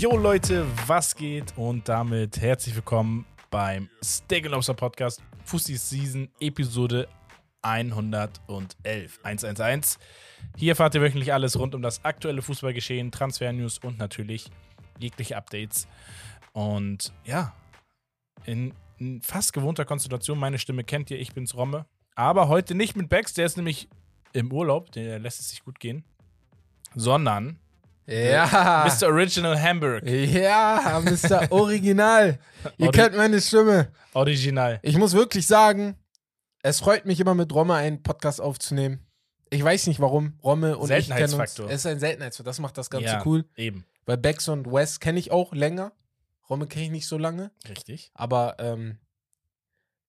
Jo Leute, was geht? Und damit herzlich willkommen beim Steak Lobster Podcast Fussi Season Episode 111. 111. Hier erfahrt ihr wöchentlich alles rund um das aktuelle Fußballgeschehen, Transfer-News und natürlich jegliche Updates. Und ja, in, in fast gewohnter Konstellation, meine Stimme kennt ihr, ich bin's Romme. Aber heute nicht mit Bex, der ist nämlich im Urlaub, der lässt es sich gut gehen. Sondern Ja. Mr. Original Hamburg. Ja, Mr. Original. Ihr Ori- kennt meine Stimme. Original. Ich muss wirklich sagen, es freut mich immer mit Romme einen Podcast aufzunehmen. Ich weiß nicht warum. Romme und ich kennen uns. Seltenheitsfaktor. Es ist ein Seltenheitsfaktor. Das macht das Ganze Ja, cool. Eben. Weil Bex und Wes kenne ich auch länger. Romme kenne ich nicht so lange. Richtig. Aber ähm,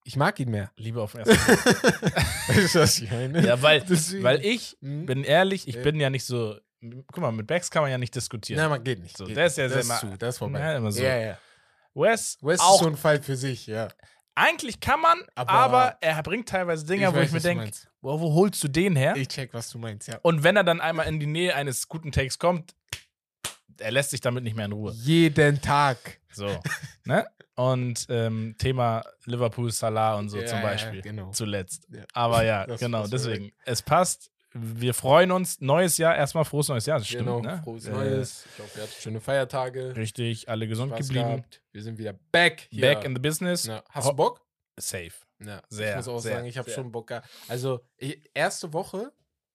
ich mag ihn mehr. Liebe auf den ersten Blick. Was ich meine? Ja, weil, weil ich, Mhm. bin ehrlich, ich bin ja nicht so. Guck mal, mit Bex kann man ja nicht diskutieren. Nein, man geht nicht. So, geht der ist ja nicht. sehr das ma- ist zu, das ist vorbei. Ja, immer so. Ja, ja. Wes, Wes auch. ist so ein Fall für sich, ja. eigentlich kann man, aber, Aber- er bringt teilweise Dinger, Ich wo weiß, ich mir denke, wo, wo holst du den her? Ich check, was du meinst, ja. Und wenn er dann einmal in die Nähe eines guten Takes kommt, er lässt sich damit nicht mehr in Ruhe. Jeden Tag. So. ne? Und ähm, Thema Liverpool, Salah und so Ja, zum ja, Beispiel. genau. Zuletzt. Ja. Aber ja, Das- genau, das deswegen. Es passt. Wir freuen uns. Neues Jahr, erstmal frohes neues Jahr. Das stimmt, genau, ne? frohes Äh, Neues. Ich hoffe, ihr hattet schöne Feiertage. Richtig, alle gesund Spaß geblieben. gehabt. Wir sind wieder back. Hier. Back in the business. Ja. Hast du Bock? Safe. Ja, Sehr, Ich muss auch sehr, sagen, ich habe schon Bock. Also, ich, erste Woche,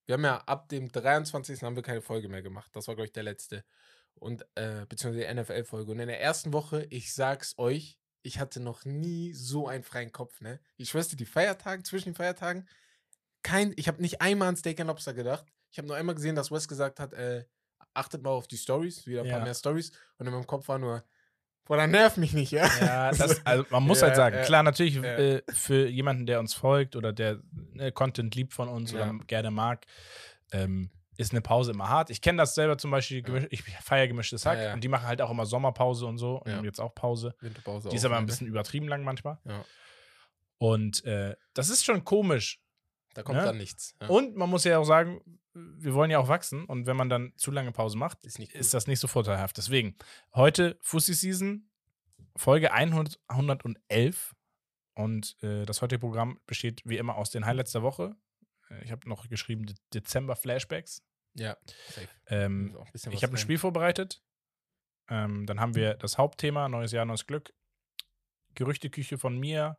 wir haben ja ab dem 23. haben wir keine Folge mehr gemacht. Das war, glaube ich, der letzte. Und, äh, beziehungsweise die NFL-Folge. Und in der ersten Woche, ich sag's euch, ich hatte noch nie so einen freien Kopf, ne? Ich schwör's dir, die Feiertage, zwischen den Feiertagen, kein, ich habe nicht einmal an Steak and Lobster gedacht. Ich habe nur einmal gesehen, dass Wes gesagt hat, äh, achtet mal auf die Stories, wieder ein Ja. paar mehr Stories. Und in meinem Kopf war nur, boah, dann nerv mich nicht, ja. Ja, das, also man muss Ja, halt sagen, ja. klar, natürlich äh, für jemanden, der uns folgt oder der ne, Content liebt von uns oder gerne mag, ähm, ist eine Pause immer hart. Ich kenne das selber zum Beispiel, ich feiere gemischtes Hack und die machen halt auch immer Sommerpause und so und jetzt auch Pause. Winterpause Die ist auch, aber ein bisschen übertrieben lang manchmal. Und äh, das ist schon komisch. Da kommt Ne? dann nichts. Ja. Und man muss ja auch sagen, wir wollen ja auch wachsen und wenn man dann zu lange Pause macht, Ist ist das nicht so vorteilhaft. Deswegen, heute Fussi Season, Folge 100, 111. Und äh, das heutige Programm besteht wie immer aus den Highlights der Woche. Äh, Ich habe noch geschrieben De Dezember Flashbacks. Ja, safe. Ähm, ich habe ein. Spiel vorbereitet. Ähm, dann haben wir das Hauptthema, neues Jahr, neues Glück. Gerüchteküche von mir.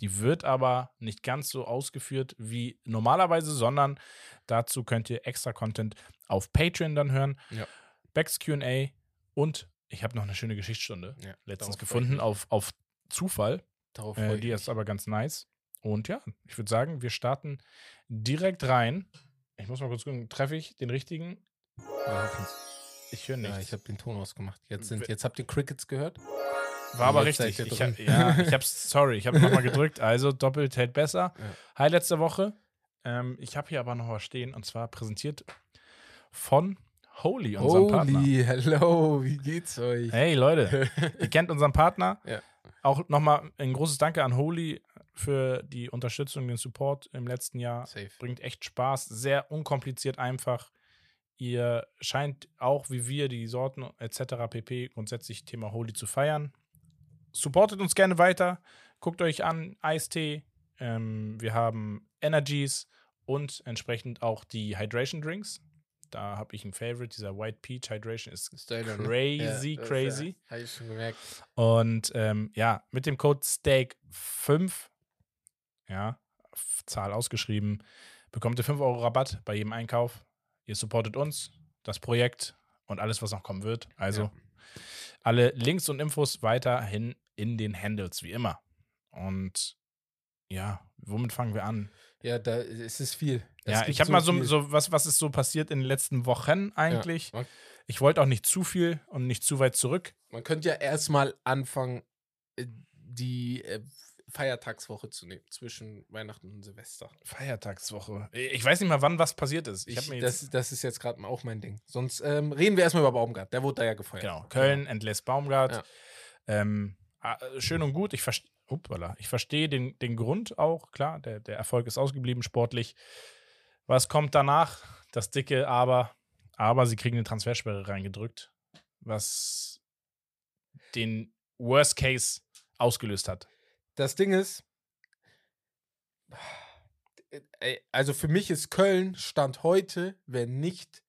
Die wird aber nicht ganz so ausgeführt wie normalerweise, sondern dazu könnt ihr extra Content auf Patreon dann hören. Ja. Becks QA und ich habe noch eine schöne Geschichtsstunde Ja, letztens gefunden auf, auf Zufall. Darauf Äh, die ist aber ganz nice. Und ja, ich würde sagen, wir starten direkt rein. Ich muss mal kurz gucken, treffe ich den richtigen? Ich höre nichts. ja, ich habe den Ton ausgemacht. Jetzt, sind, jetzt habt ihr Crickets gehört? War aber richtig. Ich hab, ja, ich hab's, sorry, ich habe nochmal gedrückt. Also doppelt hält besser. Ja. Highlights der Woche. Ähm, ich habe hier aber noch was stehen und zwar präsentiert von Holy, unserem Partner. Holy, hello, wie geht's euch? Hey Leute, ihr kennt unseren Partner. Ja. Auch nochmal ein großes Danke an Holy für die Unterstützung, den Support im letzten Jahr. Safe. Bringt echt Spaß, sehr unkompliziert einfach. Ihr scheint auch wie wir die Sorten etc. pp. grundsätzlich Thema Holy zu feiern. Supportet uns gerne weiter. Guckt euch an, Eistee. Ähm, wir haben Energies und entsprechend auch die Hydration Drinks. Da habe ich ein Favorite. Dieser White Peach Hydration ist Styler, ne? crazy, das, crazy. Ja, hab ich schon gemerkt. Und ähm, ja, mit dem Code STEAK5, ja, Zahl ausgeschrieben, bekommt ihr 5 Euro Rabatt bei jedem Einkauf. Ihr supportet uns, das Projekt und alles, was noch kommen wird. Also Ja. alle Links und Infos weiterhin in den Handles, wie immer. Und ja, womit fangen wir an? Ja, da es ist viel. Es ja, ich habe mal so, so was, was ist so passiert in den letzten Wochen eigentlich. man- Ich wollte auch nicht zu viel und nicht zu weit zurück. Man könnte ja erstmal anfangen, äh, die äh, Feiertagswoche zu nehmen zwischen Weihnachten und Silvester. Feiertagswoche. Ich weiß nicht mal, wann was passiert ist. Ich, Ich, das, das ist jetzt gerade mal auch mein Ding. Sonst ähm, reden wir erstmal über Baumgart. Der wurde da ja gefeuert. Genau, Köln entlässt Baumgart. Ja. Ähm, schön und gut. Ich, verste Upala. ich verstehe den, den Grund auch. Klar, der, der Erfolg ist ausgeblieben sportlich. Was kommt danach? Das dicke Aber. Aber sie kriegen eine Transfersperre reingedrückt. was den Worst Case ausgelöst hat. Das Ding ist, äh, also für mich ist Köln Stand heute, wenn nicht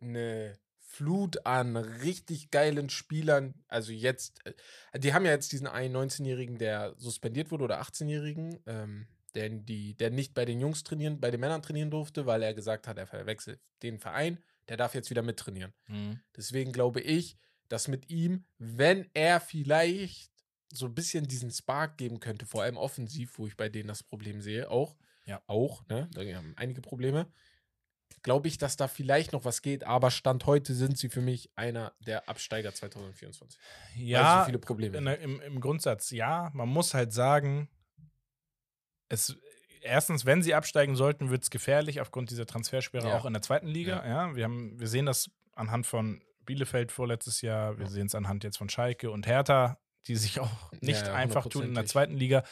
eine Flut an richtig geilen Spielern, also jetzt, äh, die haben ja jetzt diesen einen 19-Jährigen, der suspendiert wurde, oder 18-Jährigen, ähm, der, die, der nicht bei den Jungs trainieren, bei den Männern trainieren durfte, weil er gesagt hat, er verwechselt den Verein, der darf jetzt wieder mittrainieren. Mhm. Deswegen glaube ich, dass mit ihm, wenn er vielleicht so ein bisschen diesen Spark geben könnte, vor allem offensiv, wo ich bei denen das Problem sehe, auch, Ja. auch, ne, da haben einige Probleme, glaube ich, dass da vielleicht noch was geht, aber Stand heute sind sie für mich einer der Absteiger 2024. Weil sie Ja, so viele Probleme. in, im, im Grundsatz ja. Man muss halt sagen, es, erstens, wenn sie absteigen sollten, wird es gefährlich aufgrund dieser Transfersperre Ja. auch in der zweiten Liga. Ja. wir, haben, wir sehen das anhand von Bielefeld vorletztes Jahr, wir Ja. sehen es anhand jetzt von Schalke und Hertha, die sich auch nicht ja, einfach tun in der zweiten Liga.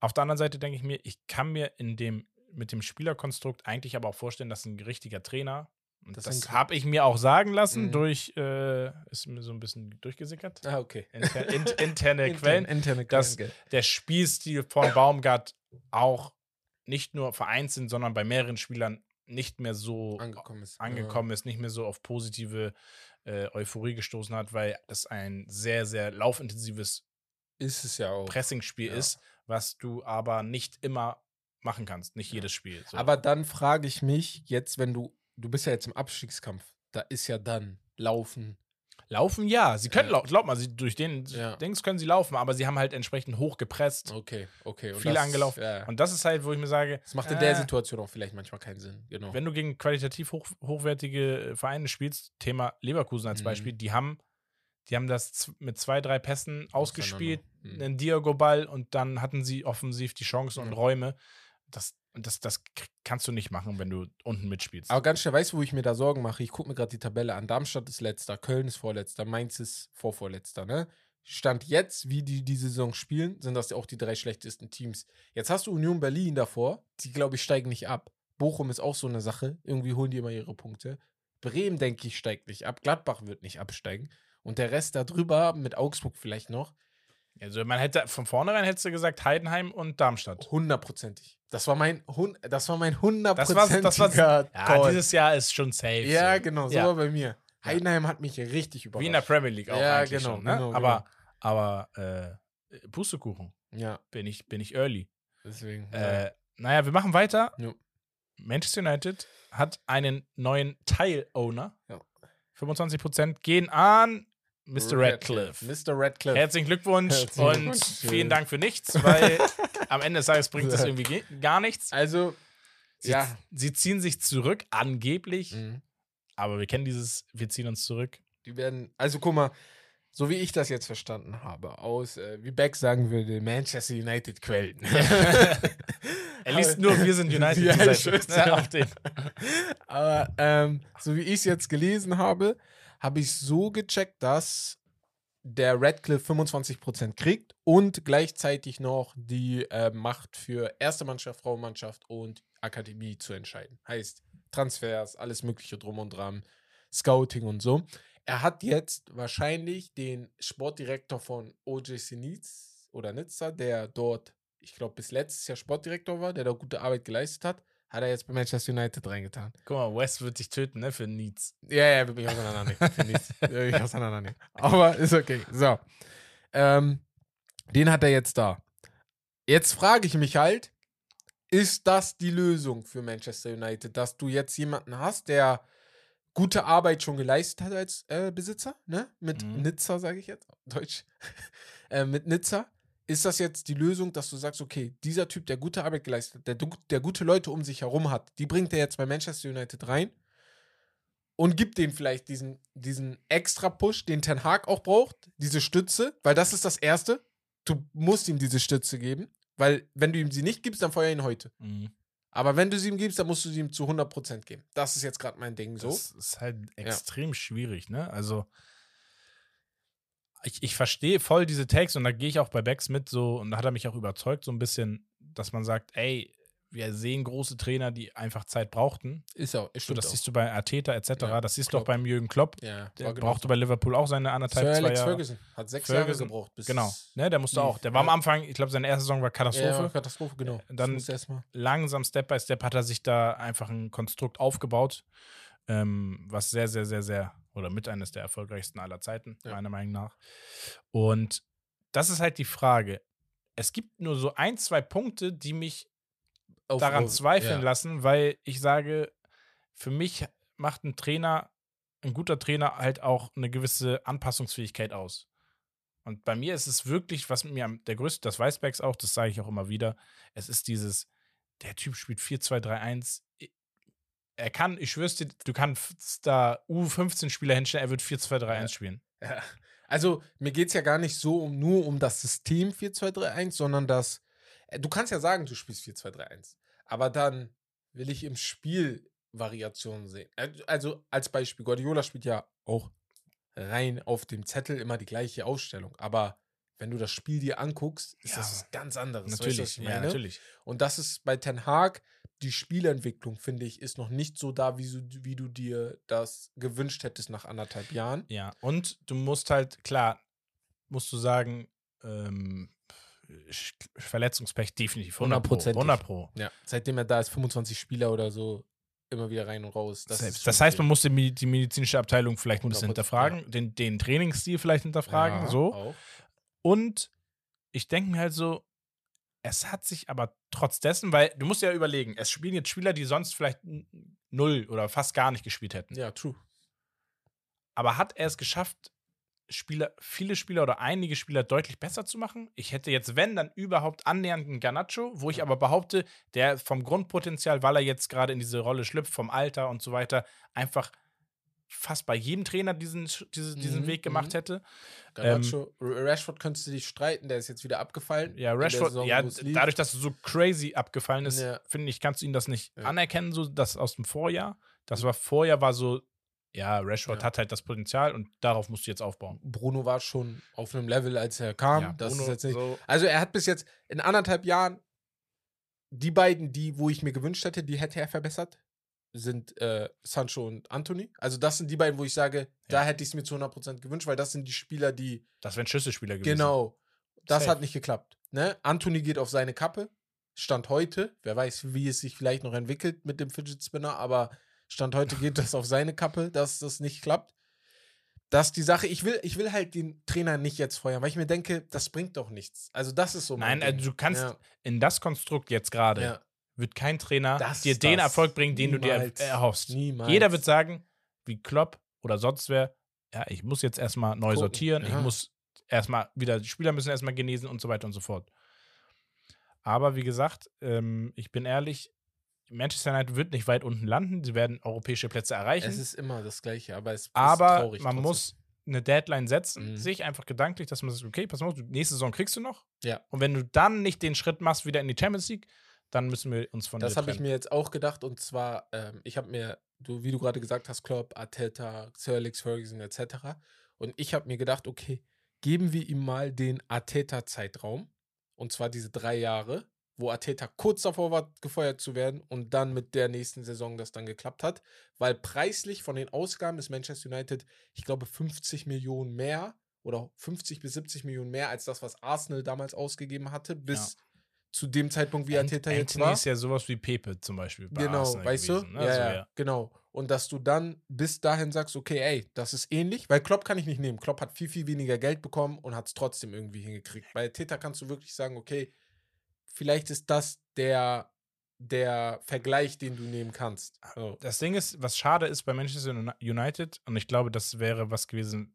Auf der anderen Seite denke ich mir, ich kann mir in dem, mit dem Spielerkonstrukt eigentlich aber auch vorstellen, dass ein richtiger Trainer, und Das das, habe ich mir auch sagen lassen, Mhm. durch, äh, ist mir so ein bisschen durchgesickert, Ah, okay. inter, in, interne Quellen, interne Quellen, gell. der Spielstil von Baumgart auch nicht nur vereint sind, sondern bei mehreren Spielern nicht mehr so angekommen ist. angekommen ist, nicht mehr so auf positive äh, Euphorie gestoßen hat, weil das ein sehr, sehr laufintensives Ja. Ist es ja auch. Pressingspiel Ja. ist, was du aber nicht immer machen kannst, nicht jedes Spiel. So. Aber dann frage ich mich, jetzt, wenn du, du bist ja jetzt im Abstiegskampf, da ist ja dann Laufen. laufen, ja, sie können Ja. laufen, glaub mal, sie, durch den Ja. Dings können sie laufen, aber sie haben halt entsprechend hoch gepresst, Okay, okay. Und viel das, angelaufen. Ja. Und das ist halt, wo ich mir sage, Das macht in der äh, Situation auch vielleicht manchmal keinen Sinn. Genau. wenn du gegen qualitativ hoch, hochwertige äh, Vereine spielst, Thema Leverkusen als Mhm. Beispiel, die haben, die haben das mit zwei, drei Pässen ausgespielt, Mhm. einen Diago-Ball und dann hatten sie offensiv die Chancen und Ja. Räume. Das, das, das kannst du nicht machen, wenn du unten mitspielst. Aber ganz schnell, weißt du, wo ich mir da Sorgen mache? Ich gucke mir gerade die Tabelle an. Darmstadt ist letzter, Köln ist vorletzter, Mainz ist vorvorletzter, ne? Stand jetzt, wie die die Saison spielen, sind das auch die drei schlechtesten Teams. Jetzt hast du Union Berlin davor, die, glaube ich, steigen nicht ab. Bochum ist auch so eine Sache. Irgendwie holen die immer ihre Punkte. Bremen, denke ich, steigt nicht ab. Gladbach wird nicht absteigen. Und der Rest da drüber, mit Augsburg vielleicht noch, Also man hätte von vornherein hättest du gesagt Heidenheim und Darmstadt. hundertprozentig. Das war mein, hun- das war mein Das war, hundertprozentiger das war, ja, dieses Jahr ist schon safe. Ja, so. genau, so Ja. war bei mir. Heidenheim hat mich richtig überrascht. Wie in der Premier League auch Ja, eigentlich genau, schon, ne? genau, aber aber äh, Pustekuchen Ja, bin ich, bin ich early. deswegen. Äh, naja, wir machen weiter. Jo. Manchester United hat einen neuen Teil-Owner. Ja. 25% gehen an Mr. Radcliffe. Mr. Radcliffe. Herzlichen Glückwunsch Herzlichen und Glückwunsch. vielen Dank für nichts, weil am Ende des Tages bringt das irgendwie ge- gar nichts. Also, Sie, ja. sie ziehen sich zurück, angeblich, Mhm. aber wir kennen dieses, wir ziehen uns zurück. Die werden, also guck mal, so wie ich das jetzt verstanden habe, aus, äh, wie Beck sagen würde, Manchester United Quellen. Er liest nur, wir sind United. Ja, Seite, ne. Aber ähm, so wie ich es jetzt gelesen habe, habe ich so gecheckt, dass der Radcliffe 25% kriegt und gleichzeitig noch die äh, Macht für erste Mannschaft, Frauenmannschaft und Akademie zu entscheiden. Heißt Transfers, alles Mögliche drum und dran, Scouting und so. Er hat jetzt wahrscheinlich den Sportdirektor von OJC Nizza oder Nizza, der dort, ich glaube, bis letztes Jahr Sportdirektor war, der da gute Arbeit geleistet hat, hat er jetzt bei Manchester United reingetan. Guck mal, West wird dich töten, ne, für Needs. Ja, ja, will mich auseinandernehmen. Für mich auseinandernehmen. Aber ist okay. So. Ähm, den hat er jetzt da. Jetzt frage ich mich halt, ist das die Lösung für Manchester United, dass du jetzt jemanden hast, der gute Arbeit schon geleistet hat als äh, Besitzer, ne? Mit Mhm. Nizza, sage ich jetzt, Deutsch. äh, mit Nizza. Ist das jetzt die Lösung, dass du sagst, okay, dieser Typ, der gute Arbeit geleistet hat, der, der gute Leute um sich herum hat, die bringt er jetzt bei Manchester United rein und gibt dem vielleicht diesen, diesen extra Push, den Ten Hag auch braucht, diese Stütze, weil das ist das Erste. Du musst ihm diese Stütze geben, weil wenn du ihm sie nicht gibst, dann feuer ihn heute. Mhm. Aber wenn du sie ihm gibst, dann musst du sie ihm zu 100% geben. Das ist jetzt gerade mein Ding so. Das ist halt extrem schwierig, ne? Also, ich, ich verstehe voll diese Takes und da gehe ich auch bei Becks mit so, und da hat er mich auch überzeugt, so ein bisschen, dass man sagt, ey, wir sehen große Trainer, die einfach Zeit brauchten. Ist auch. So, das siehst du bei Arteta etc. Ja, das siehst du Klopp. auch beim Jürgen Klopp. Ja, Der genau brauchte so. bei Liverpool auch seine anderthalb, Sir zwei Alex Jahre. Ferguson hat sechs Ferguson, Jahre gebraucht. Bis Genau. Ne, der musste auch. Der war am Ja. Anfang, ich glaube, seine erste Saison war Katastrophe. Ja, Katastrophe, genau. Äh, dann- langsam, Step by Step, hat er sich da einfach ein Konstrukt aufgebaut, ähm, was sehr, sehr, sehr, sehr, oder mit eines der erfolgreichsten aller Zeiten, Ja. meiner Meinung nach. Und das ist halt die Frage. Es gibt nur so ein, zwei Punkte, die mich Auf- daran auf- zweifeln ja. lassen, weil ich sage, für mich macht ein Trainer, ein guter Trainer halt auch eine gewisse Anpassungsfähigkeit aus. Und bei mir ist es wirklich, was mir am, der größte, das Weißbergs auch, das sage ich auch immer wieder, es ist dieses, der Typ spielt 4-2-3-1. Er kann, ich schwör's dir, du kannst da U15-Spieler hinstellen, er wird 4-2-3-1 Ja. spielen. Ja. Also, mir geht es ja gar nicht so um, nur um das System 4-2-3-1, sondern das. äh, Du kannst ja sagen, du spielst 4-2-3-1. Aber dann will ich im Spiel Variationen sehen. Also, als Beispiel, Guardiola spielt ja auch rein auf dem Zettel immer die gleiche Aufstellung. Aber wenn du das Spiel dir anguckst, ist Ja, das was ganz anderes. Weißt du, Natürlich, was ich ja, natürlich. Und das ist bei Ten Hag, die Spielentwicklung, finde ich, ist noch nicht so da, wie, so, wie du dir das gewünscht hättest nach anderthalb Jahren. Ja, und du musst halt, klar, musst du sagen, ähm, Verletzungspech definitiv. 100 Pro. Hundertprozentig. 100 Pro. Ja, seitdem er da ist, 25 Spieler oder so, immer wieder rein und raus. Das, das heißt, man muss die, Medi- die medizinische Abteilung vielleicht ein 100%, bisschen hinterfragen, den, den Trainingsstil vielleicht hinterfragen, Ja, so. Auch. Und ich denke mir halt so, es hat sich aber trotz dessen, weil du musst ja überlegen, es spielen jetzt Spieler, die sonst vielleicht null oder fast gar nicht gespielt hätten. Ja, true. Aber hat er es geschafft, Spieler, viele Spieler oder einige Spieler deutlich besser zu machen? Ich hätte jetzt, wenn, dann überhaupt annähernd einen Garnacho, wo ich aber behaupte, der vom Grundpotenzial, weil er jetzt gerade in diese Rolle schlüpft, vom Alter und so weiter, einfach fast bei jedem Trainer diesen, Sch- diese, diesen Mhm, Weg gemacht mhm. hätte. Garnacho, R- Rashford könntest du dich streiten, der ist jetzt wieder abgefallen. Ja, Rashford, Saison, ja, dadurch, dass es so crazy abgefallen ist, Ja. finde ich, kannst du ihn das nicht Ja. anerkennen, so das aus dem Vorjahr. Das war Vorjahr war so, ja, Rashford Ja. hat halt das Potenzial und darauf musst du jetzt aufbauen. Bruno war schon auf einem Level, als er kam. Das Bruno, ist jetzt nicht. so, Also er hat bis jetzt in anderthalb Jahren die beiden, die, wo ich mir gewünscht hätte, die hätte er verbessert, sind äh, Sancho und Anthony. Also das sind die beiden, wo ich sage, da Ja. hätte ich es mir zu 100% gewünscht, weil das sind die Spieler, die das wären Schlüsselspieler gewesen. Genau. Das Safe. hat nicht geklappt. Ne? Anthony geht auf seine Kappe. Stand heute. Wer weiß, wie es sich vielleicht noch entwickelt mit dem Fidget Spinner, aber Stand heute geht das auf seine Kappe, dass das nicht klappt. Das ist die Sache. Ich will, ich will halt den Trainer nicht jetzt feuern, weil ich mir denke, das bringt doch nichts. Also, das ist so. mein Nein, also du kannst Ja. in das Konstrukt jetzt gerade, Ja. Wird kein Trainer Das dir ist den das. Erfolg bringen, den du dir Niemals. er- erhoffst. Niemals. Jeder wird sagen, wie Klopp oder sonst wer, ja, ich muss jetzt erstmal neu Gucken, sortieren, ich ja. muss erstmal wieder, die Spieler müssen erstmal genesen und so weiter und so fort. Aber wie gesagt, ähm, ich bin ehrlich, Manchester United wird nicht weit unten landen, sie werden europäische Plätze erreichen, Es ist immer das Gleiche, aber es ist aber traurig man trotzdem. muss eine Deadline setzen, Mhm. sich einfach gedanklich, dass man sagt, okay, pass mal auf, nächste Saison kriegst du noch. Ja. Und wenn du dann nicht den Schritt machst wieder in die Champions League, dann müssen wir uns von Das habe ich mir jetzt auch gedacht und zwar, ähm, ich habe mir, du, wie du gerade gesagt hast, Klopp, Arteta, Sir Alex Ferguson etc. Und ich habe mir gedacht, okay, geben wir ihm mal den Arteta-Zeitraum und zwar diese drei Jahre, wo Arteta kurz davor war, gefeuert zu werden und dann mit der nächsten Saison das dann geklappt hat, weil preislich von den Ausgaben des Manchester United, ich glaube 50 Millionen mehr oder 50 bis 70 Millionen mehr als das, was Arsenal damals ausgegeben hatte, bis zu dem Zeitpunkt, wie Ant- Arteta jetzt Anthony war. ist ja sowas wie Pepe zum Beispiel. Bei Genau, Arsenal weißt gewesen, du? Ne? Ja, So, ja, genau. Und dass du dann bis dahin sagst, okay, ey, das ist ähnlich, weil Klopp kann ich nicht nehmen. Klopp hat viel, viel weniger Geld bekommen und hat es trotzdem irgendwie hingekriegt. Bei Teta kannst du wirklich sagen, okay, vielleicht ist das der, der Vergleich, den du nehmen kannst. So. Das Ding ist, was schade ist bei Manchester Uni- United, und ich glaube, das wäre was gewesen.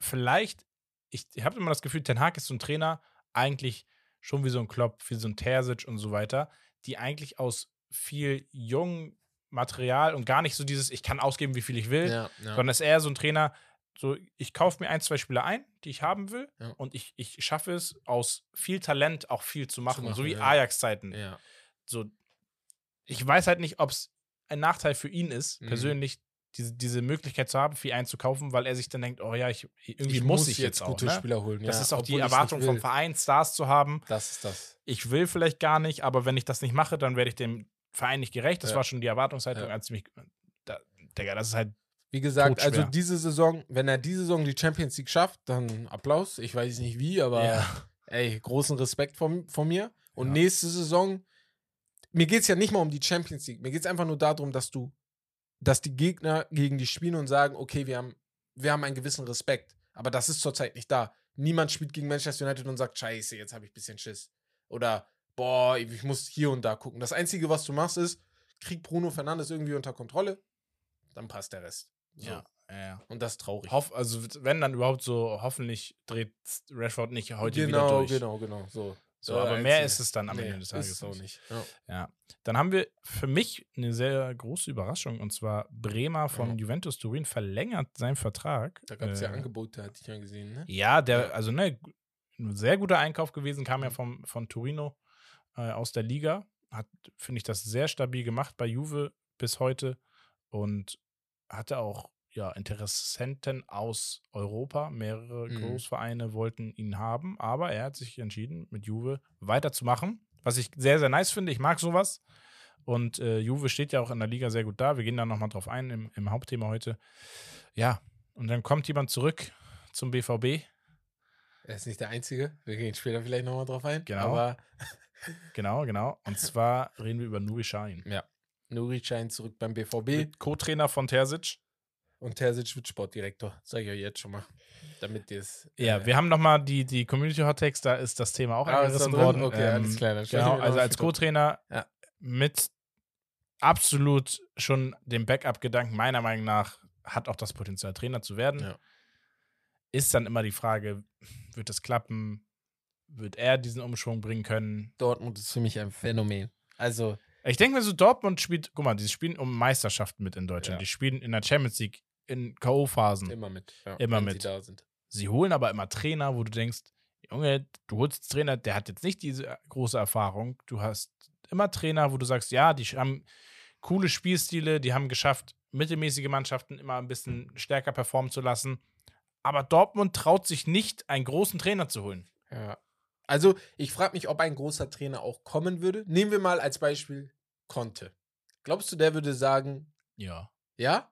Vielleicht, ich, ich habe immer das Gefühl, Ten Hag ist so ein Trainer, eigentlich schon wie so ein Klopp, wie so ein Terzic und so weiter, die eigentlich aus viel jungem Material und gar nicht so dieses, ich kann ausgeben, wie viel ich will, Ja, ja. sondern ist eher so ein Trainer, so, ich kaufe mir ein, zwei Spieler ein, die ich haben will, Ja. und ich, ich schaffe es, aus viel Talent auch viel zu machen, machen, so wie ja. Ajax-Zeiten ja. so, ich weiß halt nicht, ob es ein Nachteil für ihn ist, Mhm. persönlich diese, diese Möglichkeit zu haben, viel einzukaufen, weil er sich dann denkt, oh ja, ich, irgendwie Ich muss muss ich jetzt jetzt, gute auch. Ne? Spieler holen, Das ja, ist auch die Erwartung vom. Verein, Stars zu haben. Das ist das. Ich will vielleicht gar nicht, aber wenn ich das nicht mache, dann werde ich dem Verein nicht gerecht. Das Ja. war schon die Erwartungshaltung, als ich mich. Da, Digga, das ist halt. Wie gesagt, also diese Saison, wenn er diese Saison die Champions League schafft, dann Applaus. Ich weiß nicht wie, aber Ja. ey, großen Respekt von, von mir. Und Ja. nächste Saison, mir geht es ja nicht mal um die Champions League. Mir geht es einfach nur darum, dass du, dass die Gegner gegen dich spielen und sagen, okay, wir haben, wir haben einen gewissen Respekt. Aber das ist zurzeit nicht da. Niemand spielt gegen Manchester United und sagt, scheiße, jetzt habe ich ein bisschen Schiss. Oder, boah, ich muss hier und da gucken. Das Einzige, was du machst, ist, krieg Bruno Fernandes irgendwie unter Kontrolle, dann passt der Rest. So. Ja, ja. Und das ist traurig. Hoff, also, wenn dann überhaupt so, hoffentlich dreht Rashford nicht heute genau, wieder durch. genau, genau. So, So, Der aber mehr ist es dann am Nee, Ende des Tages. Ist auch nicht. Ja. Ja. Dann haben wir für mich eine sehr große Überraschung und zwar Bremer von Ja. Juventus Turin verlängert seinen Vertrag. Da gab es ja Äh, Angebote, hatte ich ja gesehen, ne? Ja, der, Ja. also ne, ein sehr guter Einkauf gewesen, kam ja Mhm. vom, von Torino äh, aus der Liga. Hat, finde ich, das sehr stabil gemacht bei Juve bis heute und hatte auch ja, Interessenten aus Europa. Mehrere Mhm. Großvereine wollten ihn haben, aber er hat sich entschieden, mit Juve weiterzumachen. Was ich sehr, sehr nice finde. Ich mag sowas. Und äh, Juve steht ja auch in der Liga sehr gut da. Wir gehen da nochmal drauf ein im, im Hauptthema heute. Ja, und dann kommt jemand zurück zum BVB. Er ist nicht der Einzige. Wir gehen später vielleicht nochmal drauf ein. Genau. Aber Genau, genau. Und zwar reden wir über Nuri Sahin. ja, Nuri scheint zurück beim BVB Co-Trainer von Terzic. Und Terzic wird Sportdirektor. Sag ich euch jetzt schon mal. Damit ihr es. Ja, wir haben nochmal die, die Community Hot Takes, da ist das Thema auch Ah, angerissen worden. Okay, alles klar, Genau, also als. Co-Trainer Ja. mit absolut schon dem Backup-Gedanken, meiner Meinung nach, hat auch das Potenzial, Trainer zu werden. Ja. Ist dann immer die Frage, wird es klappen? Wird er diesen Umschwung bringen können? Dortmund ist für mich ein Phänomen. Also, Ich denke mir so, Dortmund spielt, guck mal, die spielen um Meisterschaften mit in Deutschland. Ja. Die spielen in der Champions League in K.O.-Phasen. immer mit. Ja, Immer wenn mit. Sie da sind. Sie holen aber immer Trainer, wo du denkst, Junge, du holst jetzt Trainer, der hat jetzt nicht diese große Erfahrung. Du hast immer Trainer, wo du sagst, ja, die haben coole Spielstile, die haben geschafft, mittelmäßige Mannschaften immer ein bisschen stärker performen zu lassen. Aber Dortmund traut sich nicht, einen großen Trainer zu holen. Ja. Also, ich frage mich, ob ein großer Trainer auch kommen würde. Nehmen wir mal als Beispiel Conte. Glaubst du, der würde sagen, Ja. ja,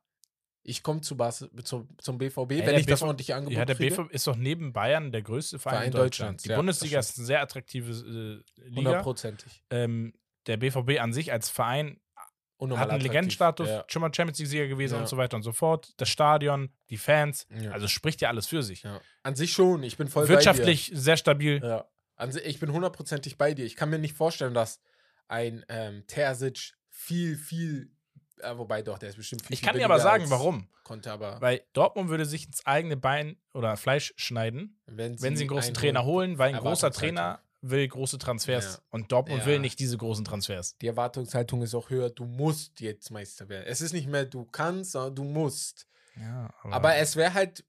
ich komme zu Barce zum, zum BVB, Ey, wenn ich das BV ordentliche Angebot Ja, der kriege? BVB ist doch neben Bayern der größte Verein, Verein in Deutschland. Deutschlands, Die ja, Bundesliga das ist eine sehr attraktive äh, Liga. Hundertprozentig. Ähm, der BVB an sich als Verein Unnormal hat einen. Legendenstatus, Ja. schon mal Champions League-Sieger gewesen Ja. und so weiter und so fort. Das Stadion, die Fans, Ja. also spricht ja alles für sich. ja. An sich schon, ich bin voll Wirtschaftlich sehr stabil. Ja. An sich, ich bin hundertprozentig bei dir. Ich kann mir nicht vorstellen, dass ein ähm, Terzic viel, viel, äh, wobei doch, der ist bestimmt viel Ich kann dir aber sagen, warum. Konnte aber, Weil Dortmund würde sich ins eigene Bein oder Fleisch schneiden, wenn sie einen großen Trainer holen, weil ein großer. Trainer will große Transfers Ja. und Dortmund Ja. will nicht diese großen Transfers. Die Erwartungshaltung ist auch höher, du musst jetzt Meister werden. Es ist nicht mehr, du kannst, sondern du musst. Ja, Aber es wäre halt,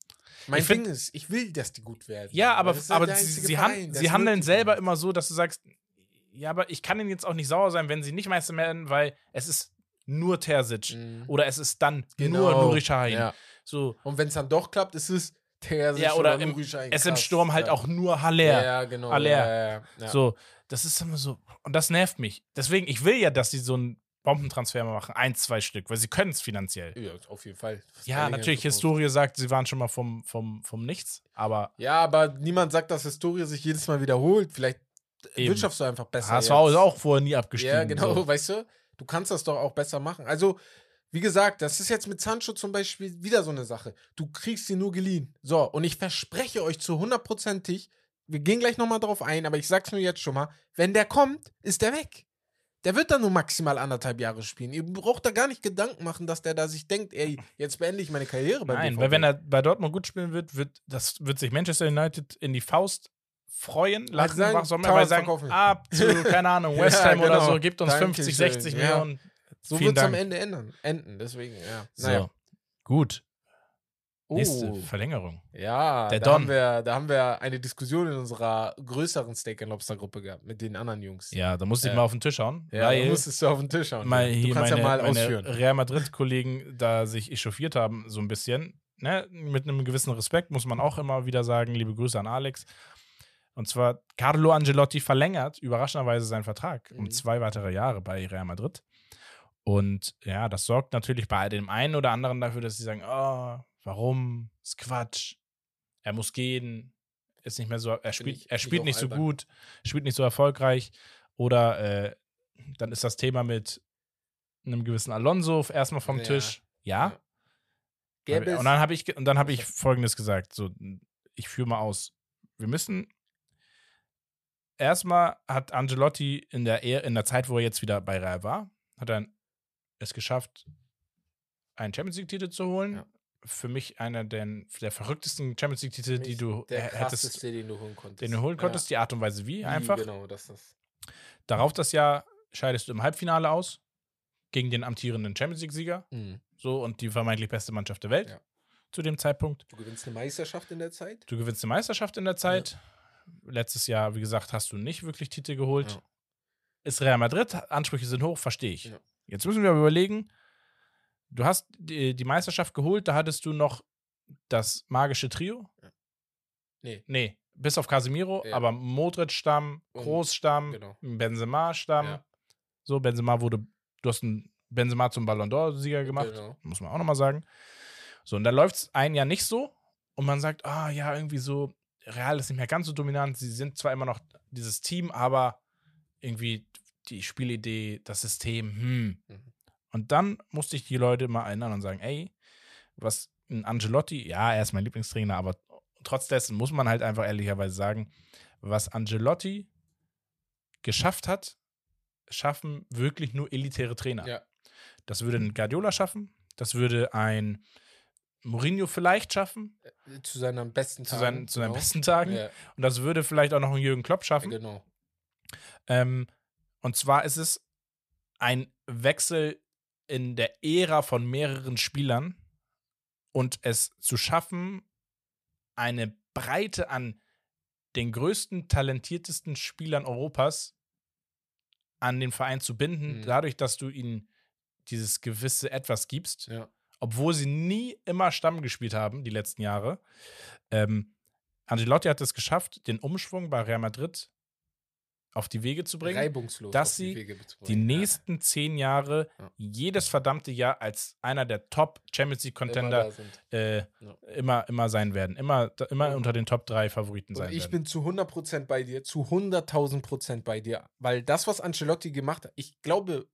mein Ich Ding find- ist, ich will, dass die gut werden. Ja, aber, halt aber sie, sie, Verein, sie handeln selber immer so, dass du sagst, ja, aber ich kann ihnen jetzt auch nicht sauer sein, wenn sie nicht Meister werden, weil es ist nur Terzic. Mhm. Oder es ist dann nur Genau. Nuri Sahin. Ja. So, Und wenn es dann doch klappt, ist es Terzic Ja, oder im- Nuri Sahin. es im Krass. Sturm halt ja. auch nur Haller. Ja, genau. Aller. Ja, ja, ja. Ja. So, das ist immer so. Und das nervt mich. Deswegen, ich will ja, dass sie so einen Bombentransfer machen. Ein, zwei Stück, weil sie können es finanziell. ja, auf jeden Fall. Ja, Bellingham natürlich. Historie sagt, sie waren schon mal vom, vom, vom Nichts. Aber Ja, aber niemand sagt, dass Historie sich jedes Mal wiederholt. Vielleicht Eben. wirtschaftst du einfach besser. HSV jetzt. ist auch vorher nie abgestiegen. Ja, genau, So. weißt du? Du kannst das doch auch besser machen. Also, wie gesagt, das ist jetzt mit Sancho zum Beispiel wieder so eine Sache. Du kriegst sie nur geliehen. So, und ich verspreche euch zu hundertprozentig, wir gehen gleich nochmal drauf ein, aber ich sag's nur jetzt schon mal, wenn der kommt, ist der weg. Der wird dann nur maximal anderthalb Jahre spielen. Ihr braucht da gar nicht Gedanken machen, dass der da sich denkt, ey, jetzt beende ich meine Karriere beim Nein, BVB. weil wenn er bei Dortmund gut spielen wird, wird, das wird sich Manchester United in die Faust freuen, lachen, sagen, was auch immer, Tauern weil sagen, verkaufen. ab zu, keine Ahnung, Ja, West Ham oder genau. so, gibt uns Dankeschön. 50, 60 Ja. Millionen. so wird es am. Ende ändern. enden. Deswegen, ja. So, Naja. gut. Nächste Oh. Verlängerung. Ja, da. Haben wir, da haben wir eine Diskussion in unserer größeren Steak Lobster Gruppe gehabt mit den anderen Jungs. Ja, da musste ich Äh, mal auf den Tisch hauen. Ja, da musstest du auf den Tisch hauen. mal du kannst meine, ja mal meine ausführen. Real Madrid-Kollegen da sich echauffiert haben, so ein bisschen. Ne? Mit einem gewissen Respekt muss man auch immer wieder sagen, liebe Grüße an Alex. Und zwar, Carlo Angelotti verlängert überraschenderweise seinen Vertrag um Mhm. zwei weitere Jahre bei Real Madrid. Und ja, das sorgt natürlich bei dem einen oder anderen dafür, dass sie sagen, oh, warum? Ist Quatsch. Er muss gehen. Ist nicht mehr so, er spielt, ich- er spielt nicht so albern. gut, spielt nicht so erfolgreich. Oder äh, dann ist das Thema mit einem gewissen Alonso erstmal vom Ja. Tisch. Ja. Ja. Und dann habe ich, und dann habe ich Folgendes gesagt: So, ich führe mal aus. Wir müssen. Erstmal hat Angelotti in der, Er- in der Zeit, wo er jetzt wieder bei Real war, hat er es geschafft, einen Champions League-Titel zu holen. Ja. Für mich einer der, der verrücktesten Champions League-Titel, die du der hättest, den du holen konntest. den du holen konntest. Die Art und Weise wie, Ja. Wie, einfach. Genau, das ist. Darauf das Jahr scheidest du im Halbfinale aus gegen den amtierenden Champions League-Sieger. Mhm. So und die vermeintlich beste Mannschaft der Welt Ja. zu dem Zeitpunkt. Du gewinnst eine Meisterschaft in der Zeit. Du gewinnst eine Meisterschaft in der Zeit. Letztes Jahr, wie gesagt, hast du nicht wirklich Titel geholt. Ja. Ist Real Madrid, Ansprüche sind hoch, verstehe ich. Ja. Jetzt müssen wir aber überlegen, du hast die, die Meisterschaft geholt, da hattest du noch das magische Trio. Nee. Nee, bis auf Casemiro, Ja. aber Modric-Stamm, Und- Kroos-Stamm, genau. Benzema-Stamm. Ja. So, Benzema wurde, du hast einen Benzema zum Ballon d'Or-Sieger gemacht, Genau. muss man auch nochmal sagen. So, und dann läuft es ein Jahr nicht so und man sagt, ah ja, irgendwie so, Real ist nicht mehr ganz so dominant, sie sind zwar immer noch dieses Team, aber irgendwie die Spielidee, das System, hm. Mhm. Und dann musste ich die Leute mal erinnern und sagen, ey, was ein Angelotti, ja, er ist mein Lieblingstrainer, aber trotz dessen muss man halt einfach ehrlicherweise sagen, was Angelotti geschafft hat, schaffen wirklich nur elitäre Trainer. Ja. Das würde ein Guardiola schaffen, das würde ein Mourinho vielleicht schaffen, Zu seinen besten zu Tagen. seinen, zu seinen genau. besten Tagen. Ja, Und das würde vielleicht auch noch ein Jürgen Klopp schaffen. genau. Ähm, und zwar ist es ein Wechsel in der Ära von mehreren Spielern und es zu schaffen, eine Breite an den größten, talentiertesten Spielern Europas an den Verein zu binden, Mhm. dadurch, dass du ihnen dieses gewisse Etwas gibst, Ja. Obwohl sie nie immer Stamm gespielt haben, die letzten Jahre. Ähm, Angelotti hat es geschafft, den Umschwung bei Real Madrid auf die Wege zu bringen, Reibungslos. dass sie die bringen. nächsten zehn Jahre Ja. jedes verdammte Jahr als einer der Top Champions League Ja, immer Contender sind. äh, Ja. immer, immer sein werden. Immer, immer Und- unter den Top 3 Favoriten Und sein ich werden. bin zu 100% bei dir, zu 100.000 Prozent bei dir. Weil das, was Ancelotti gemacht hat, ich glaube,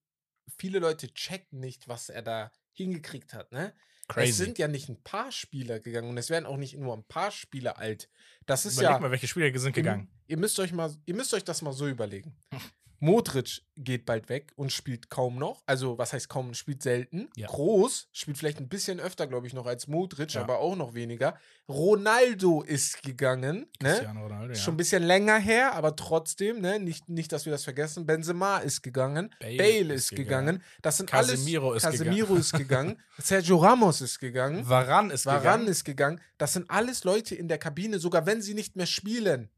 viele Leute checken nicht, was er da hingekriegt hat. Ne? Es Crazy. sind ja nicht ein paar Spieler gegangen und es werden auch nicht nur ein paar Spieler alt. Das ist Überleg ja. mal, welche Spieler sind Ihr- gegangen. Ihr müsst euch mal, ihr müsst euch das mal so überlegen. Modric geht bald weg und spielt kaum noch. Also, was heißt kaum, spielt selten. Ja. Groß spielt vielleicht ein bisschen öfter, glaube ich, noch als Modric, Ja. aber auch noch weniger. Ronaldo ist gegangen. Ne? Cristiano Ronaldo, Ist ja. Schon ein bisschen länger her, aber trotzdem, ne? Nicht, nicht, dass wir das vergessen. Benzema ist gegangen. Bale Bale, ist ist gegangen. Das sind Casemiro alles. ist Casemiro ist gegangen. Sergio Ramos ist gegangen. Varan ist Varan gegangen. ist gegangen. Das sind alles Leute in der Kabine, sogar wenn sie nicht mehr spielen.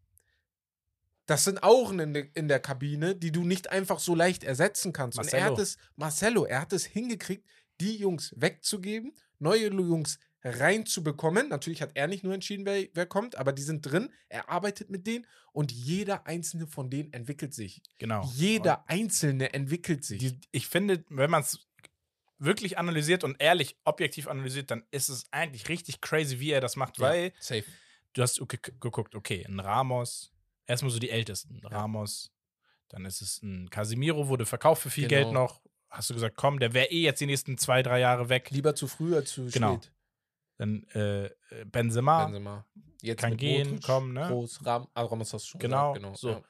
Das sind Augen in, de, in der Kabine, die du nicht einfach so leicht ersetzen kannst. Und er Marcelo. hat es, Marcelo, er hat es hingekriegt, die Jungs wegzugeben, neue Jungs reinzubekommen. Natürlich hat er nicht nur entschieden, wer, wer kommt, aber die sind drin. Er arbeitet mit denen und jeder einzelne von denen entwickelt sich. Genau. Jeder einzelne entwickelt sich. Die, ich finde, wenn man es wirklich analysiert und ehrlich objektiv analysiert, dann ist es eigentlich richtig crazy, wie er das macht, Ja, weil safe. du hast geguckt, okay, ein Ramos, erstmal so die Ältesten, Ramos, dann ist es ein Casimiro, wurde verkauft für viel Genau. Geld noch, hast du gesagt, komm, der wäre eh jetzt die nächsten zwei, drei Jahre weg. Lieber zu früh als zu Genau. spät. Dann äh, Benzema, Benzema. Jetzt Kann mit gehen, Modric, komm, ne? Groß, Ram, ah, Ramos hast du schon Genau, gesagt. Genau, so. ja.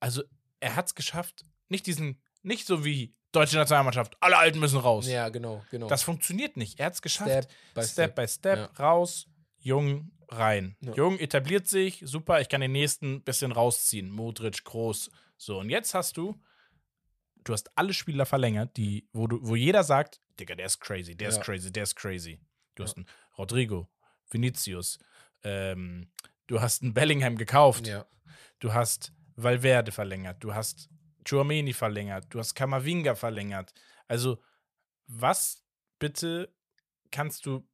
also er hat es geschafft, nicht diesen, nicht so wie deutsche Nationalmannschaft, alle Alten müssen raus. Ja, genau, genau. Das funktioniert nicht. Er hat es geschafft. Step by Step, Step. by Step, Ja. raus, Jung rein. Ja. Jung etabliert sich, super, ich kann den nächsten bisschen rausziehen. Modric, groß. So, und jetzt hast du, du hast alle Spieler verlängert, die, wo, du, wo jeder sagt, Digga, der ist crazy, der ist Ja. crazy, der ist crazy. Du Ja. hast einen Rodrigo, Vinicius. Ähm, du hast einen Bellingham gekauft. Du hast Valverde verlängert. Du hast Chouameni verlängert. Du hast Kamavinga verlängert. Also, was bitte kannst du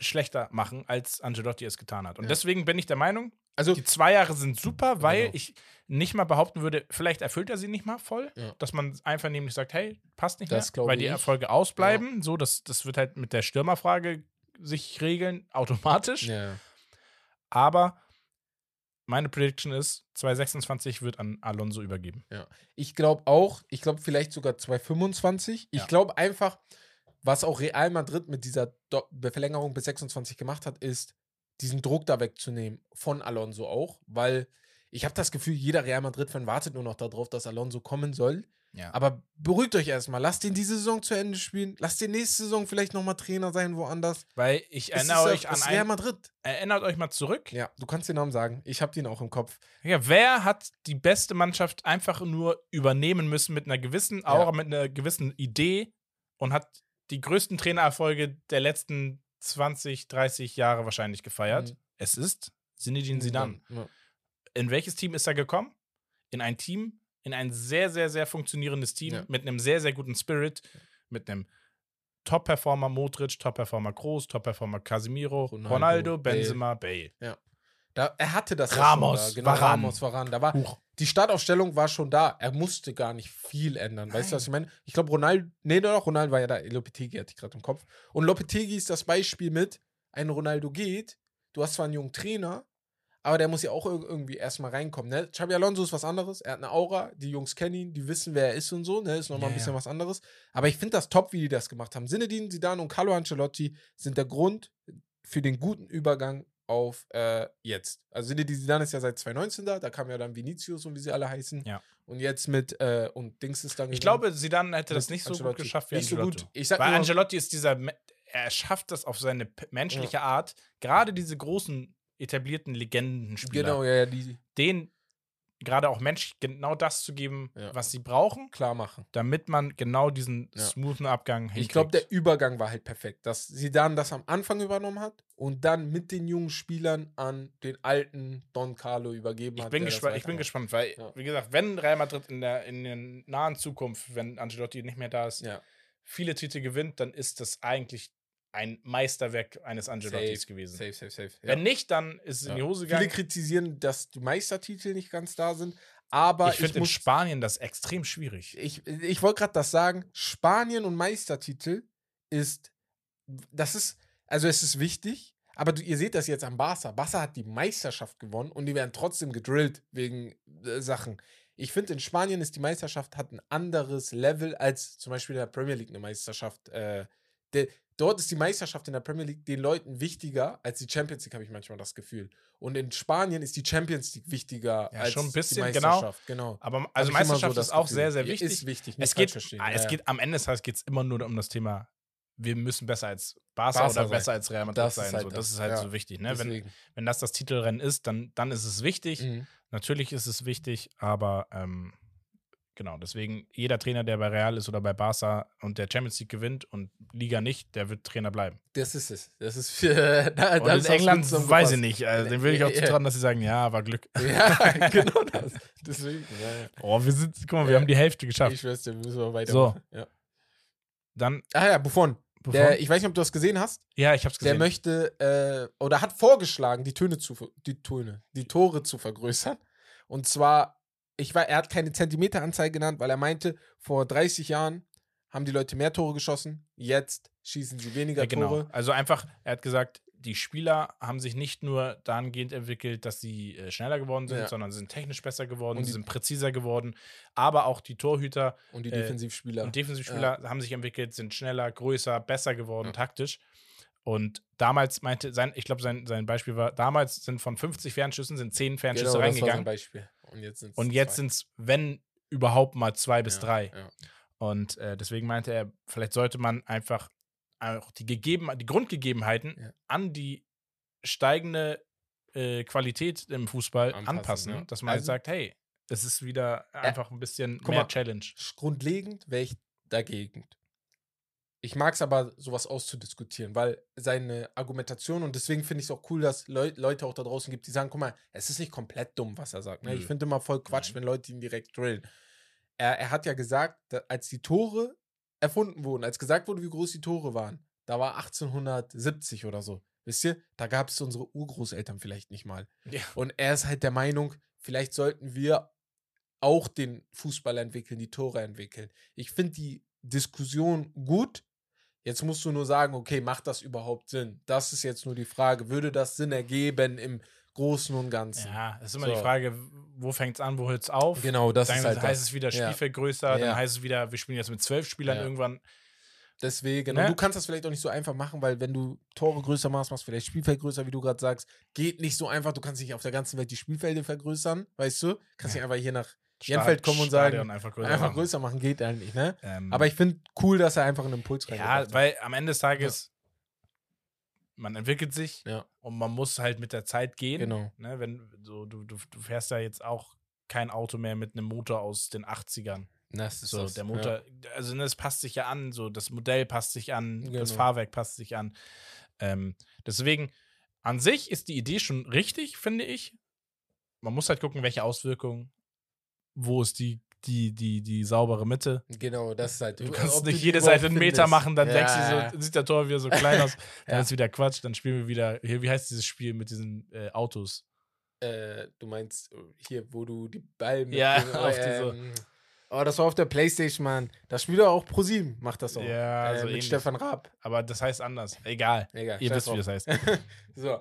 schlechter machen, als Angelotti es getan hat? Und Ja. deswegen bin ich der Meinung, Also, die zwei Jahre sind super, weil Genau. ich nicht mal behaupten würde, vielleicht erfüllt er sie nicht mal voll, Ja. dass man einfach nämlich sagt, hey, passt nicht Das mehr, weil die ich. Erfolge ausbleiben. So, das, das wird halt mit der Stürmerfrage sich regeln, automatisch. ja. Aber meine Prediction ist, 2026 wird an Alonso übergeben. Ich glaube auch, ich glaube vielleicht sogar 225. Ich Ja. glaube einfach, was auch Real Madrid mit dieser Do Verlängerung bis 26 gemacht hat, ist, diesen Druck da wegzunehmen von Alonso auch, weil ich habe das Gefühl, jeder Real Madrid-Fan wartet nur noch darauf, dass Alonso kommen soll. Ja. Aber beruhigt euch erstmal, lasst ihn diese Saison zu Ende spielen, lasst ihn nächste Saison vielleicht nochmal Trainer sein, woanders. Weil ich erinnere euch an Real Madrid. erinnert euch mal zurück. Ja, du kannst den Namen sagen. Ich habe den auch im Kopf. Ja, wer hat die beste Mannschaft einfach nur übernehmen müssen mit einer gewissen Aura, mit einer gewissen Idee und hat die größten Trainererfolge der letzten 20, 30 Jahre wahrscheinlich gefeiert? Mhm. Es ist Zinedine Zidane. Ja. In welches Team ist er gekommen? In ein Team, in ein sehr, sehr, sehr funktionierendes Team Ja. mit einem sehr, sehr guten Spirit, mit einem Top-Performer Modric, Top-Performer Kroos, Top-Performer Casemiro, Ronaldo, Ronaldo, Bale. Benzema, Bale. Da, er hatte das Ramos, ja schon da. Genau, Varane. Ramos, Varane. Da war, Huch. Die Startaufstellung war schon da. Er musste gar nicht viel ändern. Weißt du, was ich meine? Ich glaube, Ronaldo, nee, doch, Ronaldo war ja da. Lopetegui hatte ich gerade im Kopf. Und Lopetegui ist das Beispiel mit, ein Ronaldo geht, du hast zwar einen jungen Trainer, aber der muss ja auch ir- irgendwie erstmal reinkommen. Ne? Xabi Alonso ist was anderes. Er hat eine Aura, die Jungs kennen ihn, die wissen, wer er ist und so. Ne? Ist nochmal Ja, ein bisschen ja. was anderes. Aber ich finde das top, wie die das gemacht haben. Zinedine Zidane und Carlo Ancelotti sind der Grund für den guten Übergang auf äh, jetzt. Also Zinedine Zidane ist ja seit 2019 da, da kam ja dann Vinicius und wie sie alle heißen. Ja. Und jetzt mit, äh, und Dings ist dann Ich glaube, Zidane hätte das nicht so gut Ancelotti. geschafft wie Nicht so Ancelotti. gut. Ich sag Weil nur- Ancelotti ist dieser, er schafft das auf seine menschliche Art, gerade diese großen etablierten Legendenspieler, Genau, ja, ja, die denen gerade auch Mensch genau das zu geben, Ja. was sie brauchen, klar machen. damit man genau diesen Ja. smoothen Abgang hinkriegt. Ich glaube, der Übergang war halt perfekt, dass Zidane das am Anfang übernommen hat und dann mit den jungen Spielern an den alten Don Carlo übergeben ich hat. bin, gespannt, ich bin gespannt, weil, Ja. wie gesagt, wenn Real Madrid in der, in der nahen Zukunft, wenn Ancelotti nicht mehr da ist, viele Titel gewinnt, dann ist das eigentlich ein Meisterwerk eines Ancelottis safe, gewesen. safe, safe, safe. Wenn ja. nicht, dann ist es in die Ja. Hose Viele gegangen. kritisieren, dass die Meistertitel nicht ganz da sind, aber ich ich, finde in Spanien das extrem schwierig. ich, ich wollte gerade das sagen, Spanien und Meistertitel ist, das ist, also es ist wichtig, aber du, ihr seht das jetzt am Barca. Barca hat die Meisterschaft gewonnen und die werden trotzdem gedrillt wegen äh, Sachen. Ich finde, in Spanien ist die Meisterschaft hat ein anderes Level als zum Beispiel in der Premier League eine Meisterschaft. Äh, der, dort ist die Meisterschaft in der Premier League den Leuten wichtiger als die Champions League, habe ich manchmal das Gefühl. Und in Spanien ist die Champions League wichtiger Ja, als schon ein bisschen, die genau. Meisterschaft. Genau. Aber Hab also so Meisterschaft das ist auch Gefühl. sehr, sehr wichtig. Ist wichtig. es geht, verstehen. ah, es ja. geht am Ende des Tages immer nur um das Thema, wir müssen besser als Barca, Barca oder sein. besser als Real Madrid Das sein. halt so. das, das ist halt ja. so wichtig. Ne? Wenn, wenn das das Titelrennen ist, dann, dann ist es wichtig. Mhm. Natürlich ist es wichtig, aber ähm, genau, deswegen jeder Trainer, der bei Real ist oder bei Barca und der Champions League gewinnt und Liga nicht, der wird Trainer bleiben. Das ist es. Das ist für. Da, Und in England weiß ich nicht. Also, dem will ich auch Ja. zutrauen, dass sie sagen, ja, war Glück. Ja, genau das. Deswegen. Ja, ja. Oh, wir sind, guck mal, wir haben die Hälfte geschafft. Ich schwör's dir, müssen wir weitermachen. Ja. Dann, Ah ja, Buffon. bevor, Der, ich weiß nicht, ob du das gesehen hast. ja, ich hab's Der gesehen. möchte äh, oder hat vorgeschlagen, die Töne zu die Töne, die Tore zu vergrößern. Und zwar, ich war, er hat keine Zentimeteranzahl genannt, weil er meinte, vor 30 Jahren haben die Leute mehr Tore geschossen, jetzt schießen sie weniger Ja, genau. Tore. Also einfach, er hat gesagt, die Spieler haben sich nicht nur dahingehend entwickelt, dass sie äh, schneller geworden sind, Ja. sondern sind technisch besser geworden, Und sie die- sind präziser geworden, aber auch die Torhüter Und die Äh, Defensivspieler. und Defensivspieler haben sich entwickelt, sind schneller, größer, besser geworden, Ja. taktisch. Und damals meinte sein, ich glaube, sein, sein Beispiel war, damals sind von 50 Fernschüssen sind 10 Fernschüsse Genau, das war sein reingegangen. Beispiel. Und jetzt sind Und jetzt sind es, wenn überhaupt mal zwei bis drei. Ja. Und äh, deswegen meinte er, vielleicht sollte man einfach auch die, gegeben, die Grundgegebenheiten Ja. an die steigende äh, Qualität im Fußball Anpassen, anpassen, ja. dass man halt Also- sagt, hey, es ist wieder einfach ein bisschen mehr mal, Challenge. Grundlegend wäre ich dagegen. Ich mag es aber, sowas auszudiskutieren, weil seine Argumentation und deswegen finde ich es auch cool, dass Leu Leute auch da draußen gibt, die sagen, guck mal, es ist nicht komplett dumm, was er sagt. Ne? Ich Nö. finde immer voll Quatsch, Nein. wenn Leute ihn direkt drillen. Er, er hat ja gesagt, als die Tore erfunden wurden, als gesagt wurde, wie groß die Tore waren, da war 1870 oder so. Wisst ihr, da gab es unsere Urgroßeltern vielleicht nicht mal. Ja. Und er ist halt der Meinung, vielleicht sollten wir auch den Fußball entwickeln, die Tore entwickeln. Ich finde die Diskussion gut. Jetzt musst du nur sagen, okay, macht das überhaupt Sinn? Das ist jetzt nur die Frage. Würde das Sinn ergeben im Großen und Ganzen? Ja, es ist immer So. die Frage, wo fängt es an, wo hört es auf? Genau, das dann ist halt heißt das. es wieder Ja. Spielfeld größer, Ja. dann heißt es wieder, wir spielen jetzt mit zwölf Spielern Ja. irgendwann. Deswegen, Ne? und du kannst das vielleicht auch nicht so einfach machen, weil wenn du Tore größer machst, machst vielleicht Spielfeld größer, wie du gerade sagst, geht nicht so einfach. Du kannst nicht auf der ganzen Welt die Spielfelder vergrößern, weißt du? Kannst nicht einfach hier nach Jenfeld kommen und sagen, Stadion einfach größer. einfach machen. größer machen, geht eigentlich, ne? Ähm, Aber ich finde cool, dass er einfach einen Impuls ja, reingebracht hat. weil am Ende des Tages, man entwickelt sich Ja. und man muss halt mit der Zeit gehen. Genau. Ne, wenn so, du, du, du fährst ja jetzt auch kein Auto mehr mit einem Motor aus den 80ern. Das ist So, das. der Motor, also ne, es passt sich ja an, so das Modell passt sich an, das Genau. Fahrwerk passt sich an. Ähm, deswegen, an sich ist die Idee schon richtig, finde ich. Man muss halt gucken, welche Auswirkungen, wo ist die, die, die, die saubere Mitte. Genau, das ist halt. Du kannst nicht jede Seite einen Meter findest. machen, dann ja, denkst du so, sieht der Tor wieder so klein aus, dann Ja. ist wieder Quatsch, dann spielen wir wieder, hier, wie heißt dieses Spiel mit diesen äh, Autos? Äh, du meinst äh, hier, wo du die Ball mit Ja, den- auf diese- ähm, Oh, das war auf der Playstation, Mann. Das Spiel auch ProSieben macht das auch. Ja, äh, so mit ähnlich. Stefan Raab. Aber das heißt anders. Egal. Egal. Ihr wisst, wie das heißt. so.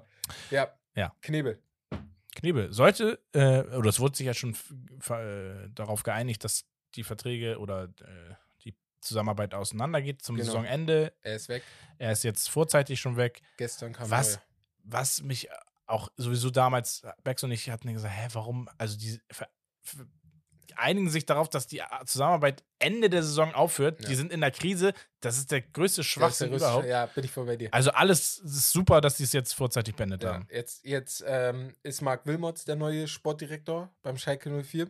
Ja. Ja. Knebel. Knebel, sollte, äh, oder es wurde sich ja schon äh, darauf geeinigt, dass die Verträge oder äh, die Zusammenarbeit auseinandergeht zum Genau. Saisonende. Er ist weg. Er ist jetzt vorzeitig schon weg. Gestern kam Was, neuer. was mich auch sowieso damals, Bex und ich hatten gesagt, hä, warum, also die einigen sich darauf, dass die Zusammenarbeit Ende der Saison aufhört. Ja. Die sind in der Krise. Das ist der größte Schwachsinn der überhaupt. Ja, bin ich voll bei dir. Also alles ist super, dass die es jetzt vorzeitig beendet Ja, haben. jetzt jetzt ähm, ist Marc Wilmots der neue Sportdirektor beim Schalke 04.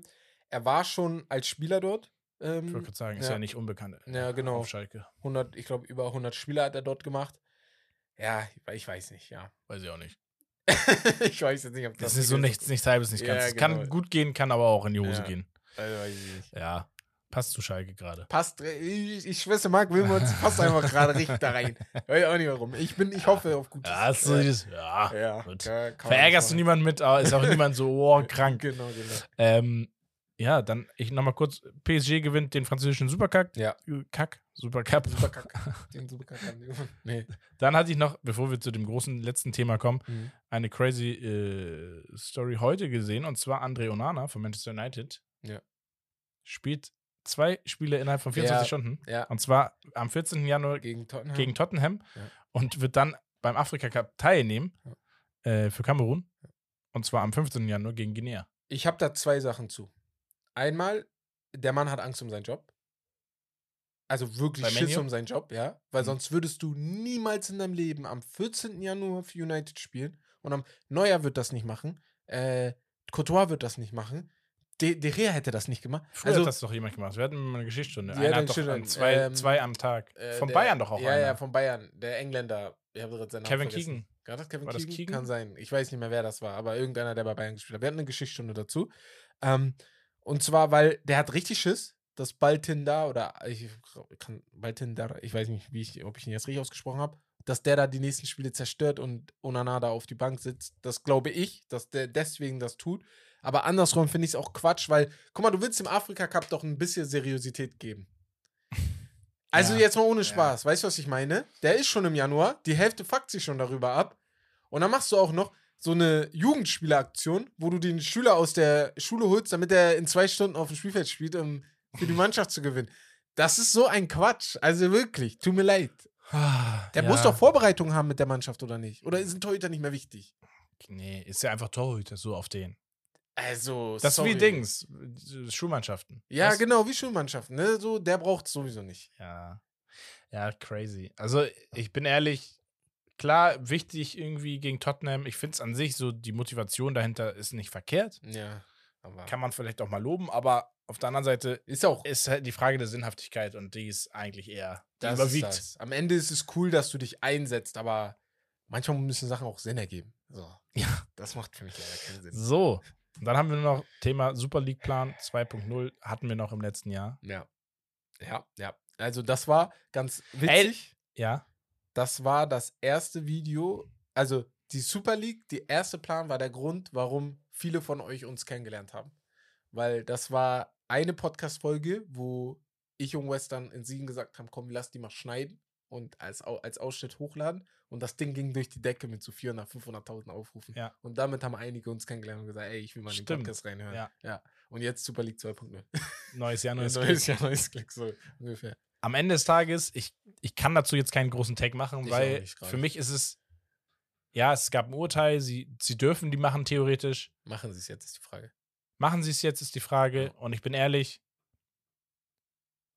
Er war schon als Spieler dort. Ich Ähm, wollte gerade sagen, ist ja. ja, nicht unbekannt. Ja, genau. Auf Schalke. 100, ich glaube, über 100 Spieler hat er dort gemacht. Ja, ich weiß nicht, ja. Weiß ich auch nicht. ich weiß jetzt nicht, ob das. Das ist so nichts, nichts halbes, nicht Ja, ganz. Es genau. kann gut gehen, kann aber auch in die Hose Ja. gehen. Also, ich. Ja, passt zu Schalke gerade. Passt, ich, ich schwöre, Marc Wilmots passt einfach gerade richtig da rein. Weiß auch nicht warum. Ich, bin, ich hoffe auf Gutes. Ja, so ja. dieses, ja. ja, gut. kann Verärgerst du niemanden mit, aber ist auch niemand so, oh, krank. Genau, genau. Ähm, ja, dann ich nochmal kurz. PSG gewinnt den französischen Supercup. Ja. Kack, Supercup. Superkack. Den Superkack haben die- Nee. Dann hatte ich noch, bevor wir zu dem großen letzten Thema kommen, Mhm. eine crazy äh, Story heute gesehen. Und zwar André Onana von Manchester United. Ja. Spielt zwei Spiele innerhalb von 24 Ja. Stunden. Ja, Und zwar am 14. Januar gegen Tottenham. gegen Tottenham Ja. und wird dann beim Afrika Cup teilnehmen äh, für Kamerun. Und zwar am 15. Januar gegen Guinea. Ich habe da zwei Sachen zu. Einmal, der Mann hat Angst um seinen Job. Also wirklich Bei Schiss Menu? um seinen Job, ja. Weil Mhm. sonst würdest du niemals in deinem Leben am 14. Januar für United spielen. Und am Neujahr wird das nicht machen. Äh, Courtois wird das nicht machen. De, De Gea hätte das nicht gemacht. Früher also, hat das doch jemand gemacht. Wir hatten mal eine Geschichtsstunde. Ja, Einer hat doch an zwei, ähm, zwei am Tag. äh, Von der- Bayern doch auch Ja, einer. ja, von Bayern. Der Engländer. Ich habe gerade seinen Namen Kevin vergessen. Keegan. War das Kevin War das Keegan? Keegan? Kann sein. Ich weiß nicht mehr, wer das war, aber irgendeiner, der bei Bayern gespielt hat. Wir hatten eine Geschichtsstunde dazu. Ähm, und zwar, weil der hat richtig Schiss, dass Baltindar oder ich kann Baltindar, ich weiß nicht, wie ich, ob ich ihn jetzt richtig ausgesprochen habe, dass der da die nächsten Spiele zerstört und Onana da auf die Bank sitzt. Das glaube ich, dass der deswegen das tut. Aber andersrum finde ich es auch Quatsch, weil, guck mal, du willst dem Afrika Cup doch ein bisschen Seriosität geben. Also Ja. jetzt mal ohne Spaß, weißt du, was ich meine? Der ist schon im Januar, die Hälfte fuckt sich schon darüber ab. Und dann machst du auch noch so eine Jugendspieleraktion, wo du den Schüler aus der Schule holst, damit er in zwei Stunden auf dem Spielfeld spielt, um für die Mannschaft zu gewinnen. Das ist so ein Quatsch. Also wirklich, tut mir leid. Der muss doch Vorbereitungen haben mit der Mannschaft, oder nicht? Oder sind Torhüter nicht mehr wichtig? Nee, ist ja einfach Torhüter, so auf den. Also, Das sorry. ist wie Dings, äh, Schulmannschaften. Ja, Weißt- genau, wie Schulmannschaften. Ne? So, der braucht es sowieso nicht. Ja. Ja, crazy. Also, ich bin ehrlich, klar, wichtig irgendwie gegen Tottenham. Ich finde es an sich so, die Motivation dahinter ist nicht verkehrt. Ja, aber. Kann man vielleicht auch mal loben, aber Auf der anderen Seite Ist auch. ist halt die Frage der Sinnhaftigkeit und die ist eigentlich eher, überwiegt. Am Ende ist es cool, dass du dich einsetzt, aber manchmal müssen Sachen auch Sinn ergeben. So. Ja. Das macht für mich leider keinen Sinn. So, und dann haben wir noch Thema Super League Plan 2.0 hatten wir noch im letzten Jahr. Ja. Ja, ja. Also das war ganz witzig. Ja, Das war das erste Video. Also die Super League, die erste Plan war der Grund, warum viele von euch uns kennengelernt haben. Weil das war eine Podcast-Folge, wo ich und Western in Siegen gesagt haben, komm, lass die mal schneiden und als, als Ausschnitt hochladen. Und das Ding ging durch die Decke mit so 400, 500.000 Aufrufen. Ja. Und damit haben einige uns kennengelernt und gesagt, ey, ich will mal in den. Podcast reinhören. Ja. ja. Und jetzt Super League 2.0. neues Jahr, neues, Neues Glück. Jahr, neues Glück, so ungefähr. Am Ende des Tages, ich, ich kann dazu jetzt keinen großen Tag machen, Ich weil für mich ist es, ja, es gab ein Urteil, sie, sie dürfen die machen theoretisch. Machen Sie es jetzt, ist die Frage. Machen sie es jetzt, ist die Frage. Ja. Und ich bin ehrlich,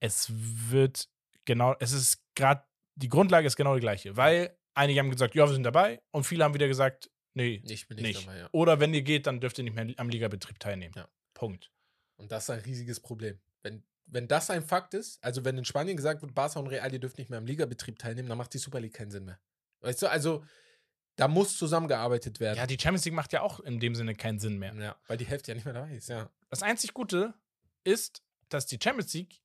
es wird genau, es ist gerade, die Grundlage ist genau die gleiche, weil einige haben gesagt, ja, wir sind dabei und viele haben wieder gesagt, nee, Ich bin nicht, nicht. dabei, ja. Oder wenn ihr geht, dann dürft ihr nicht mehr am Ligabetrieb teilnehmen. Ja. Punkt. Und das ist ein riesiges Problem. Wenn, wenn das ein Fakt ist, also wenn in Spanien gesagt wird, Barca und Real, ihr dürft nicht mehr am Ligabetrieb teilnehmen, dann macht die Super League keinen Sinn mehr. Weißt du, also da muss zusammengearbeitet werden. Ja, die Champions League macht ja auch in dem Sinne keinen Sinn mehr. Ja, weil die Hälfte ja nicht mehr dabei ist, ja. Das einzig Gute ist, dass die Champions League,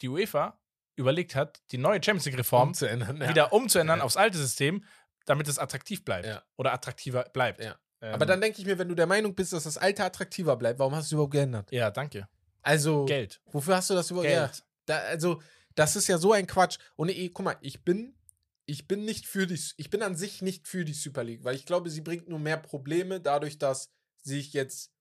die UEFA, überlegt hat, die neue Champions League-Reform zu ändern. Ja. wieder umzuändern Ja. aufs alte System, damit es attraktiv bleibt. Ja. Oder attraktiver bleibt. Ähm, Aber dann denke ich mir, wenn du der Meinung bist, dass das Alte attraktiver bleibt, warum hast du es überhaupt geändert? Ja, danke. Also, Geld. wofür hast du das überhaupt? Geld. da, also, das ist ja so ein Quatsch. Und eh, guck mal, ich bin, ich bin nicht für die, ich bin an sich nicht für die Super League, weil ich glaube, sie bringt nur mehr Probleme dadurch, dass sich jetzt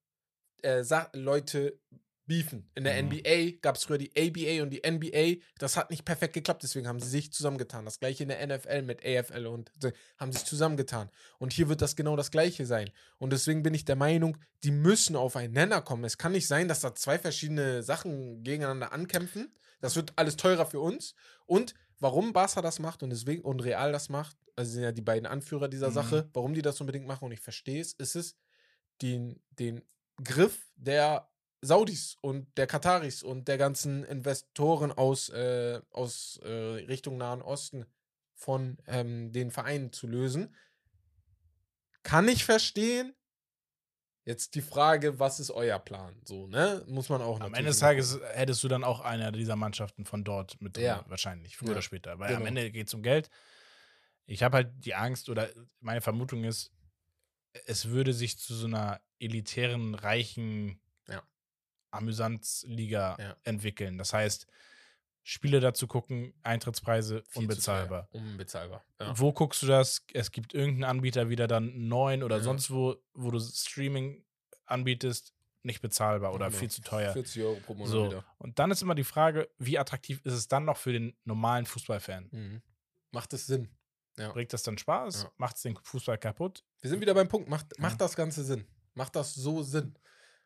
äh, Leute beefen. In der Mhm. NBA gab es früher die ABA und die NBA. Das hat nicht perfekt geklappt, deswegen haben sie sich zusammengetan. Das gleiche in der NFL mit AFL und haben sich zusammengetan. Und hier wird das genau das gleiche sein. Und deswegen bin ich der Meinung, die müssen auf einen Nenner kommen. Es kann nicht sein, dass da zwei verschiedene Sachen gegeneinander ankämpfen. Das wird alles teurer für uns. Und warum Barca das macht und deswegen und Real das macht, also sind ja die beiden Anführer dieser Mhm. Sache, warum die das unbedingt machen und ich verstehe es, ist es den, den Griff der Saudis und der Kataris und der ganzen Investoren aus, äh, aus äh, Richtung Nahen Osten von ähm, den Vereinen zu lösen. Kann ich verstehen. Jetzt die Frage, was ist euer Plan? So, ne? Muss man auch Am Ende des Tages hättest du dann auch einer dieser Mannschaften von dort mit drin, Ja. wahrscheinlich, früher Ja, oder später. Weil am genau. Ende geht es um Geld. Ich habe halt die Angst oder meine Vermutung ist, es würde sich zu so einer elitären, reichen. Amüsanzliga Ja. entwickeln. Das heißt, Spiele dazu gucken, Eintrittspreise Viel unbezahlbar. Unbezahlbar. Ja. Wo guckst du das? Es gibt irgendeinen Anbieter wieder dann neun oder Ja. sonst wo, wo du Streaming anbietest, nicht bezahlbar oder viel zu teuer. 40 Euro pro Monat So. wieder. Und dann ist immer die Frage, wie attraktiv ist es dann noch für den normalen Fußballfan? Mhm. Macht es Sinn? Ja. Bringt das dann Spaß? Macht es den Fußball kaputt? Wir sind wieder beim Punkt. Macht, macht das Ganze Sinn? Macht das so Sinn?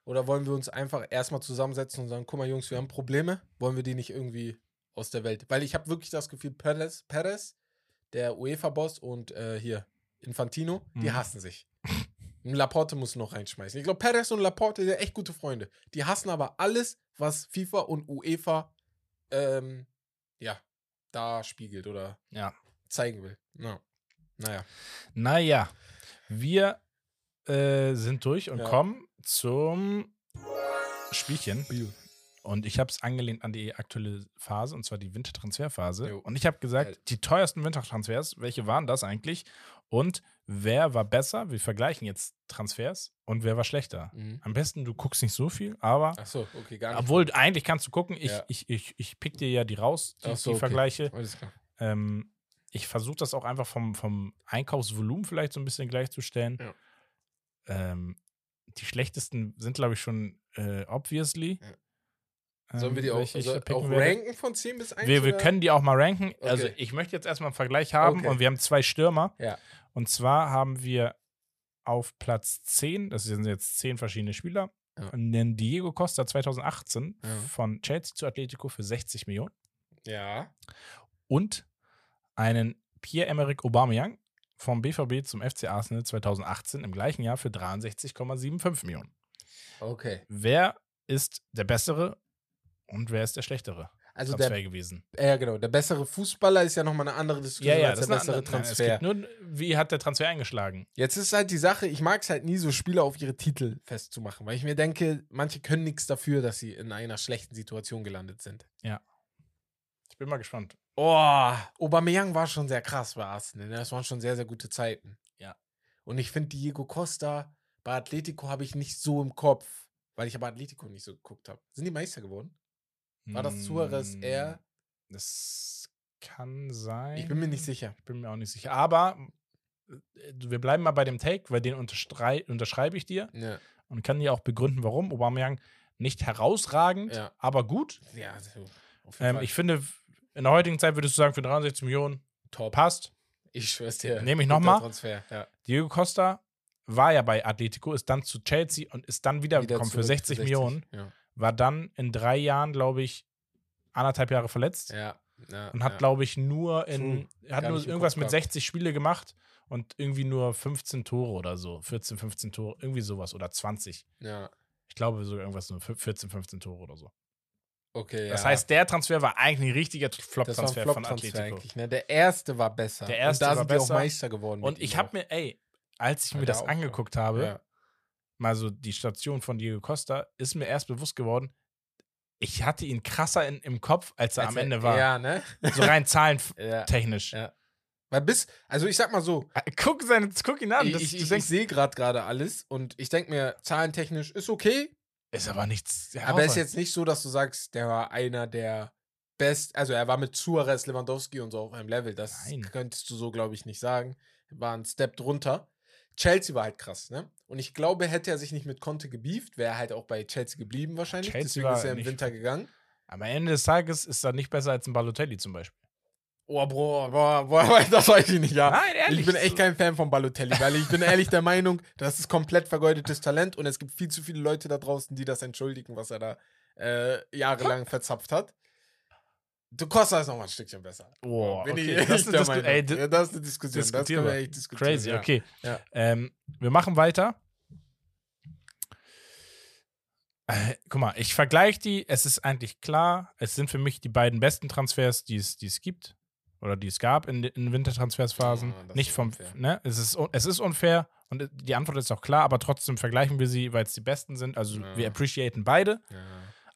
Oder wollen wir uns einfach erstmal zusammensetzen und sagen, guck mal, Jungs, wir haben Probleme. Wollen wir die nicht irgendwie aus der Welt? Weil ich habe wirklich das Gefühl, Perez, Perez der UEFA-Boss und äh, hier Infantino, die Mhm. hassen sich. Laporte muss noch reinschmeißen. Ich glaube, Perez und Laporte sind echt gute Freunde. Die hassen aber alles, was FIFA und UEFA ähm, ja, da spiegelt oder Ja. zeigen will. Ja. Naja. Naja, wir äh, sind durch und Ja. kommen zum Spielchen. Und ich habe es angelehnt an die aktuelle Phase, und zwar die Wintertransferphase. Jo. Und ich habe gesagt, die teuersten Wintertransfers, welche waren das eigentlich? Und wer war besser? Wir vergleichen jetzt Transfers und wer war schlechter. Mhm. Am besten, du guckst nicht so viel, aber Ach so, okay, gar nicht. obwohl eigentlich kannst du gucken, ich, Ja. ich, ich, ich pick dir ja die raus, die, so, die okay. Vergleiche. Alles klar. Ähm, ich versuche das auch einfach vom, vom Einkaufsvolumen vielleicht so ein bisschen gleichzustellen. Ja. Ähm, die schlechtesten sind, glaube ich, schon äh, obviously. Sollen wir die Ähm, auch, ich soll, verpicken auch werde. ranken von 10 bis 1? Wir, wir können die auch mal ranken. Also Okay. ich möchte jetzt erstmal einen Vergleich haben Okay. und wir haben zwei Stürmer. Ja. Und zwar haben wir auf Platz 10, das sind jetzt 10 verschiedene Spieler, Ja. einen Diego Costa 2018 Ja. von Chelsea zu Atletico für 60 Millionen Ja. und einen Pierre-Emerick Aubameyang vom BVB zum FC Arsenal 2018 im gleichen Jahr für 63,75 Millionen. Okay. Wer ist der bessere Und wer ist der schlechtere Also Transfer der, gewesen? ja genau, der bessere Fußballer ist ja nochmal eine andere Diskussion als der ist bessere eine andere- nein, Transfer. Geht nur, wie hat der Transfer eingeschlagen? Jetzt ist halt die Sache, ich mag es halt nie, so Spieler auf ihre Titel festzumachen, weil ich mir denke, manche können nichts dafür, dass sie in einer schlechten Situation gelandet sind. Ich bin mal gespannt. Oh, Aubameyang war schon sehr krass bei Arsenal. ne? Das waren schon sehr, sehr gute Zeiten. Ja. Und ich finde, Diego Costa bei Atletico habe ich nicht so im Kopf, weil ich aber Atletico nicht so geguckt habe. Sind die Meister geworden? War das Suarez Mm, eher? Das kann sein. Ich bin mir nicht sicher. Ich bin mir auch nicht sicher. Aber äh, wir bleiben mal bei dem Take, weil den unterschreibe ich dir Ja, und kann dir auch begründen, warum Aubameyang nicht herausragend, Ja. aber gut. ja also, Ähm, ich finde, in der heutigen Zeit würdest du sagen, für 63 Millionen top. passt. Ich schwör's dir. Nehm ich guter noch mal? Transfer, ja. Diego Costa war ja bei Atletico, ist dann zu Chelsea und ist dann Wieder wiedergekommen für zurück 60, Millionen. Ja. War dann in drei Jahren, glaube ich, anderthalb Jahre verletzt. Ja. ja und hat, ja. glaube ich, nur in hat Gar nur irgendwas mit gehabt. 60 Spiele gemacht und irgendwie nur 15 Tore oder so. 14, 15 Tore, irgendwie sowas oder 20. ja. Ich glaube sogar irgendwas nur 14, 15 Tore oder so. Okay, Das ja. heißt, der Transfer war eigentlich ein richtiger Flop-Transfer von Flop-Transfer Atletico. Ne? Der erste war besser. Der erste und da war sind die auch besser. Meister geworden. Und ich habe auch. mir, ey, als ich mir das auch, angeguckt habe, Ja. mal so die Station von Diego Costa, ist mir erst bewusst geworden, ich hatte ihn krasser in, im Kopf, als er Als am Ende war. Ja, ne? So rein zahlentechnisch. Ja. Ja. Weil bis, also ich sag mal so, Äh, Guck, seine, guck ihn an. ich, Das, ich, ich, sehe gerade gerade alles und ich denke mir, zahlentechnisch ist okay, ist aber nichts. aber es ist jetzt nicht so, dass du sagst, der war einer der best, also er war mit Suarez, Lewandowski und so auf einem Level. Das Nein. könntest du so, glaube ich, nicht sagen. War ein Step drunter. Chelsea war halt krass, ne? Und ich glaube, hätte er sich nicht mit Conte gebieft, wäre er halt auch bei Chelsea geblieben wahrscheinlich. Chelsea Deswegen war ist er im Winter gegangen. Am Ende des Tages ist er nicht besser als ein Balotelli zum Beispiel. Oh, boah, boah, boah, das weiß ich nicht, ja. Nein, ehrlich. Ich bin echt kein Fan von Balotelli, weil ich bin ehrlich der Meinung, das ist komplett vergeudetes Talent und es gibt viel zu viele Leute da draußen, die das entschuldigen, was er da äh, jahrelang verzapft hat. Du Costa ist noch mal ein Stückchen besser. Oh, bin okay. ich Das ist eine der Meinung. ey, ja, das ist eine Diskussion. Das können wir echt diskutieren. Crazy, ja. okay. Ja. Ähm, wir machen weiter. Äh, guck mal, ich vergleiche die. Es ist eigentlich klar, es sind für mich die beiden besten Transfers, die es, die es gibt. Oder die es gab in, in Wintertransfersphasen. Ah, das Nicht vom. unfair. Ne? Es, ist, es ist unfair und die Antwort ist auch klar, aber trotzdem vergleichen wir sie, weil es die besten sind. Also Ja. wir appreciaten beide. Ja.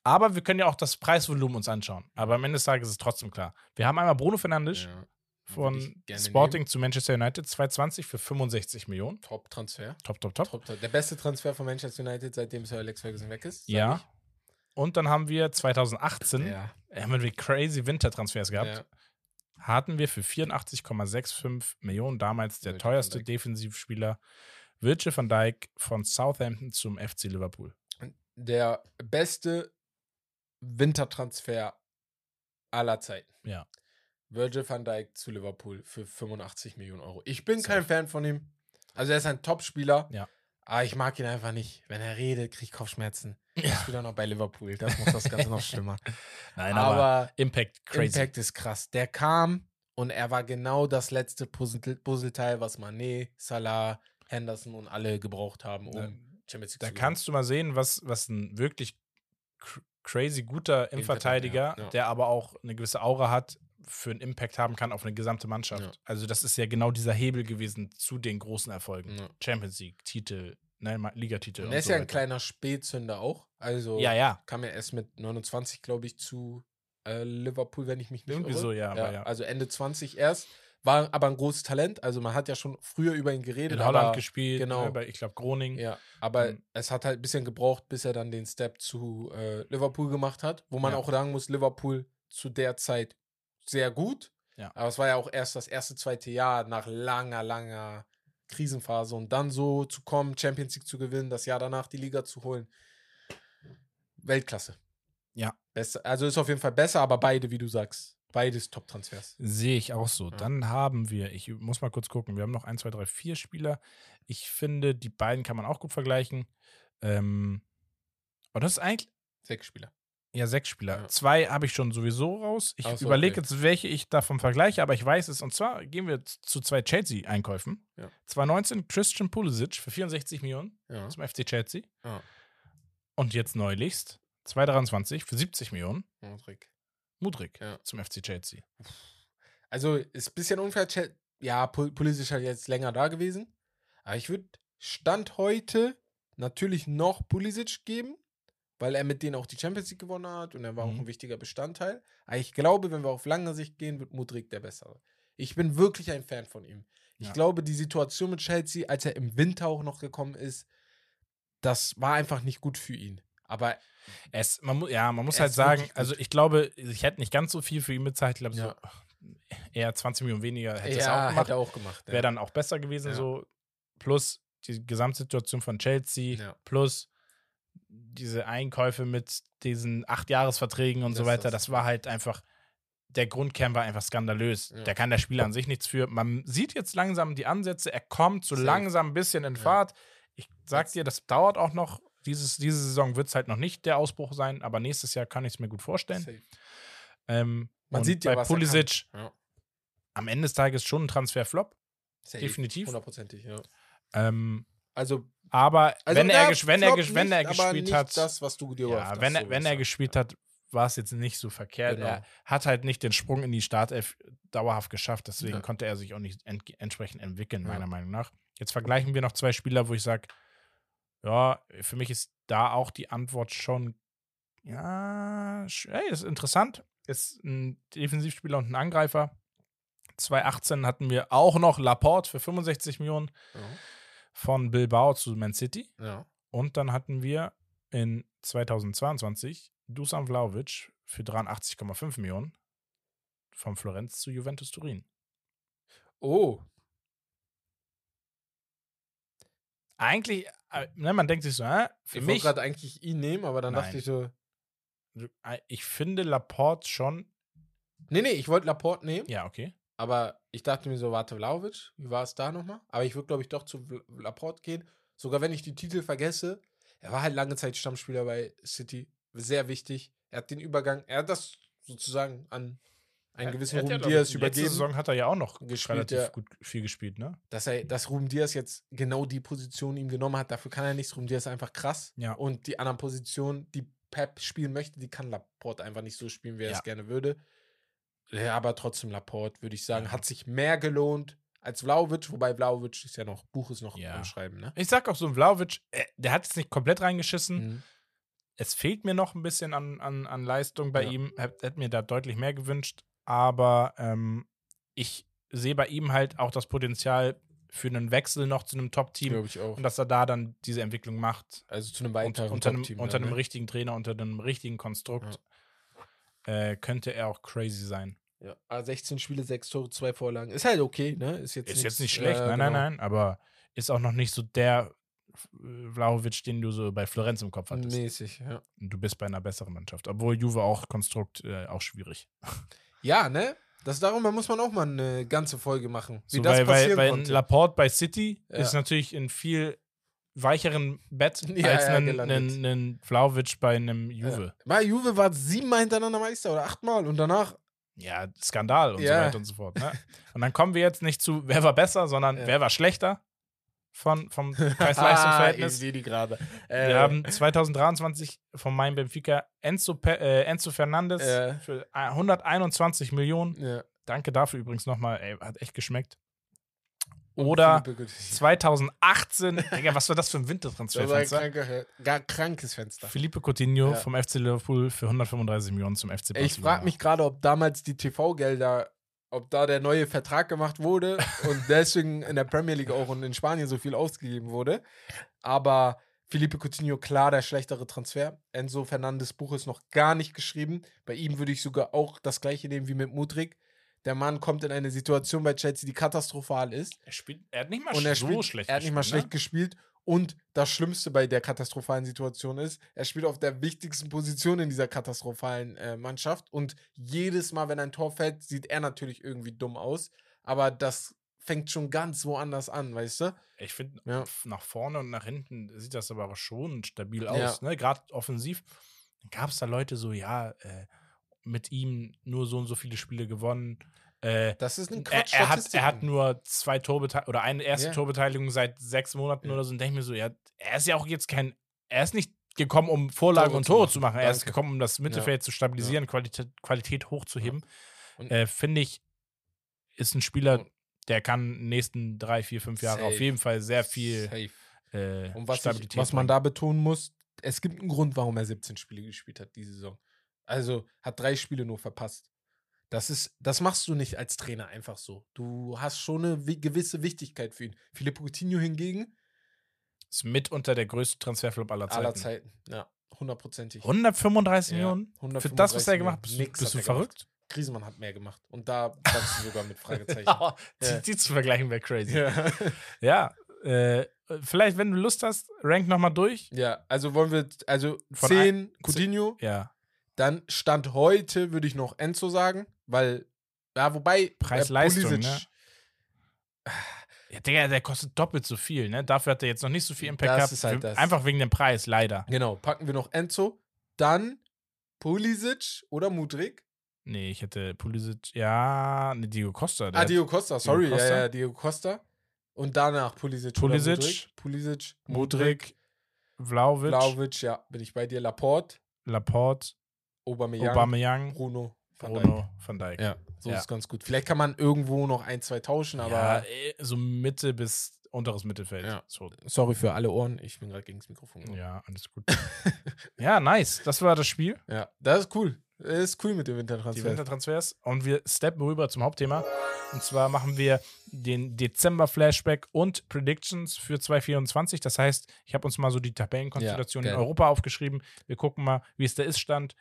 Aber wir können ja auch das Preisvolumen uns anschauen. Aber am Ende des Tages ist es trotzdem klar. Wir haben einmal Bruno Fernandes Ja. Von Sporting zu Manchester United 220 für 65 Millionen. Top-Transfer. Top, top, top. Top, top. Der beste Transfer von Manchester United, seitdem Sir Alex Ferguson weg ist. Ja. ich. Und dann haben wir 2018, Ja. haben wir crazy Wintertransfers gehabt, ja. Hatten wir für 84,65 Millionen damals der Virgil teuerste. Defensivspieler Virgil van Dijk von Southampton zum FC Liverpool. Der beste Wintertransfer aller Zeiten. Ja. Virgil van Dijk zu Liverpool für 85 Millionen Euro. Ich bin kein Fan von ihm. Also er ist ein Top-Spieler. Ja. Aber ich mag ihn einfach nicht. Wenn er redet, kriege ich Kopfschmerzen. Ja. Ich spiele auch noch bei Liverpool. Das macht das Ganze noch schlimmer. Nein, aber, aber Impact crazy. Impact ist krass. Der kam und er war genau das letzte Puzzle Puzzleteil, was Mané, Salah, Henderson und alle gebraucht haben, um Da- Champions League Da zu kannst du mal sehen, was, was ein wirklich cr crazy guter Innenverteidiger, ja, ja. der aber auch eine gewisse Aura hat, für einen Impact haben kann auf eine gesamte Mannschaft. Ja. Also das ist ja genau dieser Hebel gewesen zu den großen Erfolgen. Ja. Champions League, Titel, ne, Ma- Ligatitel. Und er ist so ja ein weiter. kleiner Spätzünder auch. Also Ja, ja. kam er erst mit 29, glaube ich, zu äh, Liverpool, wenn ich mich nicht Irgendwie irre. so, ja, ja. Also Ende 20 erst. War aber ein großes Talent. Also man hat ja schon früher über ihn geredet. In Holland aber, gespielt, genau. ne, bei, ich glaube, Groningen. Ja, aber Ähm, es hat halt ein bisschen gebraucht, bis er dann den Step zu äh, Liverpool gemacht hat. Wo man auch sagen muss, Liverpool zu der Zeit sehr gut. Ja. Aber es war ja auch erst das erste, zweite Jahr nach langer, langer Krisenphase. Und dann so zu kommen, Champions League zu gewinnen, das Jahr danach die Liga zu holen. Weltklasse. Ja. Besser, also ist auf jeden Fall besser, aber beide, wie du sagst, beides Top-Transfers. Sehe ich auch so. Ja. Dann haben wir, ich muss mal kurz gucken, wir haben noch 1, 2, 3, 4 Spieler. Ich finde, die beiden kann man auch gut vergleichen. Ähm, und das ist eigentlich, Sechs Spieler. Ja, sechs Spieler. Ja. Zwei habe ich schon sowieso raus. Ich so, überlege okay. jetzt, welche ich davon vergleiche, aber ich weiß es. Und zwar gehen wir zu zwei Chelsea-Einkäufen. Ja. 2019 Christian Pulisic für 64 Millionen Ja. zum FC Chelsea. Ja. Und jetzt neulichst 223 für 70 Millionen. Mudrik Ja. zum FC Chelsea. Also ist ein bisschen unfair. Ja, Pul- Pulisic halt jetzt länger da gewesen. Aber ich würde Stand heute natürlich noch Pulisic geben, weil er mit denen auch die Champions League gewonnen hat und er war auch Mhm. ein wichtiger Bestandteil. Aber ich glaube, wenn wir auf lange Sicht gehen, wird Mudrik der Bessere. Ich bin wirklich ein Fan von ihm. Ich Ja. glaube, die Situation mit Chelsea, als er im Winter auch noch gekommen ist, das war einfach nicht gut für ihn. Aber Es, man, ja, man muss halt sagen, also ich glaube, ich hätte nicht ganz so viel für ihn bezahlt. Ich glaube, Ja. so eher 20 Millionen weniger hätte es auch ja, gemacht. er auch gemacht. Wäre dann auch besser gewesen, Ja. so. Plus die Gesamtsituation von Chelsea, Ja. plus diese Einkäufe mit diesen Acht-Jahres-Verträgen und so Das- weiter. das- war halt einfach, der Grundkern war einfach skandalös. Ja. Da kann der Spieler an sich nichts für. Man sieht jetzt langsam die Ansätze, er kommt so Safe. langsam ein bisschen in Ja. Fahrt. Ich sag Jetzt- dir, das dauert auch noch. Dieses, diese Saison wird es halt noch nicht der Ausbruch sein, aber nächstes Jahr kann ich es mir gut vorstellen. Ähm, Man sieht ja, bei. Pulisic Ja. am Ende des Tages schon ein Transferflop. Definitiv. Hundertprozentig, ja. Ähm, Also, aber also wenn er, ja, wenn er, ges- wenn nicht, er gespielt nicht hat, das, was du dir ja, hast, wenn er, so wenn er gespielt hat, war es jetzt nicht so verkehrt. Genau. Er hat halt nicht den Sprung in die Startelf dauerhaft geschafft, deswegen Ja. konnte er sich auch nicht ent entsprechend entwickeln, Ja. meiner Meinung nach. Jetzt vergleichen wir noch zwei Spieler, wo ich sage, ja, für mich ist da auch die Antwort schon, ja, ey, ist interessant. Ist ein Defensivspieler und ein Angreifer. 2018 hatten wir auch noch Laporte für 65 Millionen von Bilbao zu Man City. Ja. Und dann hatten wir in 2022 Dusan Vlaovic für 83,5 Millionen von Florenz zu Juventus Turin. Oh, Eigentlich, äh, ne, man denkt sich so, äh, für ich wollte mich, gerade eigentlich ihn nehmen, aber dann dachte Nein. ich so, äh, ich finde Laporte schon, nee, nee, ich wollte Laporte nehmen, ja, okay. Aber ich dachte mir so, warte, Vlaovic, wie war es da nochmal? Aber ich würde, glaube ich, doch zu Laporte gehen, sogar wenn ich die Titel vergesse. Er war halt lange Zeit Stammspieler bei City, sehr wichtig. Er hat den Übergang, er hat das sozusagen an einen gewissen ja, Ruben Diaz Letzte übergeben. Saison hat er ja auch noch Gespielt, relativ ja. gut viel gespielt, ne? dass er, dass Ruben Diaz jetzt genau die Position ihm genommen hat, dafür kann er nichts. Ruben Diaz ist einfach krass. Ja. Und die anderen Positionen, die Pep spielen möchte, die kann Laporte einfach nicht so spielen, wie er Ja. es gerne würde. Ja, aber trotzdem Laporte, würde ich sagen, Ja. hat sich mehr gelohnt als Vlaovic, wobei Vlaovic ist ja noch, Buch ist noch Ja. am Schreiben, ne? Ich sag auch so, Vlaovic, äh, der hat es nicht komplett reingeschissen. Mhm. es fehlt mir noch ein bisschen an, an, an Leistung bei Ja. ihm. Hätte hätt mir da deutlich mehr gewünscht. Aber ähm, ich sehe bei ihm halt auch das Potenzial für einen Wechsel noch zu einem Top-Team Glaube ich auch. und dass er da dann diese Entwicklung macht. Also zu einem weiteren unter einem, Top-Team unter einem ne? richtigen Trainer, unter einem richtigen Konstrukt äh, könnte er auch crazy sein. Ja. Aber 16 Spiele, 6 Tore, 2 Vorlagen. Ist halt okay, ne? Ist jetzt, Ist nichts, jetzt nicht schlecht, äh, nein, genau. nein, nein, aber ist auch noch nicht so der äh, Vlahovic, den du so bei Florenz im Kopf hattest. Mäßig, ja. Und du bist bei einer besseren Mannschaft. Obwohl Juve auch Konstrukt äh, auch schwierig. Ja, ne? Das darüber muss man auch mal eine ganze Folge machen. Wie So, das weil, weil, passieren weil ein konnte. Laporte bei City Ja. ist natürlich in viel weicheren Bett Ja, als ja, ein, gelandet. ein, ein Vlaovic bei einem Juve. Ja. Bei Juve war siebenmal hintereinander Meister oder achtmal und danach. Ja, Skandal und so weiter und so fort. Ne? Und dann kommen wir jetzt nicht zu, wer war besser, sondern wer war schlechter von, vom Ah, Preis-Leistungs-Verhältnis. ich sehe die gerade. wir Äh, haben 2023 von meinem Benfica Enzo, Pe äh, Enzo Fernandes Ja. für 121 Millionen. Danke dafür übrigens nochmal. Ey, hat echt geschmeckt. Oder Philippe Coutinho. 2018, Digga, was war das für ein Das war ein Wintertransferfenster? gar krankes Fenster. Felipe Coutinho Ja. vom FC Liverpool für 135 Millionen zum FC Barcelona. Ich frage mich gerade, ob damals die TV-Gelder, ob da der neue Vertrag gemacht wurde und deswegen in der Premier League auch und in Spanien so viel ausgegeben wurde. Aber Felipe Coutinho, klar, der schlechtere Transfer. Enzo Fernandes Buch ist noch gar nicht geschrieben. Bei ihm würde ich sogar auch das gleiche nehmen wie mit Mudrik. Der Mann kommt in eine Situation bei Chelsea, die katastrophal ist. Er, spielt, er hat nicht mal Und er, so spielt, schlecht er hat nicht mal gespielt, schlecht gespielt. Und das Schlimmste bei der katastrophalen Situation ist, er spielt auf der wichtigsten Position in dieser katastrophalen äh, Mannschaft. Und jedes Mal, wenn ein Tor fällt, sieht er natürlich irgendwie dumm aus. Aber das fängt schon ganz woanders an, weißt du? Ne? Ich finde, Ja. nach vorne und nach hinten sieht das aber schon stabil Ja. aus. Ne? Gerade offensiv gab es da Leute so, ja, äh, mit ihm nur so und so viele Spiele gewonnen. Äh, Das ist ein er, Quatsch. er, hat, er hat nur zwei Torbeteiligungen oder eine erste Ja. Torbeteiligung seit sechs Monaten Ja. oder so und denke mir so, ja, er ist ja auch jetzt kein, er ist nicht gekommen, um Vorlagen Tore und zu Tore machen. zu machen. Er ist gekommen, um das Mittelfeld zu stabilisieren, Qualität, Qualität hochzuheben. Und- Äh, Finde ich, ist ein Spieler, der kann in den nächsten drei, vier, fünf Jahre auf jeden Fall sehr viel äh, Und was, Stabilität ich, was man da betonen muss, es gibt einen Grund, warum er 17 Spiele gespielt hat diese Saison. Also hat drei Spiele nur verpasst. Das ist, das machst du nicht als Trainer einfach so. Du hast schon eine wi- gewisse Wichtigkeit für ihn. Philipp Coutinho hingegen, ist mitunter der größte Transferflop aller Zeiten. aller Zeiten. Ja, hundertprozentig. 135 Ja, Millionen? Für 135 das, was er gemacht hat, bist, Nix bist du er gemacht. verrückt? Griezmann hat mehr gemacht. Und da sagst du sogar mit Fragezeichen. Die, die zu vergleichen wäre crazy. ja. Ja, äh, vielleicht, wenn du Lust hast, rank nochmal durch. ja, also wollen wir, also Von 10 Coutinho, Ja. Dann Stand heute würde ich noch Enzo sagen, weil, ja, wobei. äh, Preis-Leistung, ne? Ja, Digga, der kostet doppelt so viel, ne? Dafür hat er jetzt noch nicht so viel Impact Das gehabt. ist halt das. Einfach wegen dem Preis, leider. Genau, packen wir noch Enzo. Dann Pulisic oder Mudrik. Nee, ich hätte Pulisic, ja, ne, Diego Costa. Ah, Diego Costa, sorry. Costa. Ja, ja, Diego Costa. Und danach Pulisic. Pulisic, Mudrik. Pulisic, Mudrik, Vlaovic, Vlaovic, ja, bin ich bei dir. Laporte, Laporte, Aubameyang, Aubameyang, Bruno, Van Dijk. Bruno, Van Dijk. Ja, so Ja. ist ganz gut. Vielleicht kann man irgendwo noch ein, zwei tauschen, ja, aber äh, so Mitte bis unteres Mittelfeld. Ja. So, sorry für alle Ohren. Ich bin gerade gegen das Mikrofon. gegangen. ja, alles gut. ja, nice. Das war das Spiel. Ja, das ist cool. Das ist cool mit dem die Wintertransfer. Wintertransfers. Und wir steppen rüber zum Hauptthema. Und zwar machen wir den Dezember-Flashback und Predictions für 2024. Das heißt, ich habe uns mal so die Tabellenkonstellation Ja, in. Europa aufgeschrieben. Wir gucken mal, wie es da ist stand.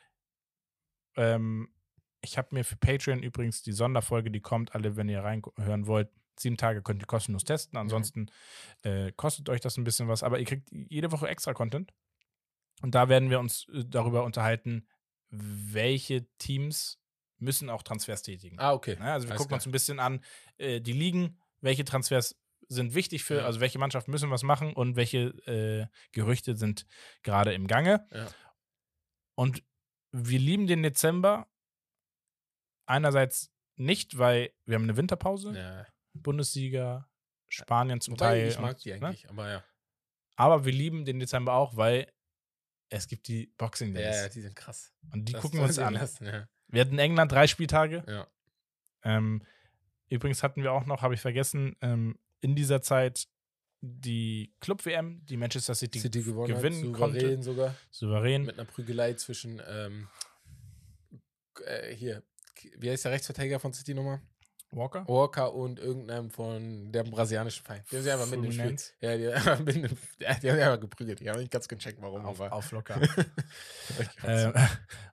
Ähm, ich habe mir für Patreon übrigens die Sonderfolge, die kommt, alle, wenn ihr reinhören wollt. Sieben Tage könnt ihr kostenlos testen. Ansonsten äh, kostet euch das ein bisschen was, aber ihr kriegt jede Woche extra Content. Und da werden wir uns äh, darüber unterhalten, welche Teams müssen auch Transfers tätigen. Ah, okay. Ja, also wir Alles gucken klar. uns ein bisschen an, äh, die Ligen, welche Transfers sind wichtig für, Ja. also welche Mannschaften müssen was machen und welche äh, Gerüchte sind gerade im Gange. Ja. Und wir lieben den Dezember einerseits nicht, weil wir haben eine Winterpause, Ja. Bundesliga, Spanien zum Wobei, Teil. ich mag und, die ne? eigentlich, aber ja. Aber wir lieben den Dezember auch, weil es gibt die Boxing Ja, Days. ja, die sind krass. und die Das gucken wir uns an. lassen, Ja. Wir hatten in England drei Spieltage. Ja. Ähm, übrigens hatten wir auch noch, habe ich vergessen, ähm, in dieser Zeit die Club-WM, die Manchester City, City gewonnen gewinnen hat, konnte. souverän sogar. Souverän. Mit einer Prügelei zwischen, ähm, äh, hier, wie heißt der Rechtsverteidiger von City nochmal? Walker? Walker und irgendeinem von dem brasianischen Verein. Die haben sich einfach mitten im Spiel. Ja, die, haben sich einfach geprügelt. Ich habe nicht ganz gecheckt, warum. Auf, aber. auf locker. Ähm,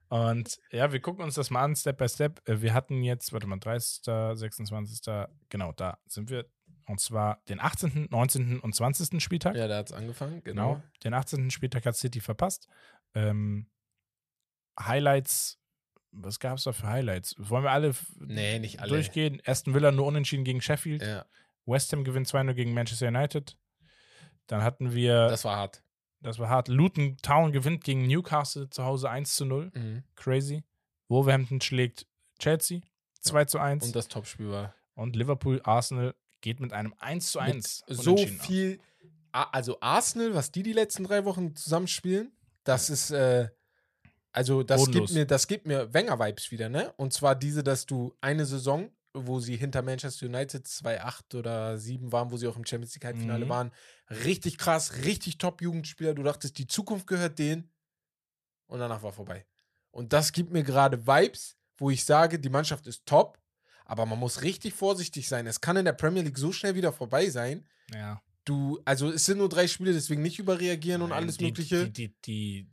und ja, wir gucken uns das mal an, Step by Step. Äh, Wir hatten jetzt, warte mal, 30., 26., genau, da sind wir. Und zwar den 18., 19. und 20. Spieltag. ja, da hat es angefangen, Genau. genau. Den 18. Spieltag hat City verpasst. Ähm, Highlights, was gab es da für Highlights? Wollen wir alle, Nee, nicht alle. durchgehen? Aston Villa nur unentschieden gegen Sheffield. Ja, West Ham gewinnt 2-0 gegen Manchester United. Dann hatten wir, das, das war hart. war hart, Luton Town gewinnt gegen Newcastle zu Hause 1-0. Mhm. Crazy. Wolverhampton schlägt Chelsea 2-1. Und Und, das Topspiel war Liverpool, Arsenal geht mit einem 1-1. mit so unentschieden aus. viel. Also Arsenal, was die die letzten drei Wochen zusammenspielen, das ist äh, also das Bodenlos. gibt mir das gibt mir Wenger-Vibes wieder, ne? Und zwar diese, dass du eine Saison, wo sie hinter Manchester United 2-8 oder 7 waren, wo sie auch im Champions League Halbfinale Mhm. waren, richtig krass, richtig top Jugendspieler. Du dachtest, die Zukunft gehört denen. Und danach war vorbei. Und das gibt mir gerade Vibes, wo ich sage, die Mannschaft ist top, aber man muss richtig vorsichtig sein. Es kann in der Premier League so schnell wieder vorbei sein. Ja. Du, also es sind nur drei Spiele, deswegen nicht überreagieren und Nein, alles die, Mögliche. Die, die, die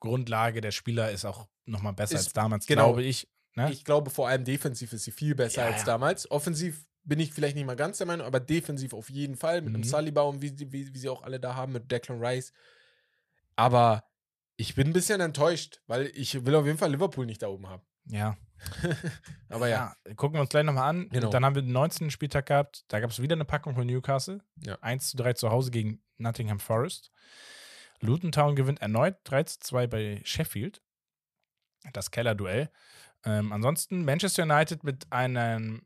Grundlage der Spieler ist auch nochmal besser Ist- als damals, genau. glaube ich. Ne? Ich glaube, vor allem defensiv ist sie viel besser Ja, als ja. damals. Offensiv bin ich vielleicht nicht mal ganz der Meinung, aber defensiv auf jeden Fall. Mit Mhm. einem Saliba und wie, sie- wie, wie sie auch alle da haben, mit Declan Rice. Aber ich bin ein bisschen enttäuscht, weil ich will auf jeden Fall Liverpool nicht da oben haben. Ja. Aber ja. ja. Gucken wir uns gleich nochmal an. Genau. Dann haben wir den 19. Spieltag gehabt. Da gab es wieder eine Packung von Newcastle. Ja. 1 zu 3 zu Hause gegen Nottingham Forest. Luton Town gewinnt erneut 3 zu 2 bei Sheffield. Das Keller-Duell. Ähm, ansonsten Manchester United mit einem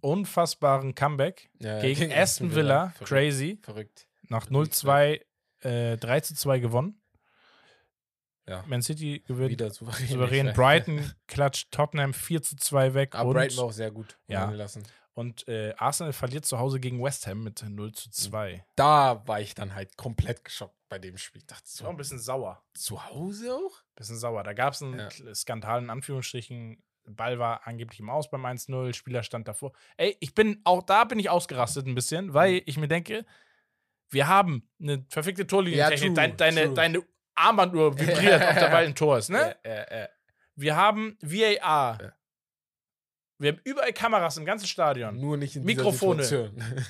unfassbaren Comeback ja gegen Aston Villa. Verrückt. Crazy. Verrückt. Nach Wirklich 0-2 äh, 3 zu 2 gewonnen. Ja. Man City gewinnt Wieder souverän. souverän. Brighton klatscht Tottenham 4 zu 2 weg. Aber und Brighton war auch sehr gut. Ja. Lassen. und äh, Arsenal verliert zu Hause gegen West Ham mit 0 zu 2. Da war ich dann halt komplett geschockt bei dem Spiel. Ich dachte war ein so, bisschen sauer. zu Hause auch? Bisschen sauer. Da gab es einen Ja. Skandal in Anführungsstrichen. Ball war angeblich im Aus beim 1-0, Spieler stand davor. Ey, ich bin, auch da bin ich ausgerastet ein bisschen, weil Mhm. ich mir denke, wir haben eine verfickte Torlinientechnik. Ja, true, deine, true. deine Armbanduhr vibriert, ob der Ball ein Tor ist, ne? Wir haben VAR. Wir haben überall Kameras im ganzen Stadion. Nur nicht in Mikrofone. Situation.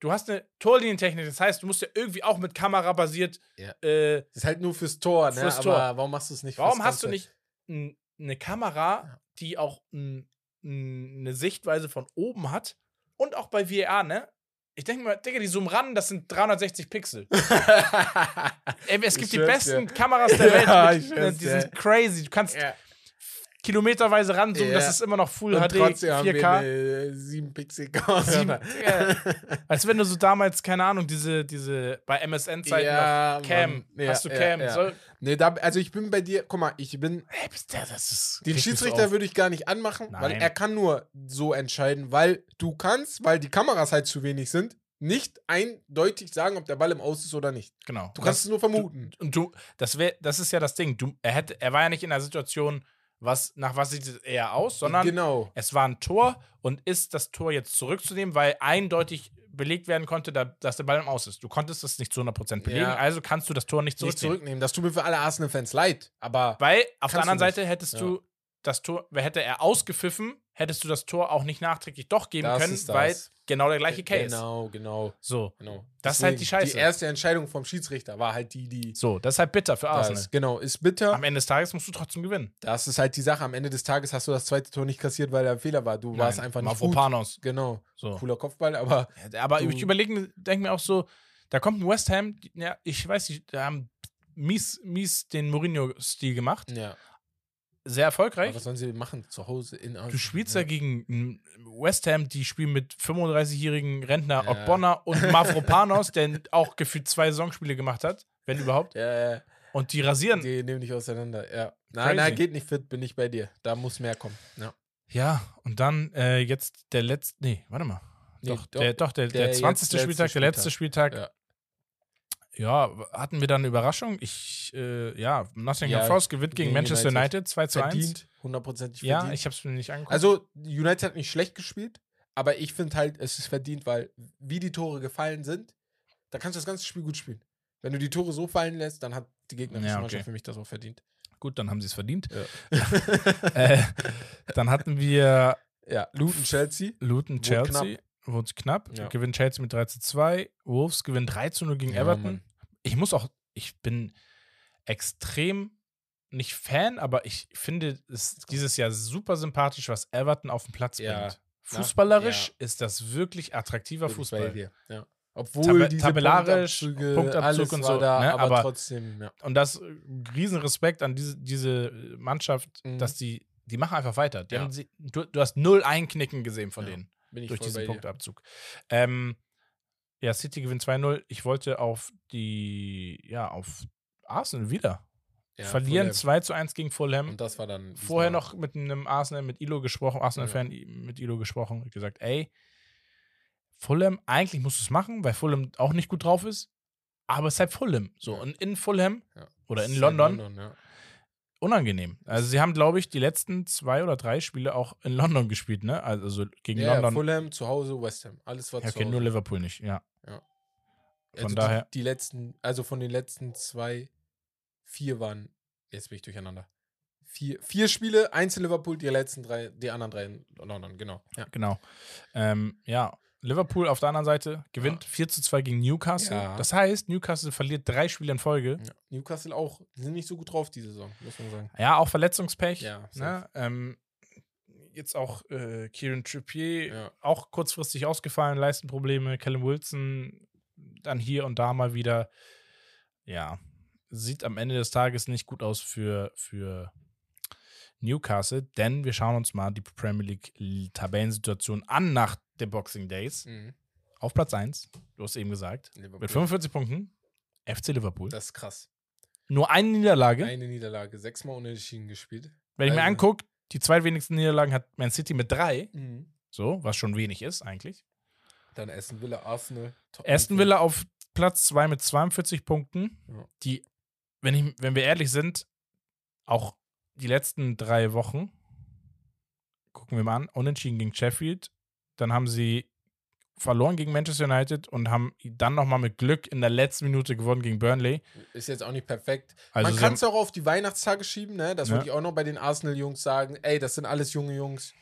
Du hast eine Torlinientechnik, das heißt, du musst ja irgendwie auch mit Kamera basiert. Ja. Äh, Das ist halt nur fürs Tor, ne? Fürs Aber Tor. warum machst du es nicht warum hast du Ganze? nicht eine Kamera, die auch eine Sichtweise von oben hat? Und auch bei VAR, ne? Ich denke mal, Digga, die zoomen ran, das sind 360 Pixel. Ey, es gibt die besten dir. Kameras der Welt. Ja, mit, ne, die sind crazy. Du kannst ja. Kilometerweise ranzoomen, Ja. das ist immer noch Full Und HD, trotzdem haben wir 4K. eine 7 Pixel Sieben- Kamera. Als wenn du so damals, keine Ahnung, diese, diese bei MSN-Zeiten Ja, noch Cam. Ja, Hast du Cam? ja. So, Nee, da, also ich bin bei dir, guck mal, ich bin, Ey, bist der, das ist. den Schiedsrichter würde ich gar nicht anmachen, weil Nein. er kann nur so entscheiden, weil du kannst, weil die Kameras halt zu wenig sind, nicht eindeutig sagen, ob der Ball im Aus ist oder nicht. Genau. Du kannst es nur vermuten. Und du, das wär, das ist ja das Ding. Du, er, hätte, er war ja nicht in der Situation, was, nach was sieht es eher aus, sondern genau. es war ein Tor und ist das Tor jetzt zurückzunehmen, weil eindeutig belegt werden konnte, da, dass der Ball im Aus ist. Du konntest das nicht zu 100% belegen, Ja. also kannst du das Tor nicht Nicht zurücknehmen. zurücknehmen. Das tut mir für alle Arsenal-Fans leid, aber Weil auf der anderen. Seite hättest Ja. du das Tor, wer hätte er ausgepfiffen, hättest du das Tor auch nicht nachträglich doch geben Das können, weil genau der gleiche Case. genau, genau, So. genau. Das ist halt die Scheiße. Die erste Entscheidung vom Schiedsrichter war halt die, die So, das ist halt bitter für da Arsenal. ist. Genau, ist bitter. Am Ende des Tages musst du trotzdem gewinnen. Das ist halt die Sache. Am Ende des Tages hast du das zweite Tor nicht kassiert, weil da ein Fehler war. Du warst Nein, einfach nicht gut. Genau. So. Cooler Kopfball, aber Ja, Aber ich überlege, denke mir auch so, da kommt ein West Ham, ja, ich weiß nicht, die haben mies, mies den Mourinho-Stil gemacht. ja. Sehr Aber erfolgreich. was sollen sie machen zu Hause in Du spielst ja gegen mm, West Ham, die spielen mit 35-jährigen Rentner Ja. Ogbonna und Mavropanos, der auch gefühlt zwei Saisonspiele gemacht hat, wenn überhaupt. Ja, ja. Und die rasieren. Die nehmen dich auseinander. Ja. Nein, nein, geht nicht fit, bin ich bei dir. Da muss mehr kommen. Ja. Ja, und dann äh, jetzt der letzte, nee, warte mal. Nee, doch, doch. der, doch, der, der, Der 20. jetzt letzte Spieltag, der letzte Spieltag. Ja. Ja. hatten wir dann eine Überraschung? Ich, äh, ja, Nottingham Ja, Forest gewinnt gegen gegen Manchester United. United 2 zu 1. Verdient, hundertprozentig Ja, verdient. ich habe es mir nicht angeguckt. Also, United hat nicht schlecht gespielt, aber ich finde halt, es ist verdient, weil wie die Tore gefallen sind, da kannst du das ganze Spiel gut spielen. Wenn du die Tore so fallen lässt, dann hat die gegnerische Ja, okay. Mannschaft für mich das auch verdient. Gut, dann haben sie es verdient. Ja. äh, dann hatten wir ja, Luton Chelsea. Luton Chelsea. Wurde knapp. Ja. Gewinnt Chelsea mit 3 zu 2. Wolves gewinnt 3 zu 0 gegen Ja, Everton. Mann. Ich muss auch, ich bin extrem nicht Fan, aber ich finde es dieses Jahr super sympathisch, was Everton auf den Platz Ja. bringt. Fußballerisch ja. ist das wirklich attraktiver Bin Fußball. Ja. Obwohl Tab- diese tabellarisch, Punktabzüge, Punktabzug und so, da, ne, aber, aber- trotzdem, ja. Und das äh, Riesenrespekt an diese, diese Mannschaft, Mhm. dass die, die machen einfach weiter. Die haben sie, du, du hast null Einknicken gesehen von denen Bin ich durch diesen. Punktabzug. Ähm, ja, City gewinnt 2-0. Ich wollte auf die, ja, auf Arsenal wieder. Ja, Verlieren Fulham. 2 zu 1 gegen Fulham. Und das war dann Vorher noch mit einem Arsenal, mit Ilo gesprochen, Arsenal-Fan mit Ilo gesprochen, gesagt, ey, Fulham, eigentlich musst du es machen, weil Fulham auch nicht gut drauf ist, aber es ist halt Fulham. So, Ja. und in Fulham Ja. oder in ist London, ja. Unangenehm. Also sie haben, glaube ich, die letzten zwei oder drei Spiele auch in London gespielt, ne? Also gegen Ja, London. Fulham, zu Hause, West Ham. Alles war Ja, zu okay, Hause. nur Liverpool nicht, ja. also von daher- Die, die letzten, also von den letzten zwei, vier waren, jetzt bin ich durcheinander. Vier, vier Spiele, eins in Liverpool, die letzten drei, die anderen drei in London, genau. Ja. Genau. Ähm, ja, Liverpool auf der anderen Seite gewinnt 4 zu 2 gegen Newcastle. Ja. Das heißt, Newcastle verliert drei Spiele in Folge. Ja. Newcastle auch, die sind nicht so gut drauf diese Saison, muss man sagen. Ja, auch Verletzungspech. Ja, ne? ähm, jetzt auch äh, Kieran Trippier, Ja. auch kurzfristig ausgefallen, Leistenprobleme. Callum Wilson dann hier und da mal wieder. Ja, sieht am Ende des Tages nicht gut aus für, für Newcastle, denn wir schauen uns mal die Premier League Tabellensituation an nach den Boxing Days. Mhm. Auf Platz 1, du hast eben gesagt, Liverpool. mit 45 Punkten, FC Liverpool. Das ist krass. Nur eine Niederlage. Eine Niederlage, sechsmal unentschieden gespielt. Wenn ich mir Also- angucke, die zweitwenigsten Niederlagen hat Man City mit drei. So, was schon wenig ist eigentlich. Dann Aston Villa, Arsenal. Aston Villa auf Platz 2 mit 42 Punkten. Ja. Die, wenn, ich, wenn wir ehrlich sind, auch die letzten drei Wochen, gucken wir mal an, unentschieden gegen Sheffield, dann haben sie verloren gegen Manchester United und haben dann nochmal mit Glück in der letzten Minute gewonnen gegen Burnley. Ist jetzt auch nicht perfekt. Also Man kann es auch auf die Weihnachtstage schieben, ne? Das Ja. würde ich auch noch bei den Arsenal-Jungs sagen. Ey, das sind alles junge Jungs.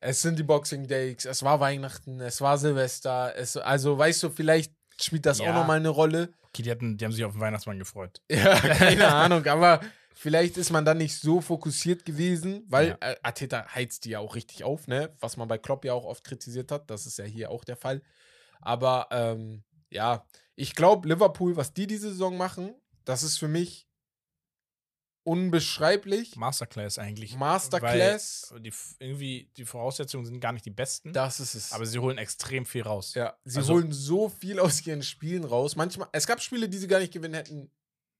Es sind die Boxing Days, es war Weihnachten, es war Silvester. Es, also, weißt du, vielleicht spielt das Ja. auch nochmal eine Rolle. Okay, die, hatten, die haben sich auf den Weihnachtsmann gefreut. Ja, keine Ahnung, aber vielleicht ist man dann nicht so fokussiert gewesen, weil Ja. äh, Arteta heizt die ja auch richtig auf, ne? Was man bei Klopp ja auch oft kritisiert hat. Das ist ja hier auch der Fall. Aber ähm, ja, ich glaube, Liverpool, was die diese Saison machen, das ist für mich unbeschreiblich. Masterclass eigentlich. Masterclass. Die, irgendwie, die Voraussetzungen sind gar nicht die besten, Das ist es. aber sie holen extrem viel raus. ja, sie also- holen so viel aus ihren Spielen raus. Manchmal, es gab Spiele, die sie gar nicht gewinnen hätten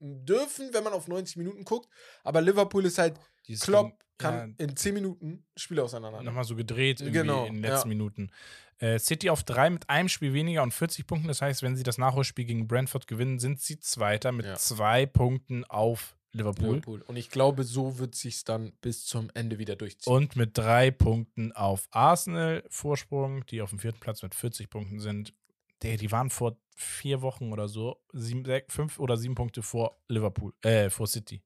dürfen, wenn man auf 90 Minuten guckt. Aber Liverpool ist halt Dieses Klopp kann in 10 Minuten Spiele auseinander. nochmal so gedreht irgendwie Genau, in den letzten ja. Minuten. Äh, City auf drei mit einem Spiel weniger und 40 Punkten. Das heißt, wenn sie das Nachholspiel gegen Brentford gewinnen, sind sie Zweiter mit Ja. zwei Punkten auf Liverpool, Liverpool. Und ich glaube, so wird sich dann bis zum Ende wieder durchziehen. und mit drei Punkten auf Arsenal Vorsprung, die auf dem vierten Platz mit 40 Punkten sind. Die, die waren vor vier Wochen oder so sieben, fünf oder sieben Punkte vor Liverpool, äh, vor City.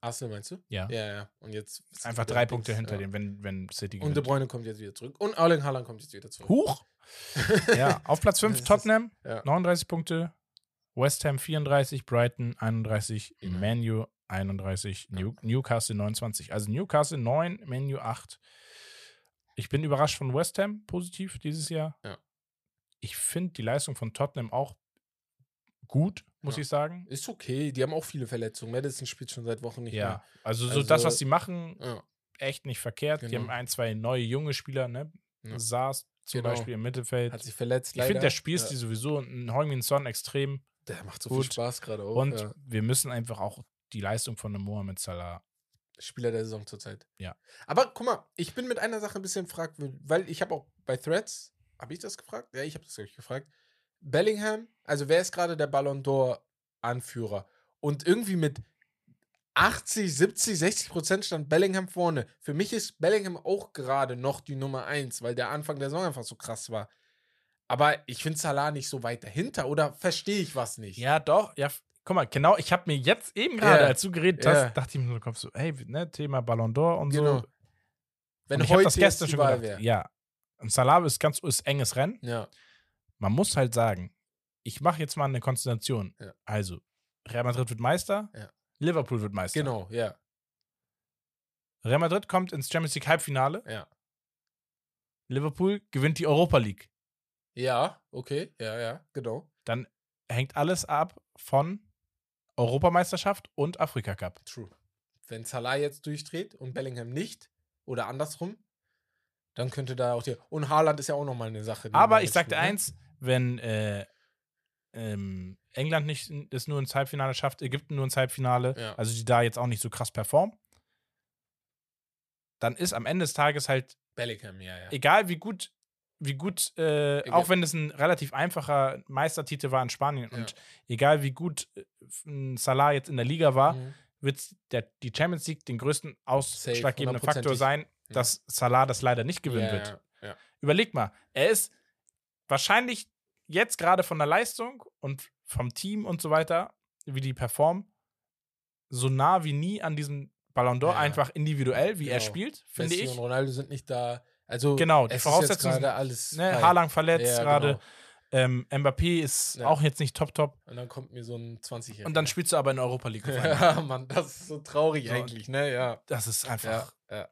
Arsenal meinst du? Ja. Ja, ja. Und jetzt Einfach drei Punkte hinter ja. dem, wenn, wenn City Und De gewinnt. Bruyne kommt jetzt wieder zurück. Und Erling Haaland kommt jetzt wieder zurück. Huch! ja, auf Platz 5 Das ist- Tottenham, ja. 39 Punkte. West Ham 34, Brighton 31, Mhm. Manu 31, New, Newcastle 29. Also Newcastle 9, Manu 8. Ich bin überrascht von West Ham positiv dieses Jahr. Ja. Ich finde die Leistung von Tottenham auch gut, muss Ja. ich sagen. Ist okay. Die haben auch viele Verletzungen. Madison spielt schon seit Wochen nicht Ja, also so Also- das, was sie machen, mehr. Ja. echt nicht verkehrt. Die Genau. haben ein, zwei neue junge Spieler, ne? Ja. Saas zum Genau. Beispiel im Mittelfeld. Hat sich verletzt. Ich finde, der spielt die ja. sowieso ein Heung-Min Son extrem. Der macht so gut. viel Spaß gerade auch. Und wir müssen einfach auch die Leistung von einem Mohamed Salah. Spieler der Saison zurzeit. Ja. Aber guck mal, ich bin mit einer Sache ein bisschen fragwürdig, weil ich habe auch bei Threads, habe ich das gefragt? Ja, ich habe das, ich, gefragt. Bellingham, also wer ist gerade der Ballon d'Or-Anführer? Und irgendwie mit 80, 70, 60 Prozent stand Bellingham vorne. Für mich ist Bellingham auch gerade noch die Nummer 1, weil der Anfang der Saison einfach so krass war. Aber ich finde Salah nicht so weit dahinter oder verstehe ich was nicht? Ja, doch. Ja, guck mal, genau. Ich habe mir jetzt eben gerade, Ja. als du geredet hast, dachte ich mir so, Kopf so, hey, ne, Thema Ballon d'Or und Genau. so. Wenn und heute das gestern schon gedacht. wäre. Ja. Und Salah ist ganz ist enges Rennen. Ja. Man muss halt sagen, ich mache jetzt mal eine Konstellation. Ja. Also, Real Madrid wird Meister, Ja. Liverpool wird Meister. Genau, ja. Real Madrid kommt ins Champions League Halbfinale, Ja. Liverpool gewinnt die Europa League. Ja, okay, ja, ja, genau. Dann hängt alles ab von Europameisterschaft und Afrika Cup. True. Wenn Salah jetzt durchdreht und Bellingham nicht oder andersrum, dann könnte da auch die. Und Haaland ist ja auch nochmal eine Sache. Aber ich sagte ne? eins, wenn äh, ähm, England nicht es nur ins Halbfinale schafft, Ägypten nur ins Halbfinale, Ja. also die da jetzt auch nicht so krass performen, dann ist am Ende des Tages halt Bellingham, ja, ja. egal wie gut, wie gut, äh, auch wenn es ein relativ einfacher Meistertitel war in Spanien Ja. und egal wie gut äh, Salah jetzt in der Liga war, Mhm. wird der, die Champions League den größten ausschlaggebenden Faktor sein, Ja. dass Salah das leider nicht gewinnen ja, wird. Ja. Überleg mal, er ist wahrscheinlich jetzt gerade von der Leistung und vom Team und so weiter, wie die performen, so nah wie nie an diesem Ballon d'Or, einfach individuell, wie er Genau. spielt, finde ich. und Ronaldo sind nicht da. Also, Genau, die Voraussetzungen sind- alles. Ne. Haaland verletzt gerade. genau. Ähm, Mbappé ist Ja. auch jetzt nicht top top. Und dann kommt mir so ein 20-Jähriger. Und dann spielst du aber in der Europa League. Ja, Mann, das ist so traurig So. eigentlich, ne? Ja. Das ist einfach. Ja, ja.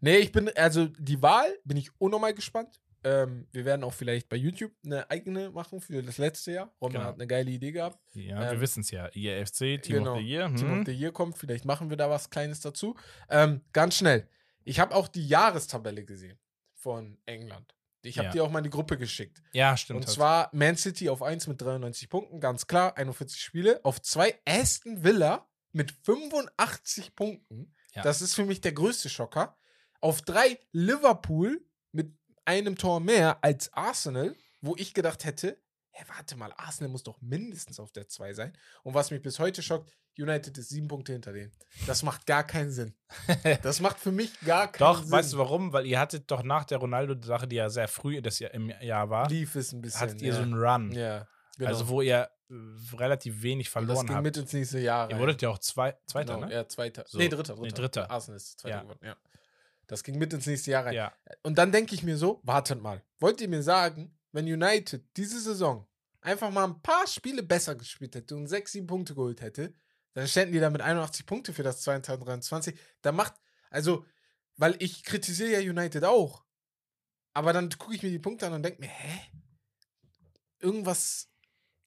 Nee, ich bin, also die Wahl bin ich unnormal gespannt. Ähm, wir werden auch vielleicht bei YouTube eine eigene machen für das letzte Jahr. Roman Genau. hat eine geile Idee gehabt. Ja, Ähm, wir wissen es ja. IFC, Team genau. of the Year. Team Hm. of the Year kommt, vielleicht machen wir da was Kleines dazu. Ähm, ganz schnell. Ich habe auch die Jahrestabelle gesehen von England. Ich habe Ja. die auch mal in die Gruppe geschickt. Ja, stimmt. Und zwar Man City auf 1 mit 93 Punkten, ganz klar, 41 Spiele. Auf 2 Aston Villa mit 85 Punkten. Ja. Das ist für mich der größte Schocker. Auf drei Liverpool mit einem Tor mehr als Arsenal, wo ich gedacht hätte, hä, warte mal, Arsenal muss doch mindestens auf der 2 sein. Und was mich bis heute schockt, United ist sieben Punkte hinter denen. Das macht gar keinen Sinn. Das macht für mich gar keinen Doch, Sinn. weißt du warum? Weil ihr hattet doch nach der Ronaldo-Sache, die ja sehr früh das Jahr, im Jahr war, Lief es ein bisschen. hattet ihr ja. so einen Run. Ja, genau. Also wo ihr äh, relativ wenig Und das verloren ging habt. mit ins nächste Jahr Ihr rein. wurdet ja auch zwei, Zweiter, genau, ne? Ja, Zweiter. So. Nee, Dritter. Nee, Dritter. Dritter. Arsenal ist Zweiter Ja. geworden, ja. Das ging mit ins nächste Jahr rein. Ja. Und dann denke ich mir so, wartet mal. Wollt ihr mir sagen, wenn United diese Saison einfach mal ein paar Spiele besser gespielt hätte und sechs, sieben Punkte geholt hätte, dann ständen die da mit 81 Punkte für das 2023. Da macht, also, weil ich kritisiere ja United auch. Aber dann gucke ich mir die Punkte an und denke mir, hä? Irgendwas,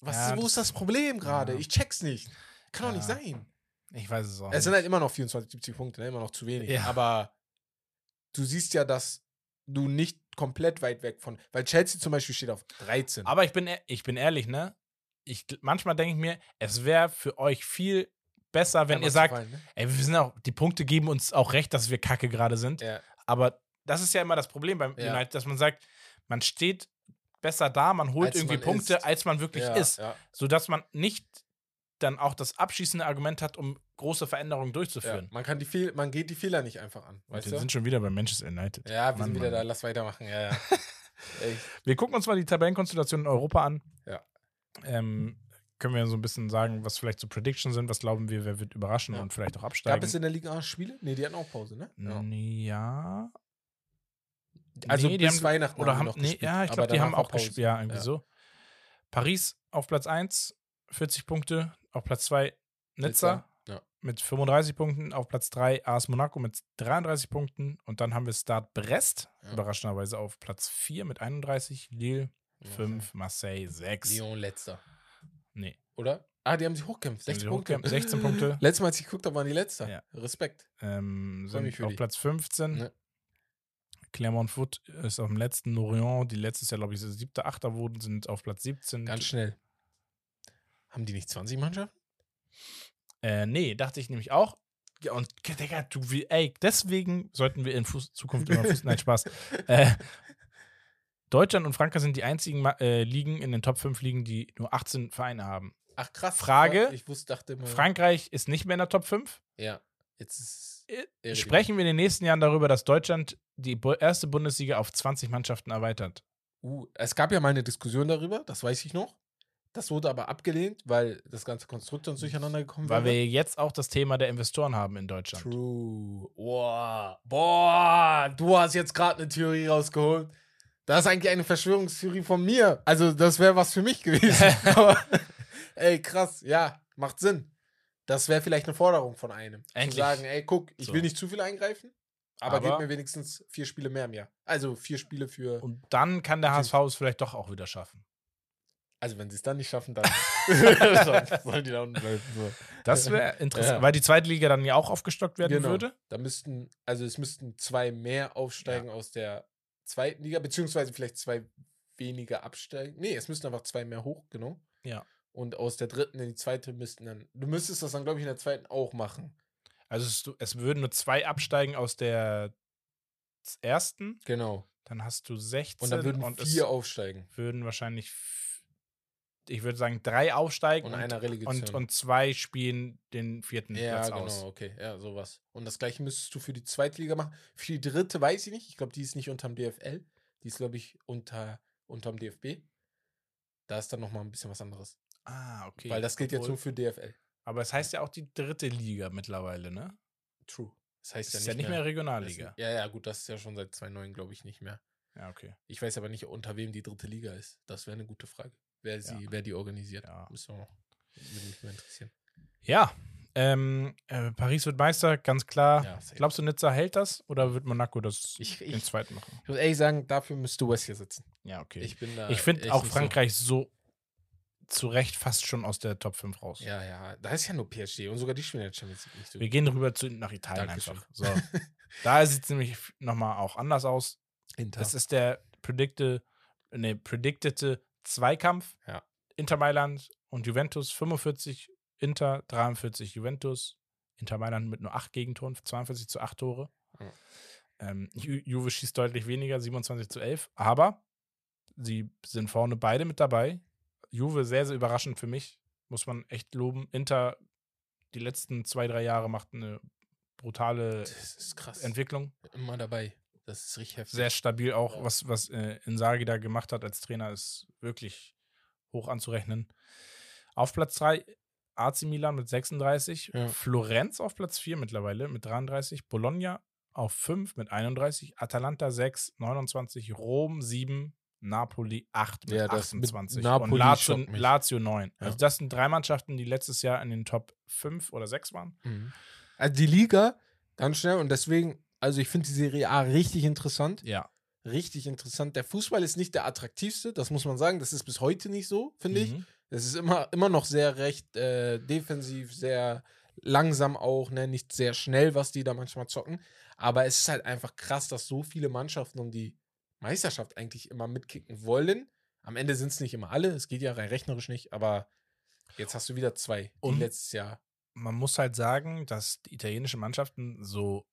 was, Ja, wo ist das Problem gerade? ja. Ich check's nicht. Kann doch nicht sein. Ich weiß es auch. Es sind halt immer noch 24, 70 Punkte, ne? immer noch zu wenig. Ja. Aber du siehst ja, dass du nicht komplett weit weg von. Weil Chelsea zum Beispiel steht auf 13. Aber ich bin, e- ich bin ehrlich, ne? Ich, manchmal denke ich mir, es wäre für euch viel besser, wenn Einmal ihr sagt, fallen, ne? ey, wir sind auch, die Punkte geben uns auch recht, dass wir kacke gerade sind. Ja. Aber das ist ja immer das Problem beim Ja. United, dass man sagt, man steht besser da, man holt Als irgendwie Punkte, ist. als man wirklich ja, ist. Ja, Sodass man nicht dann auch das abschließende Argument hat, um große Veränderungen ja. durchzuführen. Man, kann die Fehl man geht die Fehler nicht einfach an. Weißt wir sind schon wieder bei Manchester United. Ja, wir Mann, sind wieder Mann. da. Lass weitermachen. Ja, ja. Wir gucken uns mal die Tabellenkonstellation in Europa an. Ja. Ähm, können wir so ein bisschen sagen, was vielleicht so Predictions sind, was glauben wir, wer wird überraschen Ja. und vielleicht auch absteigen. gab es in der Liga Spiele? Nee, die hatten auch Pause, ne? ja. Also Nee, die bis haben- Weihnachten Oder haben, noch nee, ja, ich glaube, die haben auch gespielt. Ja, irgendwie Ja. so. Paris auf Platz 1, 40 Punkte. Auf Platz 2 Nizza, Ja. mit 35 Punkten. Auf Platz 3 AS Monaco mit 33 Punkten. Und dann haben wir Start Brest, Ja. überraschenderweise auf Platz 4 mit 31. Lille Ja. 5, Marseille 6. Lyon letzter. Nee. Oder? Ah, die haben sich haben 16 sich Punkte. hochgekämpft, 16 Punkte. Letztes Mal, als ich geguckt habe, waren die letzter. Ja. Respekt. Ähm, mich sind auf die. Platz 15. Ne. Clermont Foot ist auf dem letzten. Lorient, die letztes Jahr, glaube ich, siebter, achter wurden, sind auf Platz 17. Ganz schnell. Haben die nicht 20 Mannschaften? Äh, nee, dachte ich nämlich auch. Ja, und Digga, du, wie, ey, deswegen sollten wir in Fuß, Zukunft immer Fuß, nein, Spaß. Äh, Deutschland und Frankreich sind die einzigen äh, Ligen in den Top 5 Ligen, die nur 18 Vereine haben. Ach krass. Frage. Ich wusste, dachte immer. Frankreich ist nicht mehr in der Top 5. Ja. Jetzt ist. Äh, Irre, Sprechen wir in den nächsten Jahren darüber, dass Deutschland die erste Bundesliga auf 20 Mannschaften erweitert. Uh, es gab ja mal eine Diskussion darüber, das weiß ich noch. Das wurde aber abgelehnt, weil das ganze Konstrukt uns durcheinander gekommen Weil wäre. wir jetzt auch das Thema der Investoren haben in Deutschland. True. Boah. Boah. Du hast jetzt gerade eine Theorie rausgeholt. Das ist eigentlich eine Verschwörungstheorie von mir. Also, das wäre was für mich gewesen. aber, ey, krass. Ja, macht Sinn. Das wäre vielleicht eine Forderung von einem. Endlich. Zu sagen, ey, guck, ich So. will nicht zu viel eingreifen, aber, Aber- gib mir wenigstens vier Spiele mehr im Jahr. Also vier Spiele für. Und dann kann der. HSV es vielleicht doch auch wieder schaffen. Also, wenn sie es dann nicht schaffen, dann sollen die da unten bleiben. So. Das wäre interessant, Ja. weil die zweite Liga dann ja auch aufgestockt werden Genau. würde. Da müssten, also es müssten zwei mehr aufsteigen aus der zweiten Liga, beziehungsweise vielleicht zwei weniger absteigen. Nee, es müssten einfach zwei mehr hoch, genau. Ja. Und aus der dritten in die zweite müssten dann, du müsstest das dann, glaube ich, in der zweiten auch machen. Also es, es würden nur zwei absteigen aus der ersten. Genau. Dann hast du 16 Und dann würden und vier aufsteigen. würden wahrscheinlich, f- ich würde sagen, drei aufsteigen Und und, einer Relegation. und, und zwei spielen den vierten ja, Platz genau, aus. okay, ja, sowas. Und das gleiche müsstest du für die zweite Liga machen. Für die dritte weiß ich nicht. Ich glaube, die ist nicht unterm DFL. Die ist, glaube ich, unter, unterm DFB. Da ist dann nochmal ein bisschen was anderes. Ah, okay. Weil das gilt jetzt nur für DFL. Aber es heißt ja auch die dritte Liga mittlerweile, ne? True. Das Das heißt ist ja nicht mehr das- Regionalliga. Ja, ja, gut, das ist ja schon seit 2009, glaube ich, nicht mehr. Ja, okay. Ich weiß aber nicht, unter wem die dritte Liga ist. Das wäre eine gute Frage. Wer, sie, Ja. wer die organisiert. Ja. Müssen wir noch. Würde mich mal interessieren. Ja, ähm, äh, Paris wird Meister, ganz klar. Ja. Glaubst du, Nizza hält das oder wird Monaco das Ich- den ich- zweiten machen? Ich muss ehrlich sagen, dafür müsste West hier sitzen. Ja, okay. Ich bin da. Ich finde auch Frankreich so. zu Recht fast schon aus der Top 5 raus. So. Ja, ja. Da ist ja nur PSG und sogar die spielen der Champions League nicht so Wir gehen rüber zu, nach Italien Dankeschön. einfach. So. da sieht es nämlich nochmal auch anders aus. Inter. Das ist der predicte, nee, predictete Zweikampf. Ja. Inter Mailand und Juventus 45 Inter 43 Juventus. Inter Mailand mit nur 8 Gegentoren, 42 zu 8 Tore. Ja. Ähm, Ju Juve schießt deutlich weniger, 27 zu 11. Aber sie sind vorne beide mit dabei. Juve sehr, sehr überraschend für mich. Muss man echt loben. Inter die letzten zwei, drei Jahre macht eine brutale. Entwicklung. Immer dabei. Das ist richtig heftig. Sehr stabil auch, Ja. was, was äh, Inzaghi da gemacht hat als Trainer, ist wirklich hoch anzurechnen. Auf Platz 3 AC Milan mit 36, Ja. Florenz auf Platz 4 mittlerweile mit 33, Bologna auf 5 mit 31, Atalanta 6, 29, Rom 7, Napoli 8 mit Ja, das mit 28 Napoli und Lazio. Lazio 9. Ja. Also das sind drei Mannschaften, die letztes Jahr in den Top 5 oder 6 waren. Mhm. Also die Liga, ganz schnell, und deswegen, also ich finde die Serie A richtig interessant. Ja. Richtig interessant. Der Fußball ist nicht der attraktivste, das muss man sagen. Das ist bis heute nicht so, finde ich. Mhm. Es ist immer, immer noch sehr recht äh, defensiv, sehr langsam auch, ne? nicht sehr schnell, was die da manchmal zocken. Aber es ist halt einfach krass, dass so viele Mannschaften um die Meisterschaft eigentlich immer mitkicken wollen. Am Ende sind es nicht immer alle, es geht ja rein rechnerisch nicht, aber jetzt hast du wieder zwei, Und- letztes Jahr. man muss halt sagen, dass die italienischen Mannschaften so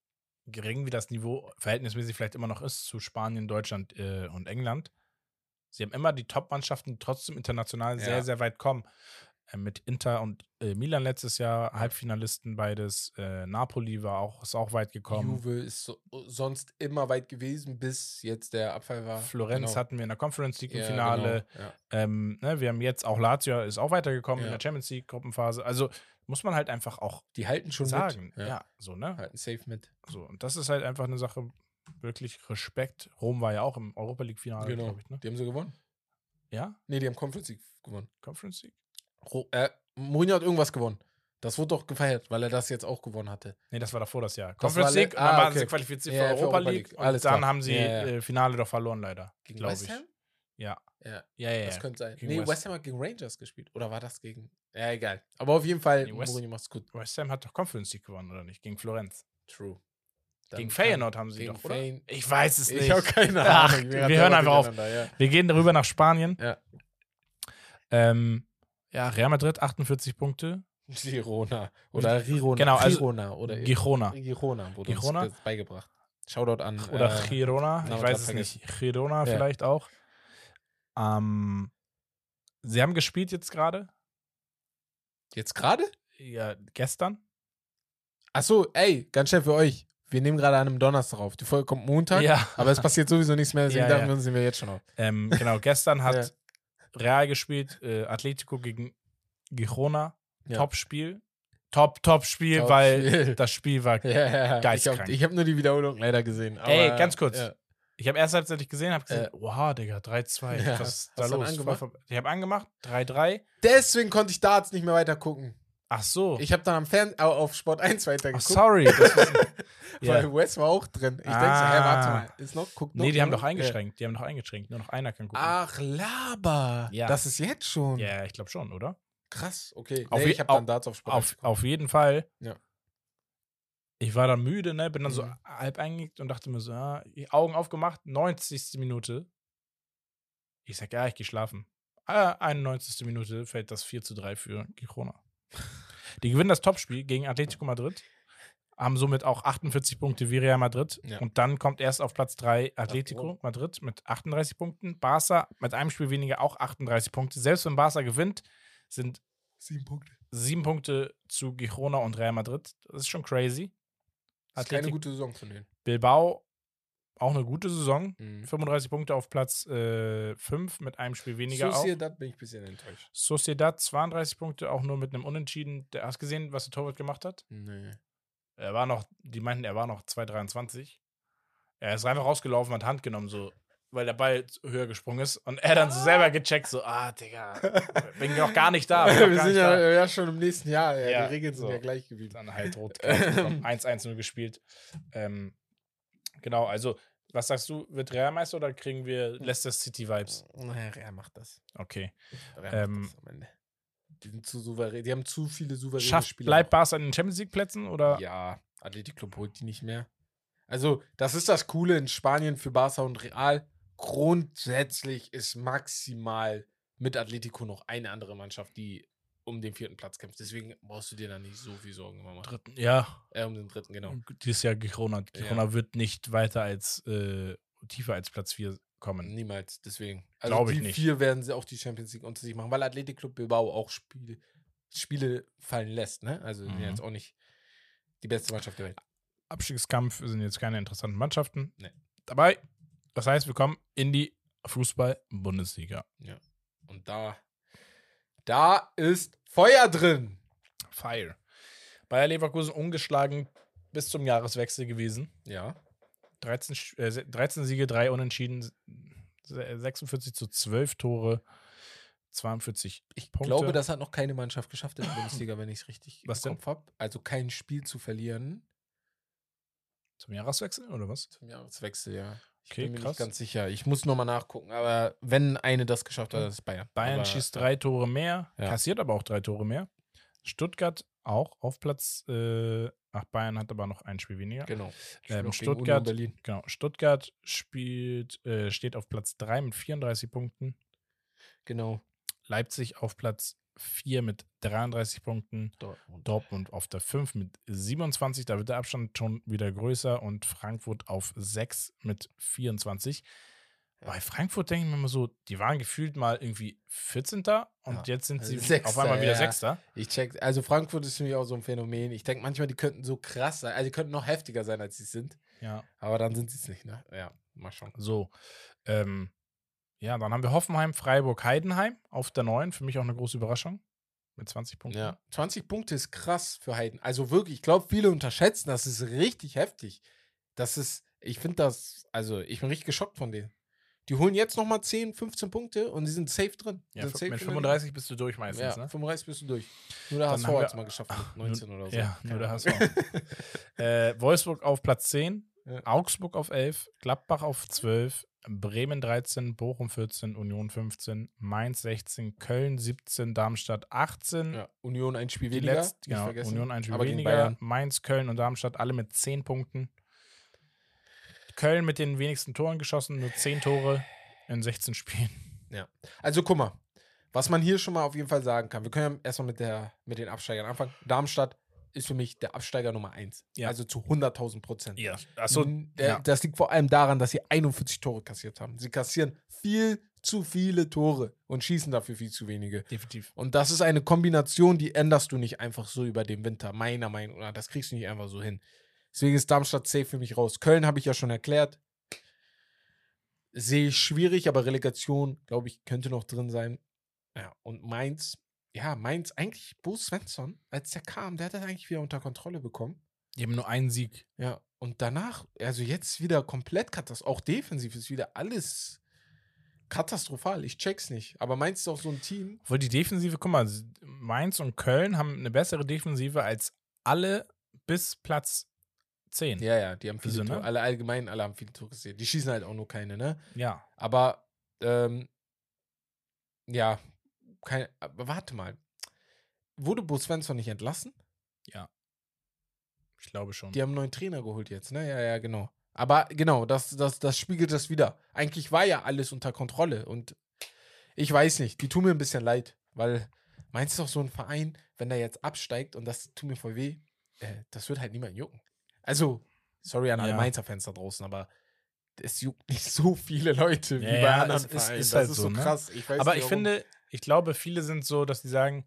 gering wie das Niveau verhältnismäßig vielleicht immer noch ist zu Spanien, Deutschland äh, und England, sie haben immer die Top-Mannschaften, die trotzdem international Ja. sehr, sehr weit kommen. Äh, mit Inter und äh, Milan letztes Jahr, Halbfinalisten beides. Äh, Napoli war auch, ist auch weit gekommen. Juve ist so, sonst immer weit gewesen, bis jetzt der Abfall war. Florenz Genau. hatten wir in der Conference League im Ja, Finale. Genau. Ja. Ähm, ne, wir haben jetzt auch Lazio ist auch weitergekommen in der Champions League Gruppenphase. Also muss man halt einfach auch Die halten schon sagen. mit. Ja. so, ne? Halten safe mit. So, und das ist halt einfach eine Sache, wirklich Respekt. Rom war ja auch im Europa League-Finale, genau. glaube ich, ne? Die haben sie gewonnen. Ja? Nee, die haben Conference League gewonnen. Conference League? Ro äh, Mourinho hat irgendwas gewonnen. Das wurde doch gefeiert, weil er das jetzt auch gewonnen hatte. Nee, das war davor das Jahr. Conference League, und dann ah, waren okay. sie qualifiziert Ja, für Europa Europa League, League. und Alles dann klar. haben sie Ja, ja. Äh, Finale doch verloren, leider. Gegen glaube West ich. Ham? Ja. Ja, Ja, ja, das ja. könnte sein. Gegen nee, West Ham hat gegen Rangers gespielt. Oder war das gegen. Ja, egal. Aber auf jeden Fall, Nee, West- Mourinho macht's gut. West Ham hat doch Conference League gewonnen, oder nicht? Gegen Florenz. True. Dann gegen Feyenoord haben sie doch, oder? Ich weiß es nicht. Ich habe keine Ach, Ahnung. wir hören einfach auf. Ja. Wir gehen darüber nach Spanien. Ja. Ähm, ja, Real Madrid 48 Punkte. Girona. Oder Rirona. Genau, also Girona. Oder Girona. Girona wurde Girona? uns ge- beigebracht. Shoutout an. Oder äh, Girona, ich weiß es nicht. Girona Ja. vielleicht auch. Ähm, sie haben gespielt jetzt gerade. Jetzt gerade? Ja, gestern. Achso, ey, ganz schnell für euch. Wir nehmen gerade an einem Donnerstag auf. Die Folge kommt Montag. Ja. Aber es passiert sowieso nichts mehr, deswegen Ja, dachten ja. wir, sind wir jetzt schon auf. Ähm, genau, gestern hat Ja. Real gespielt, äh, Atletico gegen Girona. Ja. Top-Spiel. Top, Top-Spiel, Top weil Spiel. das Spiel war. Ja, ja, ja. Ich habe hab nur die Wiederholung leider gesehen. Aber, Ey, ganz kurz. Ich habe erst als ich gesehen habe, gesehen, Äh. wow, Digga, 3-2. Ja, Was ist da los? Ich habe angemacht, 3-3. Deswegen konnte ich Darts nicht mehr weiter gucken. Ach so. Ich habe dann am Fern au- auf Sport 1 Ach, weitergeguckt. sorry. Das war, Weil ja. Wes war auch drin. Ich denke so, Ah. hä, warte mal. Ist noch, guck noch. Nee, die haben doch eingeschränkt. Die haben doch eingeschränkt. Nur noch einer kann gucken. Ach, Laber. Ja. Das ist jetzt schon. Ja, ich glaube schon, oder? Krass, okay. Auf nee, ich habe dann Darts auf Sport 1 Auf, auf jeden Fall. Ja. Ich war dann müde, ne? Bin dann so Mhm. halb eingenickt und dachte mir so, die Augen aufgemacht, 90. Minute. Ich sag, ja, ich gehe schlafen. Ah, 91. Minute fällt das 4 zu 3 für Girona. Die gewinnen das Topspiel gegen Atletico Madrid, haben somit auch 48 Punkte wie Real Madrid. Ja. Und dann kommt erst auf Platz 3 Atletico. Madrid mit 38 Punkten. Barca mit einem Spiel weniger auch 38 Punkte. Selbst wenn Barca gewinnt, sind Sieben Punkte. sieben Punkte zu Girona und Real Madrid. Das ist schon crazy. Das ist keine gute Saison von denen. Bilbao, auch eine gute Saison. Mhm. 35 Punkte auf Platz 5 mit einem Spiel weniger auch. Sociedad bin ich ein bisschen enttäuscht. Sociedad 32 Punkte, auch nur mit einem Unentschieden. Der, hast du gesehen, was der Torwart gemacht hat? Nee. Er war noch, die meinten, er war noch 2,23. Er ist einfach rausgelaufen, hat Hand genommen, so, weil der Ball höher gesprungen ist. Und er dann so selber gecheckt, so, ah, Digga, bin noch gar nicht da. wir sind ja, da. ja schon im nächsten Jahr. Ja, Ja, die Regeln sind so. ja gleich geblieben. dann halt rot bekommen. 1-1 nur gespielt. Ähm, genau, also, was sagst du, wird Real Meister oder kriegen wir Leicester City Vibes? Naja, Real macht das. Okay. Real Ähm, macht das am Ende. Die sind zu souverän. Die haben zu viele souveräne Schafft, Spieler. bleibt Barca in den Champions League Plätzen oder? Ja, Athletic Club holt die nicht mehr. Also, das ist das Coole in Spanien für Barca und Real. Grundsätzlich ist maximal mit Atletico noch eine andere Mannschaft, die um den vierten Platz kämpft. Deswegen brauchst du dir da nicht so viel Sorgen machen. Dritten, ja, Äh, um den dritten, genau. dieses Jahr Girona. Ja. Girona wird nicht weiter als, äh, tiefer als Platz 4 kommen. Niemals, deswegen. Also Glaub ich die nicht. vier werden sie auch die Champions League unter sich machen, weil Athletic Club Bilbao auch Spiele, Spiele fallen lässt, ne? Also sind Mhm. jetzt auch nicht die beste Mannschaft der Welt. Abstiegskampf sind jetzt keine interessanten Mannschaften Nee. dabei. Das heißt, wir kommen in die Fußball-Bundesliga. Und da, da ist Feuer drin. Fire. Bayer Leverkusen ungeschlagen bis zum Jahreswechsel gewesen. Ja. 13, Sch- äh, se- 13 Siege, 3 Unentschieden, se- 46 zu 12 Tore, 42 Ich Punkte. glaube, das hat noch keine Mannschaft geschafft in der Bundesliga, wenn ich es richtig Was im? Kopf habe. Also kein Spiel zu verlieren Zum Jahreswechsel oder was? zum Jahreswechsel, ja. Ich Okay, bin mir krass. nicht ganz sicher. Ich muss nochmal nachgucken, aber wenn eine das geschafft hat, das ist Bayern. Bayern aber, schießt drei Tore mehr, Ja. kassiert aber auch drei Tore mehr. Stuttgart auch auf Platz, äh, ach, Bayern hat aber noch ein Spiel weniger. Genau. Ähm, Stuttgart- Berlin. Genau, Stuttgart spielt, äh, steht auf Platz 3 mit 34 Punkten. Genau. Leipzig auf Platz 4 mit 33 Punkten. Dortmund. Dortmund auf der 5 mit 27, da wird der Abstand schon wieder größer und Frankfurt auf 6 mit 24. Ja. Bei Frankfurt denke ich mir immer so, die waren gefühlt mal irgendwie 14. und Ja. jetzt sind sie Also Sechster, auf einmal wieder ja. 6. Ich check, also Frankfurt ist für mich auch so ein Phänomen. Ich denke manchmal, die könnten so krass sein, also die könnten noch heftiger sein, als sie sind. Ja, Aber dann sind sie es nicht, ne? Ja, mal schauen. so. Ähm, ja, dann haben wir Hoffenheim, Freiburg, Heidenheim auf der 9. Für mich auch eine große Überraschung mit 20 Punkten. Ja, 20 Punkte ist krass für Heiden. Also wirklich, ich glaube, viele unterschätzen, das ist richtig heftig. Das ist, ich finde das, also ich bin richtig geschockt von denen. Die holen jetzt nochmal 10, 15 Punkte und die sind safe drin. Ja, sind safe mit in der 35 bist du durch meistens, Ja, ne? 35 bist du durch. Nur der Dann HSV hat es mal geschafft mit 19 oder so. Ja, nur der HSV. Äh, Wolfsburg auf Platz 10, Ja. Augsburg auf 11, Gladbach auf 12, Bremen 13, Bochum 14, Union 15, Mainz 16, Köln 17, Darmstadt 18. ja, Union ein Spiel weniger. nicht genau, vergessen. Union ein Spiel Aber weniger. Mainz, Köln und Darmstadt alle mit 10 Punkten. Köln mit den wenigsten Toren geschossen, nur 10 Tore in 16 Spielen. Also guck mal, was man hier schon mal auf jeden Fall sagen kann. Wir können ja erstmal mit, der, mit den Absteigern anfangen. Darmstadt ist für mich der Absteiger Nummer 1. Ja. Also zu 100.000 Prozent. Ja, der, ja. Das liegt vor allem daran, dass sie 41 Tore kassiert haben. Sie kassieren viel zu viele Tore und schießen dafür viel zu wenige. definitiv. Und das ist eine Kombination, die änderst du nicht einfach so über den Winter, meiner Meinung nach. Das kriegst du nicht einfach so hin. Deswegen ist Darmstadt safe für mich raus. Köln habe ich ja schon erklärt. Sehe ich schwierig, aber Relegation, glaube ich, könnte noch drin sein. Ja, und Mainz, ja, Mainz, eigentlich Bo Svensson, als der kam, der hat das eigentlich wieder unter Kontrolle bekommen. Die haben nur einen Sieg. Ja, und danach, also jetzt wieder komplett katastrophal. Auch defensiv ist wieder alles katastrophal. Ich check's nicht. Aber Mainz ist auch so ein Team. Obwohl die Defensive, guck mal, Mainz und Köln haben eine bessere Defensive als alle bis Platz 10. Ja, ja, die haben viele Wieso, ne? Tore. Alle allgemein, alle haben viele Tore gesehen. Die schießen halt auch nur keine, ne? ja. Aber, ähm, ja, kein, aber warte mal. Wurde Bo Svensson nicht entlassen? Ich glaube schon. Die haben einen neuen Trainer geholt jetzt, ne? Ja, ja, genau. Aber genau, das, das, das spiegelt das wieder. Eigentlich war ja alles unter Kontrolle und ich weiß nicht, die tun mir ein bisschen leid, weil meinst du doch so ein Verein, wenn der jetzt absteigt und das tut mir voll weh, äh, das wird halt niemand jucken. Also, sorry an alle Ja. Mainzer Fans da draußen, aber es juckt nicht so viele Leute wie Ja, bei ja, anderen es ist- Vereinen. ist das halt ist so, so ne? krass. Ich aber nicht, ich finde, ich glaube, viele sind so, dass die sagen,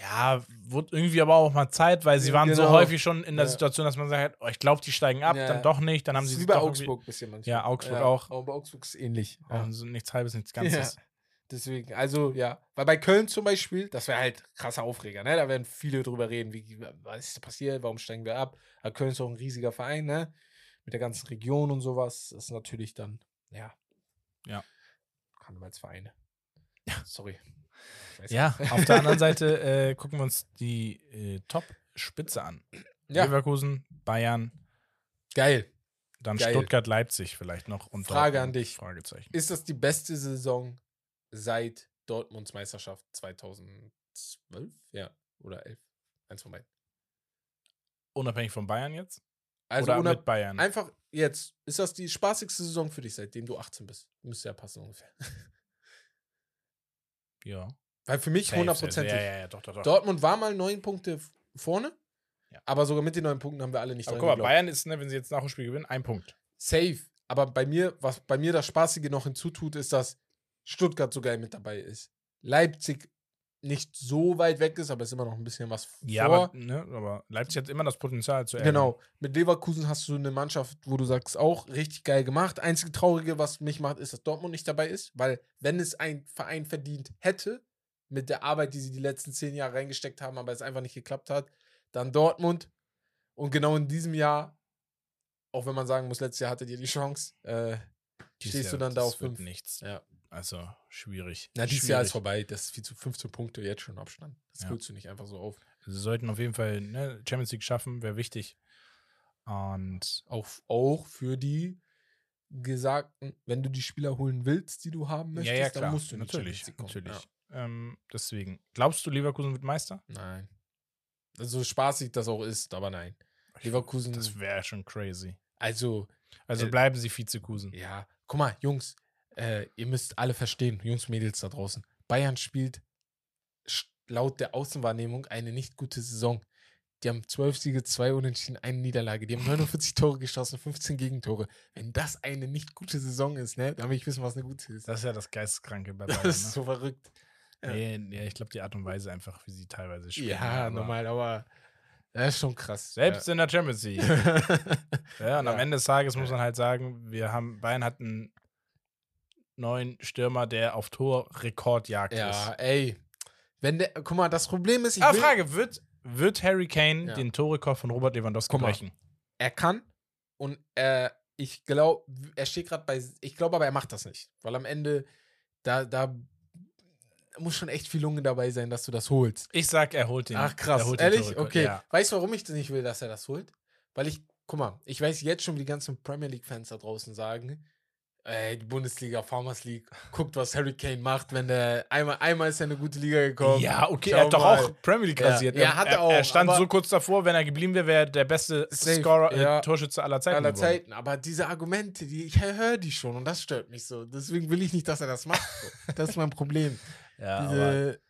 ja, wurde irgendwie aber auch mal Zeit, weil sie Ja, waren so genau. häufig schon in der Ja. Situation, dass man sagt, oh, ich glaube, die steigen ab, Ja. dann doch nicht, dann haben das sie wie bei Augsburg ein bisschen manchmal. Ja, Augsburg auch. Aber bei Augsburg ist ähnlich. Oh, Ja. so nichts halbes, nichts Ganzes. Deswegen, also ja, weil bei Köln zum Beispiel, das wäre halt krasser Aufreger, ne? Da werden viele drüber reden, wie, was ist passiert, warum steigen wir ab? Aber Köln ist auch ein riesiger Verein, ne? Mit der ganzen Region und sowas. Das ist natürlich dann, ja. Ja. Karnevalsvereine. Sorry. Ich weiß Ja, auf der anderen Seite äh, gucken wir uns die äh, Top-Spitze an. Ja, Leverkusen, Bayern, geil. dann Geil. Stuttgart, Leipzig vielleicht noch. Und Frage Dortmund, an dich. Fragezeichen. Ist das die beste Saison seit Dortmunds Meisterschaft 2012? Ja, oder 11? Eins von beiden. Unabhängig von Bayern jetzt? Also Oder mit Bayern? Einfach jetzt, ist das die spaßigste Saison für dich, seitdem du 18 bist? Müsste ja passen ungefähr. Ja. Weil für mich hundertprozentig. Ja, ja, ja, doch, doch, doch. Dortmund war mal neun Punkte vorne, Ja. aber sogar mit den neun Punkten haben wir alle nicht Aber guck mal. Bayern ist, ne, wenn sie jetzt nach dem Spiel gewinnen, ein Punkt. Safe. Aber bei mir, was bei mir das Spaßige noch hinzutut, ist, dass Stuttgart so geil mit dabei ist. Leipzig nicht so weit weg ist, aber ist immer noch ein bisschen was Ja, vor. aber, ne, aber Leipzig hat immer das Potenzial zu ärgern. Genau. Mit Leverkusen hast du eine Mannschaft, wo du sagst, auch richtig geil gemacht. Einzige Traurige, was mich macht, ist, dass Dortmund nicht dabei ist, weil wenn es ein Verein verdient hätte, mit der Arbeit, die sie die letzten zehn Jahre reingesteckt haben, aber es einfach nicht geklappt hat, dann Dortmund. Und genau in diesem Jahr, auch wenn man sagen muss, letztes Jahr hattet ihr die Chance, äh, stehst Jahr, du dann da auf fünf. nichts. Ja. Also, schwierig. Na, dieses schwierig. Jahr ist vorbei. Das ist viel zu 15 Punkte jetzt schon Abstand. Das Ja. holst du nicht einfach so auf. Sie sollten auf jeden Fall ne, Champions League schaffen, wäre wichtig. Und Auch, auch für die gesagten, wenn du die Spieler holen willst, die du haben möchtest, ja, ja, dann musst du natürlich, natürlich. Ähm, deswegen. Glaubst du, Leverkusen wird Meister? Ja. Nein. Also so spaßig das auch ist, aber nein. Leverkusen, Das wäre schon crazy. also, Also Äh, bleiben sie Vizekusen. ja, guck mal, Jungs, äh, ihr müsst alle verstehen, Jungs, Mädels da draußen. Bayern spielt laut der Außenwahrnehmung eine nicht gute Saison. Die haben 12 Siege, 2 Unentschieden, eine Niederlage. Die haben 49 Tore geschossen, 15 Gegentore. Wenn das eine nicht gute Saison ist, ne, dann will ich wissen, was eine gute ist. Das ist ja das Geisteskranke bei Das Bayern. ist Ne? so verrückt. ja. Nee, nee, ich glaube, die Art und Weise einfach, wie sie teilweise spielen. Ja, aber normal, aber das ist schon krass. Selbst in der Champions League. ja. Ja, und am Ja. Ende des Tages muss Ja. man halt sagen, wir haben, Bayern hat einen neuen Stürmer, der auf Torrekordjagd ja, ist. ey. Wenn der, guck mal, das Problem ist, ich Ah, will, Frage, wird, wird Harry Kane Ja. den Torrekord von Robert Lewandowski Guck mal. brechen? er kann und äh, ich glaube, er steht gerade bei, ich glaube aber, er macht das nicht, weil am Ende da, da muss schon echt viel Lunge dabei sein, dass du das holst. Ich sag, er holt den. Ach krass, er holt den ehrlich? Torrekord. Okay. Ja. Weißt du, warum ich das nicht will, dass er das holt? Weil ich, guck mal, ich weiß jetzt schon, wie die ganzen Premier League-Fans da draußen sagen, ey, die Bundesliga, Farmers League, guckt, was Harry Kane macht, wenn der, einmal, einmal ist er in eine gute Liga gekommen. Ja, okay, Schau er hat doch auch Premier League Ja. rasiert. Ja, hat er auch, Er stand so kurz davor, wenn er geblieben wäre, wäre er der beste Safe, Scorer, äh, ja. Torschütze aller Zeiten. aller geworden. Zeiten. Aber diese Argumente, die, ich höre die schon und das stört mich so. Deswegen will ich nicht, dass er das macht. Das ist mein Problem. Ja, Diese,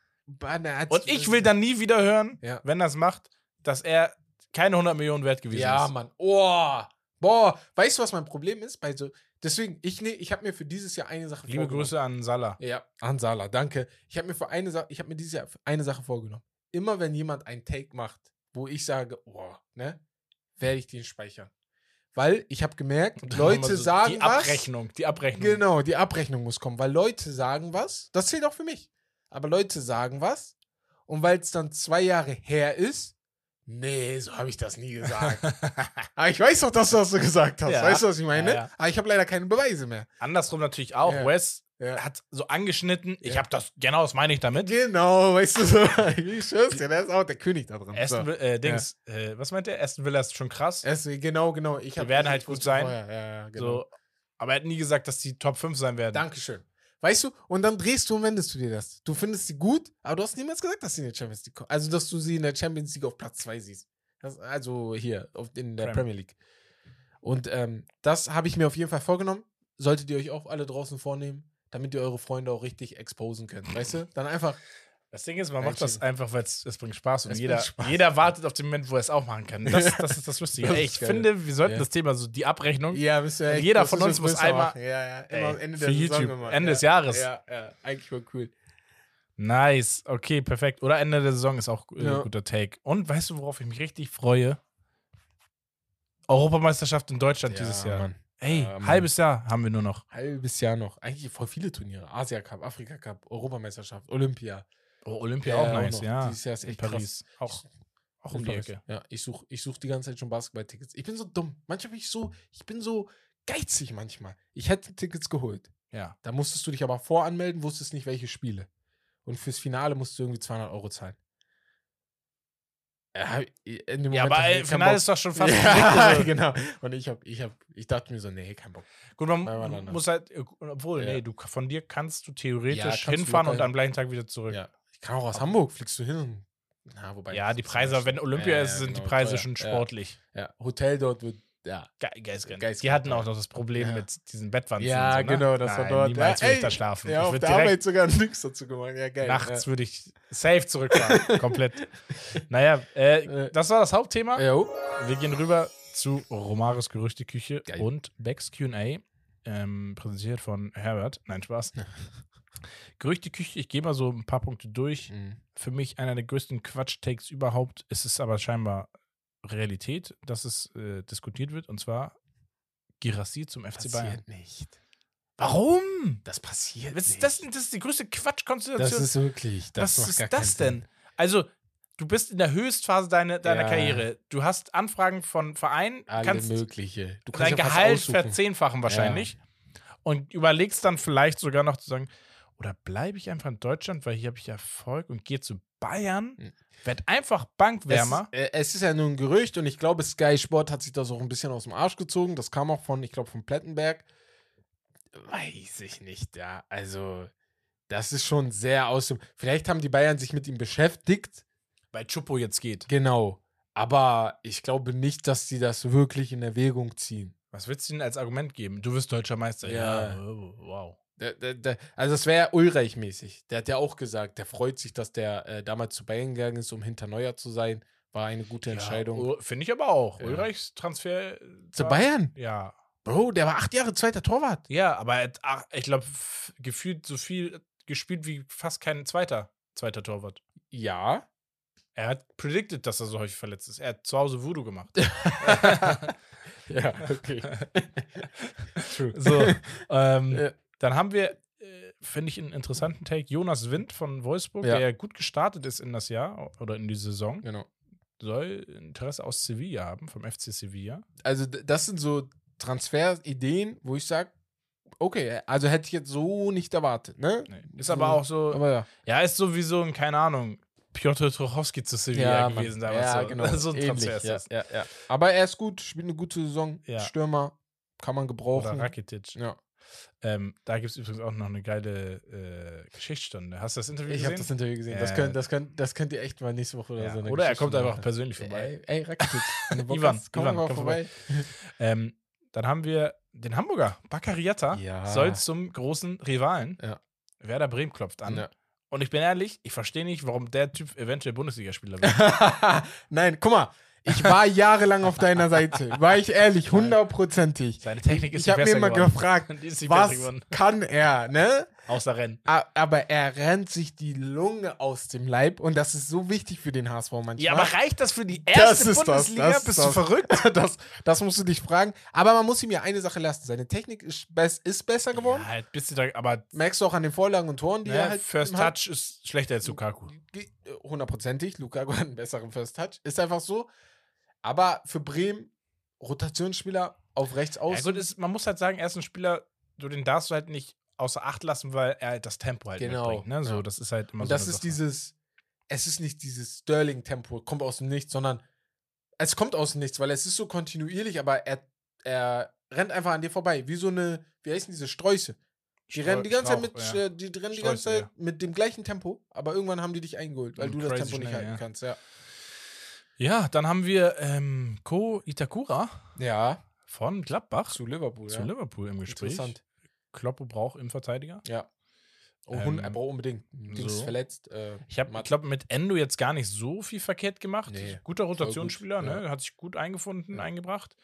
Mann, er hat- und ich will dann nie wieder hören, Ja. wenn er es macht, dass er keine 100 Millionen wert gewesen Ja, ist. Mann. Oh. Boah. Weißt du, was mein Problem ist? Bei so, deswegen, ich, ne, ich habe mir für dieses Jahr eine Sache Liebe vorgenommen. Grüße an Salah. Ja, an Sala, danke. Ich habe mir für eine Sache, ich habe mir dieses Jahr eine Sache vorgenommen. Immer wenn jemand einen Take macht, wo ich sage, oh, ne, werde ich den speichern. Weil ich habe gemerkt, Leute so sagen Die was. Abrechnung, die Abrechnung. Genau, die Abrechnung muss kommen, weil Leute sagen was, das zählt auch für mich. Aber Leute sagen was und weil es dann zwei Jahre her ist, nee, so habe ich das nie gesagt. Aber ich weiß doch, dass du das so gesagt hast. Ja. Weißt du, was ich meine? Ja, ja. Aber ich habe leider keine Beweise mehr. Andersrum natürlich auch. Wes hat so angeschnitten. Ich habe das, genau das meine ich damit. Genau, weißt du so. Ich schwör's dir, der ist auch der König da drin. Aston, So. Äh, Dings, äh, was meint er? Aston Villa ist schon krass. Es, genau, genau. Ich hab- werden halt gut sein. vorher, Ja, ja, genau. so, aber er hat nie gesagt, dass die Top 5 sein werden. Dankeschön. Weißt du, und dann drehst du und wendest du dir das. Du findest sie gut, aber du hast niemals gesagt, dass sie in der Champions League kommen. Also, dass du sie in der Champions League auf Platz 2 siehst. Das, also hier, auf, in der Prem. Premier League. Und ähm, das habe ich mir auf jeden Fall vorgenommen. Solltet ihr euch auch alle draußen vornehmen, damit ihr eure Freunde auch richtig exposen könnt. Weißt du? Dann einfach. Das Ding ist, man macht das einfach, weil es bringt Spaß und Es jeder, Spaß. jeder wartet auf den Moment, wo er es auch machen kann. Das, das ist das Lustige. Das Ey, ich finde, wir sollten Ja. das Thema so die Abrechnung. Ja, bist Und echt- jeder von uns muss einmal-. Ja, ja. Immer Ey, am Ende für der Saison YouTube. Ende ja. des Jahres. Ja, ja. Eigentlich voll cool. Nice, okay, perfekt. Oder Ende der Saison ist auch äh, Ja. guter Take. Und weißt du, worauf ich mich richtig freue? Europameisterschaft in Deutschland dieses Jahr. Mann. Ey, Ja, Mann. halbes Jahr haben wir nur noch. Halbes Jahr noch. Eigentlich voll viele Turniere. Asia Cup, Afrika Cup, Europameisterschaft, Olympia. Oh, Olympia Ja, auch auch nice, noch. ja. Dieses Jahr ist in echt Paris. Auch, auch um die. Ecke. Ja, ich suche ich such die ganze Zeit schon Basketball-Tickets. Ich bin so dumm. Manchmal bin ich so, ich bin so geizig manchmal. Ich hätte Tickets geholt. Ja. Da musstest du dich aber voranmelden, wusstest nicht, welche Spiele. Und fürs Finale musst du irgendwie 200 Euro zahlen. Ja, in dem Ja, Moment aber ey, Finale ist doch schon fast ja, ja, genau. Und ich hab, ich hab, ich dachte mir so, nee, kein Bock. Gut, man man muss halt, äh, obwohl, Ja. nee, du von dir kannst du theoretisch kannst du hinfahren locker und am gleichen Tag wieder zurück. Ja. Ich kann auch aus Hamburg, fliegst du hin und. Na, wobei. Ja, die Preise, wenn Olympia Ja, ist, ja, sind die genau, Preise teuer. schon Ja. sportlich. Ja, Hotel dort wird Ja. Ge Geisgrenze. Geisgrenze, Die hatten auch ja. noch das Problem Ja. mit diesen Bettwanzen. Ja, so, ne? genau, das war Nein, dort. Niemals Ja, würde ich da schlafen. Ja, ich auf würde der Arbeit sogar nichts dazu gemacht. Ja, geil. nachts ja. würde ich safe zurückfahren. komplett. Naja, äh, das war das Hauptthema. Jo. Wir gehen rüber zu Romaris Gerüchteküche Geil. und Becks QA. Ähm, präsentiert von Herbert. Nein, Spaß. Gerüchteküche, ich gehe mal so ein paar Punkte durch. Mhm. Für mich einer der größten Quatsch-Takes überhaupt. Es ist aber scheinbar Realität, dass es äh, diskutiert wird. Und zwar Girassi zum FC Bayern. Passiert nicht. Warum? Das passiert Was nicht. ist das, denn? das ist die größte das Quatschkonstellation. ist wirklich. Das Was ist das denn? Also, du bist in der Höchstphase deiner, deiner Ja. Karriere. Du hast Anfragen von Vereinen, Sinn. Alle kannst mögliche. Du dein ja fast Gehalt verzehnfachen wahrscheinlich. Und überlegst dann vielleicht sogar noch zu sagen, oder bleibe ich einfach in Deutschland, weil hier habe ich Erfolg und gehe zu Bayern, Hm. werd einfach Bankwärmer. Es, äh, es ist ja nur ein Gerücht und ich glaube, Sky Sport hat sich das auch ein bisschen aus dem Arsch gezogen. Das kam auch von, ich glaube, von Plettenberg. Weiß ich nicht, ja. Also, das ist schon sehr aus dem. Vielleicht haben die Bayern sich mit ihm beschäftigt. Weil Chupo jetzt geht. Genau. Aber ich glaube nicht, dass sie das wirklich in Erwägung ziehen. Was willst du ihnen als Argument geben? Du wirst deutscher Meister. Ja. oh, wow. Der, der, der, also das wäre Ulreich-mäßig. Der hat ja auch gesagt, der freut sich, dass der äh, damals zu Bayern gegangen ist, um hinter Neuer zu sein. War eine gute Entscheidung. Ja, Finde ich aber auch. Ja. Ulreichs Transfer. äh, zu war- Bayern? Ja. Bro, der war acht Jahre zweiter Torwart. Ja, aber er hat, ich glaube, gefühlt so viel gespielt wie fast kein zweiter, zweiter Torwart. Ja. Er hat predicted, dass er so häufig verletzt ist. Er hat zu Hause Voodoo gemacht. ja, okay. True. so, ähm, Ja. Dann haben wir, äh, finde ich, einen interessanten Take. Jonas Wind von Wolfsburg, Ja. der gut gestartet ist in das Jahr oder in die Saison, Genau. soll Interesse aus Sevilla haben, vom FC Sevilla. Also, das sind so Transferideen, wo ich sage, okay, also hätte ich jetzt so nicht erwartet, ne? Nee. Ist aber auch so, Aber ja. ja, ist sowieso ein, keine Ahnung, Piotr Trochowski zu Sevilla Mann. gewesen damals. Ja, so. genau. so ein Ähnlich, Transfer ist ja, ja, ja. Aber er ist gut, spielt eine gute Saison. Ja. Stürmer kann man Oder gebrauchen. Rakitic. Ja. Ähm, da gibt es übrigens auch noch eine geile äh, Geschichtsstunde. Hast du das Interview Ich habe gesehen? das Interview gesehen. Das, Äh, könnt, das, könnt, das könnt ihr echt mal nächste Woche oder ja. so. eine Oder er kommt einfach persönlich vorbei. Ey, ey Rakitic. Ivan, komm Ivan, mal komm vorbei. Ähm, dann haben wir den Hamburger, Bakariata, Ja. soll zum großen Rivalen. Ja. Werder Bremen klopft an. Ja. Und ich bin ehrlich, ich verstehe nicht, warum der Typ eventuell Bundesligaspieler wird. Nein, guck mal. Ich war jahrelang auf deiner Seite. War ich ehrlich, hundertprozentig. Seine Technik ist Ich habe mir immer geworden. gefragt, was kann er, ne? Außer Rennen. Aber er rennt sich die Lunge aus dem Leib und das ist so wichtig für den HSV manchmal. Ja, aber reicht das für die Das erste das, Bundesliga? das ist Bist du das. verrückt? das, das musst du dich fragen. Aber man muss ihm ja eine Sache lassen. Seine Technik ist, ist besser geworden. Ja, halt bist du da, aber Merkst du auch an den Vorlagen und Toren, die er ne, halt First hat. Touch ist schlechter als Lukaku. Hundertprozentig. Lukaku hat einen besseren First Touch. Ist einfach so. Aber für Bremen, Rotationsspieler auf rechts Ja, gut, ist, man muss halt sagen, er ist ein Spieler, du den darfst du halt nicht außer Acht lassen, weil er halt das Tempo halt Genau, mitbringt. Ne? So, ja. das ist halt immer und so. das ist Sache. dieses, es ist nicht dieses Sterling-Tempo, kommt aus dem Nichts, sondern es kommt aus dem Nichts, weil es ist so kontinuierlich, aber er, er rennt einfach an dir vorbei, wie so eine, wie heißen diese Sträuße. Die rennen die ganze Zeit mit, ja. die rennen die ganze Zeit mit dem gleichen Tempo, aber irgendwann haben die dich eingeholt, weil Und du das Tempo nicht schnell, halten ja. kannst, ja. Ja, dann haben wir ähm, Ko Itakura Ja, von Gladbach zu Liverpool, zu ja. Liverpool im Gespräch. Interessant. Kloppo braucht im Verteidiger. Ja. Oh, Ähm, er braucht unbedingt. Dings so. verletzt. Äh, Ich habe, glaube, mit Endo jetzt gar nicht so viel verkehrt gemacht. Nee, Guter voll gut, Rotationsspieler, ne? ja. Hat sich gut eingefunden, Ja. eingebracht.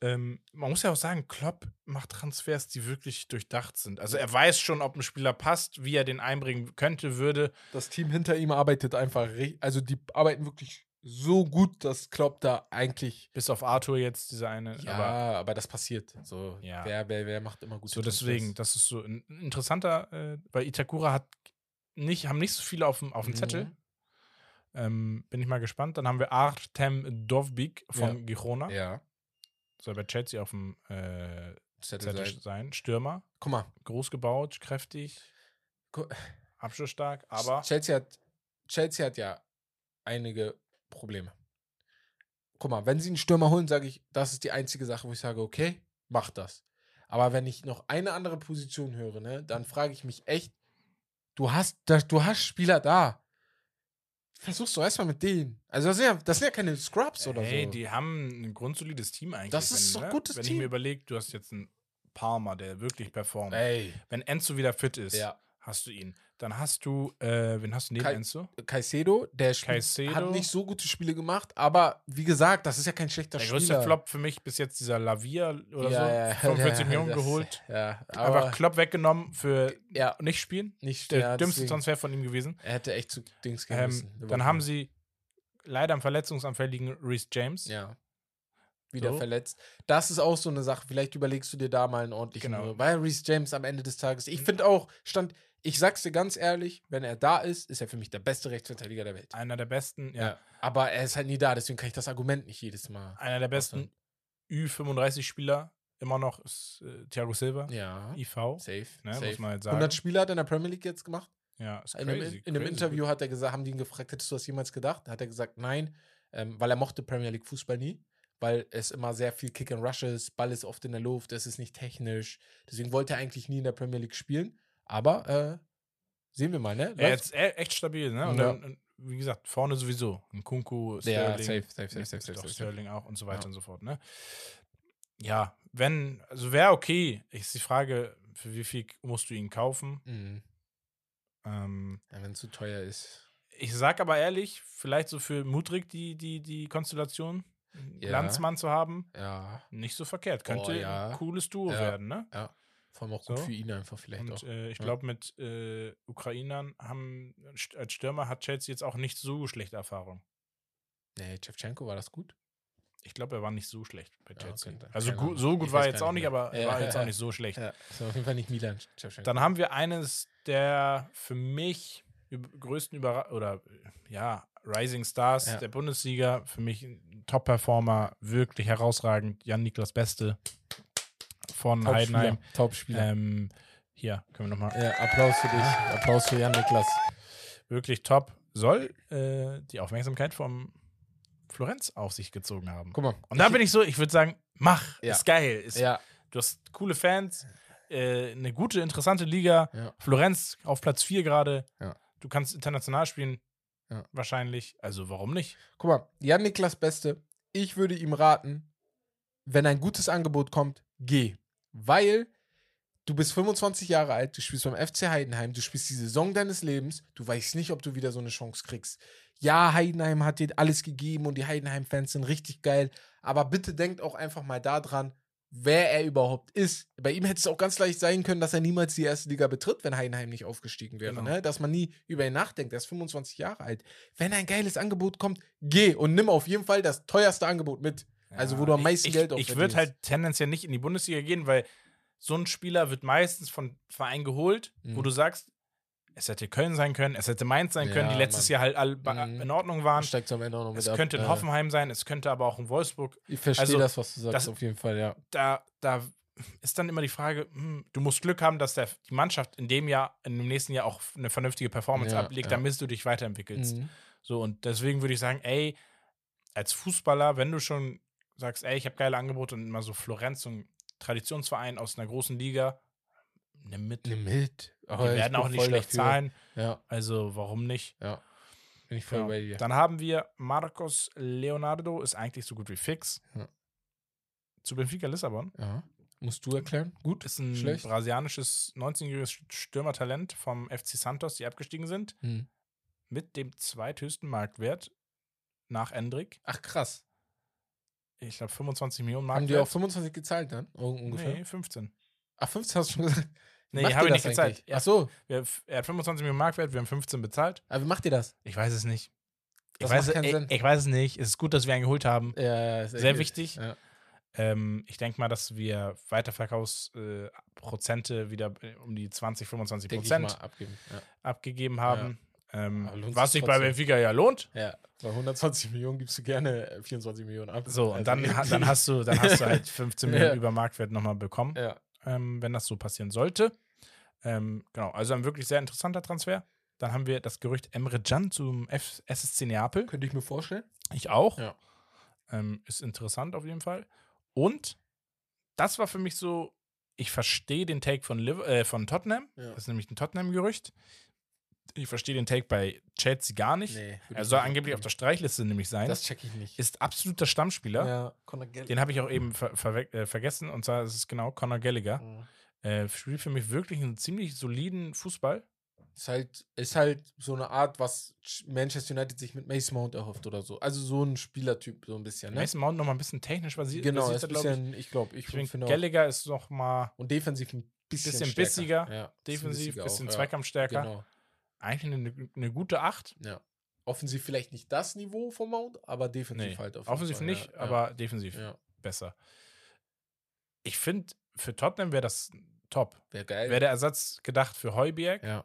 Ähm, man muss ja auch sagen, Klopp macht Transfers, die wirklich durchdacht sind. Also er weiß schon, ob ein Spieler passt, wie er den einbringen könnte, würde. das Team hinter ihm arbeitet einfach, also die arbeiten wirklich so gut, dass Klopp da eigentlich. Bis auf Arthur jetzt, dieser eine. Ja, Aber aber, das passiert. So, Ja. wer, wer, wer macht immer gute so deswegen, das ist so ein interessanter, äh, weil Itakura hat nicht, haben nicht so viele auf dem, auf dem Mhm. Zettel. Ähm, bin ich mal gespannt. Dann haben wir Artem Dovbik von Girona. Ja. Soll bei Chelsea auf dem äh, Zettel Zettel sein. sein. Stürmer. Guck mal. Groß gebaut, kräftig, abschlussstark, aber Chelsea hat, Chelsea hat ja einige Probleme. Guck mal, wenn sie einen Stürmer holen, sage ich, das ist die einzige Sache, wo ich sage, okay, mach das. Aber wenn ich noch eine andere Position höre, ne, dann frage ich mich echt, du hast, du hast Spieler da. Versuchst du erstmal mit denen. Also das sind ja, das sind ja keine Scrubs oder Hey, so. die haben ein grundsolides Team eigentlich. Das ist wenn, doch ne? gutes Wenn ich Team. mir überlege, du hast jetzt einen Palmer, der wirklich performt. Ey. Wenn Enzo wieder fit ist, Ja. Hast du ihn. Dann hast du, äh, wen hast du neben Kai- Enzo? Caicedo, der Caicedo. hat nicht so gute Spiele gemacht, aber wie gesagt, das ist ja kein schlechter Der Spieler. größte Flop für mich bis jetzt dieser Lavia oder ja, so. ja, 45 ja, Millionen das- geholt. Ja, aber Einfach Klopp weggenommen für ja, nicht spielen. nicht Der dümmste deswegen- Transfer von ihm gewesen. Er hätte echt zu Dings gehen Ähm, dann haben sie leider am verletzungsanfälligen Reese James. Ja. Wieder So. verletzt. Das ist auch so eine Sache. Vielleicht überlegst du dir da mal einen ordentlichen. Genau. Weil Reese James am Ende des Tages. Ich finde auch, stand. Ich sag's dir ganz ehrlich, wenn er da ist, ist er für mich der beste Rechtsverteidiger der Welt. Einer der besten, ja, Aber er ist halt nie da, deswegen kann ich das Argument nicht jedes Mal. einer der besten Ü35-Spieler immer noch ist äh, Thiago Silva, Ja. IV. Safe. Ne, safe. muss man halt sagen. 100 Spiele hat er in der Premier League jetzt gemacht. Ja, ist In einem, crazy. in einem crazy Interview hat er gesagt, haben die ihn gefragt, hättest du das jemals gedacht? Hat er gesagt, nein, ähm, weil er mochte Premier League Fußball nie, weil es immer sehr viel Kick and Rush ist, Ball ist oft in der Luft, es ist nicht technisch. Deswegen wollte er eigentlich nie in der Premier League spielen. Aber äh, sehen wir mal, ne? Ja, Läuft. jetzt e- echt stabil, ne? Und Ja. dann, wie gesagt, vorne sowieso. Ein Kunku, Ja, Sterling. safe, safe, safe, safe, safe, doch safe. Sterling auch und so weiter Ja. und so fort, ne? Ja, wenn, also wäre okay. Ist die Frage, für wie viel musst du ihn kaufen? Mhm. Ähm, Ja, wenn es zu teuer ist. ich sag aber ehrlich, vielleicht so für Mudrik die, die, die Konstellation, Ja. Landsmann zu haben, Ja, nicht so verkehrt. Könnte Oh, ja. ein cooles Duo Ja. werden, ne? Vor allem auch gut So. für ihn einfach vielleicht auch. Und äh, ich Ja. glaube, mit äh, Ukrainern haben als Stürmer hat Chelsea jetzt auch nicht so schlechte Erfahrung. Nee, Chevchenko war das gut? Ich glaube, er war nicht so schlecht bei Ja, Chelsea. okay, dann also gu so gut Ich war er jetzt auch nicht mehr. aber er Ja, war jetzt ja, auch ja. nicht so schlecht. Ja, ist auf jeden Fall nicht Milan Chevchenko. Dann haben wir eines der für mich größten Überra oder äh, ja, Rising Stars Ja. der Bundesliga. Für mich ein Top-Performer, wirklich herausragend. Jan-Niklas Beste von Heidenheim. Top-Spieler. Ähm, hier, können wir nochmal. Ja, Applaus für dich. Applaus für Jan Niklas. Wirklich top. Soll äh, die Aufmerksamkeit vom Florenz auf sich gezogen haben. Guck mal. Und da bin ich so, ich würde sagen, mach, Ja. ist geil. Ist, Ja, Du hast coole Fans, äh, eine gute, interessante Liga. ja. Florenz auf Platz 4 gerade. Du kannst international spielen. Wahrscheinlich. Also warum nicht? Guck mal, Jan Niklas Beste. Ich würde ihm raten, wenn ein gutes Angebot kommt, geh. Weil du bist 25 Jahre alt, du spielst beim FC Heidenheim, du spielst die Saison deines Lebens, du weißt nicht, ob du wieder so eine Chance kriegst. Ja, Heidenheim hat dir alles gegeben und die Heidenheim-Fans sind richtig geil, aber bitte denkt auch einfach mal daran, wer er überhaupt ist. Bei ihm hätte es auch ganz leicht sein können, dass er niemals die erste Liga betritt, wenn Heidenheim nicht aufgestiegen wäre. Genau. Ne? Dass man nie über ihn nachdenkt. Er ist 25 Jahre alt. Wenn ein geiles Angebot kommt, geh und nimm auf jeden Fall das teuerste Angebot mit. Also, wo du am meisten ich, Geld auch Ich, ich würde halt tendenziell nicht in die Bundesliga gehen, weil so ein Spieler wird meistens von Verein geholt, wo Mhm. du sagst, es hätte Köln sein können, es hätte Mainz sein können, Ja, die letztes Mann. Jahr halt alle Mhm. in Ordnung waren. steigt am Ende auch noch mit Es ab. könnte in Ja. Hoffenheim sein, es könnte aber auch in Wolfsburg. Ich verstehe Also, das, was du sagst, das- auf jeden Fall, ja. Da, da ist dann immer die Frage, hm, du musst Glück haben, dass der, die Mannschaft in dem Jahr, in dem nächsten Jahr auch eine vernünftige Performance Ja, ablegt, ja. damit du dich weiterentwickelst. Mhm. So, und deswegen würde ich sagen, ey, als Fußballer, wenn du schon sagst, ey, ich habe geile Angebote und immer so Florenz, so ein Traditionsverein aus einer großen Liga, nimm mit. Nimm mit. Die werden auch nicht schlecht zahlen, Ja, also warum nicht? ja. Bin ich voll Genau. bei dir. Dann haben wir Marcos Leonardo, ist eigentlich so gut wie fix. Ja. Zu Benfica Lissabon. Ja. Musst du erklären? Gut? Ist ein Schlecht? brasilianisches 19-jähriges Stürmertalent vom FC Santos, die abgestiegen sind, Hm. mit dem zweithöchsten Marktwert nach Endrick. Ach, krass. Ich glaube 25 Millionen Haben Marktwert. die auch 25 gezahlt dann? Un- Ungefähr? Nee, 15. Ach, 15 hast du schon gesagt. Nee, habe ich nicht gezahlt. Ach so. wir, er hat 25 Millionen Marktwert, wir haben 15 bezahlt. Aber wie macht ihr das? Ich weiß es nicht. Ich Das weiß, macht keinen ich, Sinn. ich weiß es nicht. Es ist gut, dass wir einen geholt haben. Ja, Sehr echt- wichtig. Ja. Ähm, ich denke mal, dass wir Weiterverkaufsprozente äh, wieder äh, um die 20, 25 Denke ich mal Prozent abgeben. Ja. abgegeben haben. Ähm, was sich bei. Benfica ja lohnt. ja. Bei 120 Millionen gibst du gerne äh, 24 Millionen ab. So, und Also dann, dann, hast du, dann hast du halt 15 Ja. Millionen über Marktwert nochmal bekommen, Ja. ähm, wenn das so passieren sollte. Ähm, genau, also ein wirklich sehr interessanter Transfer. Dann haben wir das Gerücht Emre Can zum F SSC Neapel. Könnte ich mir vorstellen. Ich auch. Ja. Ähm, ist interessant auf jeden Fall. Und das war für mich so, ich verstehe den Take von, Liv äh, von Tottenham. Ja. Das ist nämlich ein Tottenham-Gerücht. Ich verstehe den Take bei Chelsea gar nicht. Nee, er ich soll nicht angeblich auf der Streichliste nämlich sein. Das check ich nicht. ist absoluter Stammspieler. Ja, Conor Gallagher. Den habe ich auch eben ver verwe- äh, vergessen. Und zwar ist es genau Conor Gallagher. Mhm. Äh, spielt für mich wirklich einen ziemlich soliden Fußball. Ist halt, ist halt so eine Art, was Manchester United sich mit Mason Mount erhofft oder so. Also so ein Spielertyp, so ein bisschen, ne? Mason Mount noch mal ein bisschen technisch basiert. genau, basiert ist ein glaub ich. bisschen, ich glaube, ich, Ich finde, finde auch. Gallagher ist noch mal Und defensiv ein bisschen, Bisschen stärker. bissiger, ja, defensiv, bisschen auch, Zweikampfstärker. Ja, genau, Eigentlich eine, eine gute Acht. ja. Offensiv vielleicht nicht das Niveau von Mount, aber defensiv Nee, halt. offensiv Fall, nicht, ja, aber defensiv Ja, besser. Ich finde, für Tottenham wäre das top. wäre geil. Wäre der Ersatz gedacht für Heuberg, ja,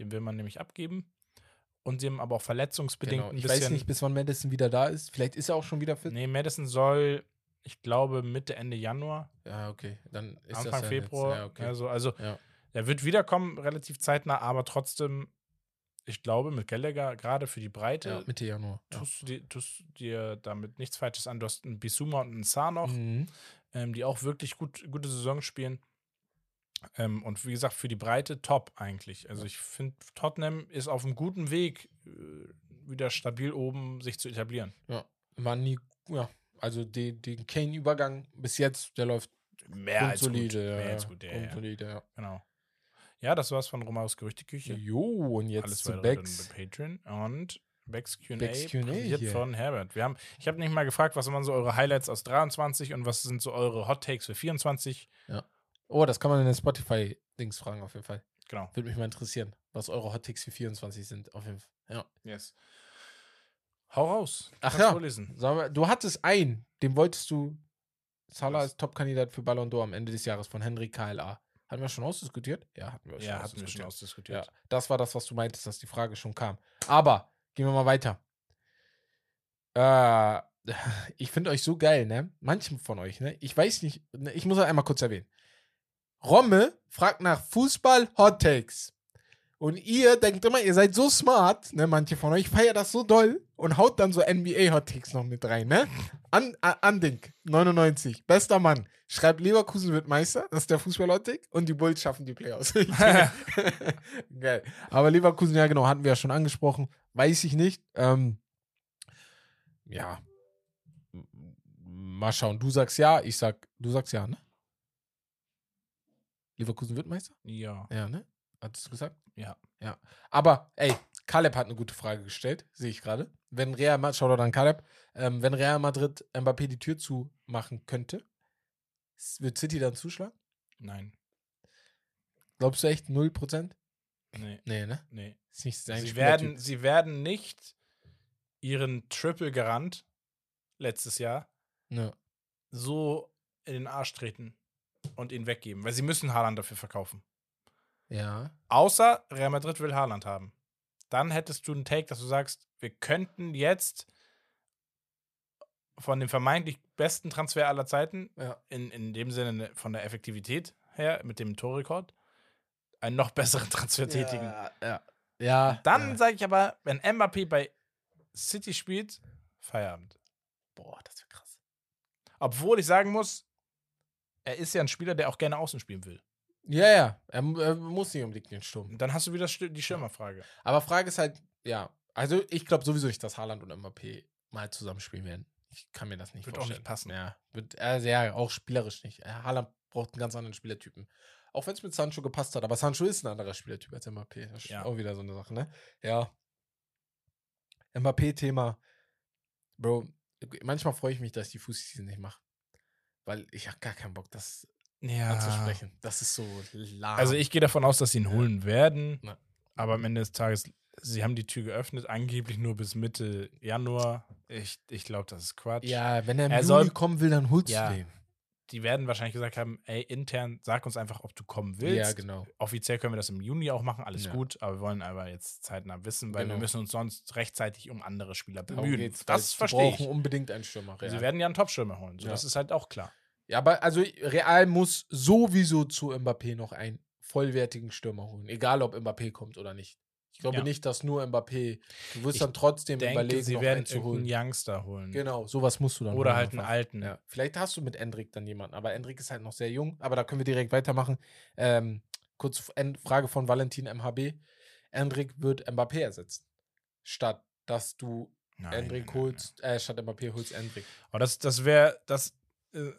den will man nämlich abgeben. Und sie haben aber auch verletzungsbedingt genau. Ich bisschen. weiß nicht, bis wann Madison wieder da ist. Vielleicht ist er auch schon wieder fit. Nee, Madison soll, ich glaube, Mitte, Ende Januar, Ja, okay. Dann ist Anfang das ja Februar. Ja, okay. also, also Ja. er wird wiederkommen, relativ zeitnah, aber trotzdem, ich glaube, mit Gallagher, gerade für die Breite, ja, Mitte Januar. Ja. tust, du dir, tust du dir damit nichts Falsches an. Du hast einen Bisuma und einen Saar noch, Mhm. ähm, die auch wirklich gut, gute Saison spielen. Ähm, und wie gesagt, für die Breite top eigentlich. Also ich finde, Tottenham ist auf einem guten Weg, äh, wieder stabil oben sich zu etablieren. War nie, ja. Also den, den Kane-Übergang bis jetzt, der läuft Mehr als gut. grundsolide. Ja, Mehr ja. als gut, ja, ja. Grundsolide, ja. Genau. Ja, das war's von Romaus Gerüchteküche. Jo, und jetzt Alles zu Becks. Patreon und Becks Q&A präsentiert hier. von Herbert. Wir haben, ich habe nicht mal gefragt, was waren so eure Highlights aus 23 und was sind so eure Hot Takes für 24. Oh, das kann man in der Spotify-Dings fragen, auf jeden Fall. Genau. Würde mich mal interessieren, was eure Hotticks für 24 sind, auf jeden Fall. Ja. Yes. Hau raus. Ach Kannst ja. vorlesen. Du hattest einen, den wolltest du. Salah ist Top-Kandidat für Ballon d'Or am Ende des Jahres von Henry KLA. Hatten wir schon ausdiskutiert? Ja, hatten wir schon Ja, hatten wir schon ausdiskutiert. Ja, das war das, was du meintest, dass die Frage schon kam. Aber gehen wir mal weiter. Äh, ich finde euch so geil, ne? Manchen von euch, ne? Ich weiß nicht, ne, ich muss das einmal kurz erwähnen. Romme fragt nach Fußball Hot Takes. Und ihr denkt immer, ihr seid so smart, ne? Manche von euch feiert das so doll und haut dann so NBA Hot Takes noch mit rein, ne? An, an, Andink, 99, bester Mann. Schreibt Leverkusen wird Meister, das ist der Fußball Hot Take und die Bulls schaffen die Playoffs. Geil. Aber Leverkusen, ja genau, hatten wir ja schon angesprochen. Weiß ich nicht. Ähm, ja. Mal schauen. Du sagst ja, ich sag, du sagst ja, ne? Leverkusen wird Meister? Ja. Ja, ne? Hattest du gesagt? Ja. Ja. Aber, ey, Caleb hat eine gute Frage gestellt, sehe ich gerade. Wenn Real Madrid, schau doch an Caleb, ähm, wenn Real Madrid Mbappé die Tür zumachen könnte, wird City dann zuschlagen? Nein. Glaubst du echt 0%? Nee. Nee, ne? Nee. Ist nicht sein Sie werden, sie werden nicht ihren Triple gerannt letztes Jahr Ja. so in den Arsch treten und ihn weggeben, weil sie müssen Haaland dafür verkaufen. Ja. Außer Real Madrid will Haaland haben. Dann hättest du einen Take, dass du sagst, wir könnten jetzt von dem vermeintlich besten Transfer aller Zeiten, Ja. in, in dem Sinne ne, von der Effektivität her, mit dem Torrekord, einen noch besseren Transfer tätigen. Ja. Ja. ja. Dann ja. sage ich aber, wenn Mbappé bei City spielt, Feierabend. Boah, das wäre krass. Obwohl ich sagen muss, er ist ja ein Spieler, der auch gerne außen spielen will. Ja, ja. Er, er muss nicht unbedingt den Sturm. Dann hast du wieder die Schirmerfrage. Aber Frage ist halt, ja. Also, ich glaube sowieso nicht, dass Haaland und Mbappé mal zusammenspielen werden. Ich kann mir das nicht Wird auch vorstellen. nicht passen. Ja, wird, also ja, auch spielerisch nicht. Äh, Haaland braucht einen ganz anderen Spielertypen. Auch wenn es mit Sancho gepasst hat. Aber Sancho ist ein anderer Spielertyp als Mbappé. Das ist Ja. auch wieder so eine Sache, ne? Ja. Mbappé-Thema. Bro, manchmal freue ich mich, dass ich die Fußseason nicht mache. Weil ich habe gar keinen Bock, das Ja. anzusprechen. Das ist so lahm. Also ich gehe davon aus, dass sie ihn holen werden. Ja. Aber am Ende des Tages, sie haben die Tür geöffnet, angeblich nur bis Mitte Januar. Ich, ich glaube, das ist Quatsch. Ja, wenn er im Er Juli soll- kommen will, dann holst Ja. du den. Die werden wahrscheinlich gesagt haben, ey, intern, sag uns einfach, ob du kommen willst. Ja, genau. Offiziell können wir das im Juni auch machen, alles Ja. gut, aber wir wollen aber jetzt zeitnah wissen, weil wir Genau. müssen uns sonst rechtzeitig um andere Spieler bemühen. geht's, das verstehe ich. brauchen unbedingt einen Stürmer. Sie werden ja einen Top-Stürmer holen, so das ist halt auch klar. Ja, aber also Real muss sowieso zu Mbappé noch einen vollwertigen Stürmer holen. Egal, ob Mbappé kommt oder nicht. Ich glaube Ja. nicht, dass nur Mbappé. Du wirst Ich dann trotzdem Denke, überlegen, sie noch werden einen zu holen. Youngster holen. Genau, sowas musst du dann Oder halt einen alten. Ja. Vielleicht hast du mit Endrick dann jemanden, aber Endrick ist halt noch sehr jung. Aber da können wir direkt weitermachen. Ähm, kurz Frage von Valentin MHB. Endrick wird Mbappé ersetzen. Statt dass du Nein, Endrick nein, holst, äh, statt Mbappé holst Endrick. Aber das, das wäre, das,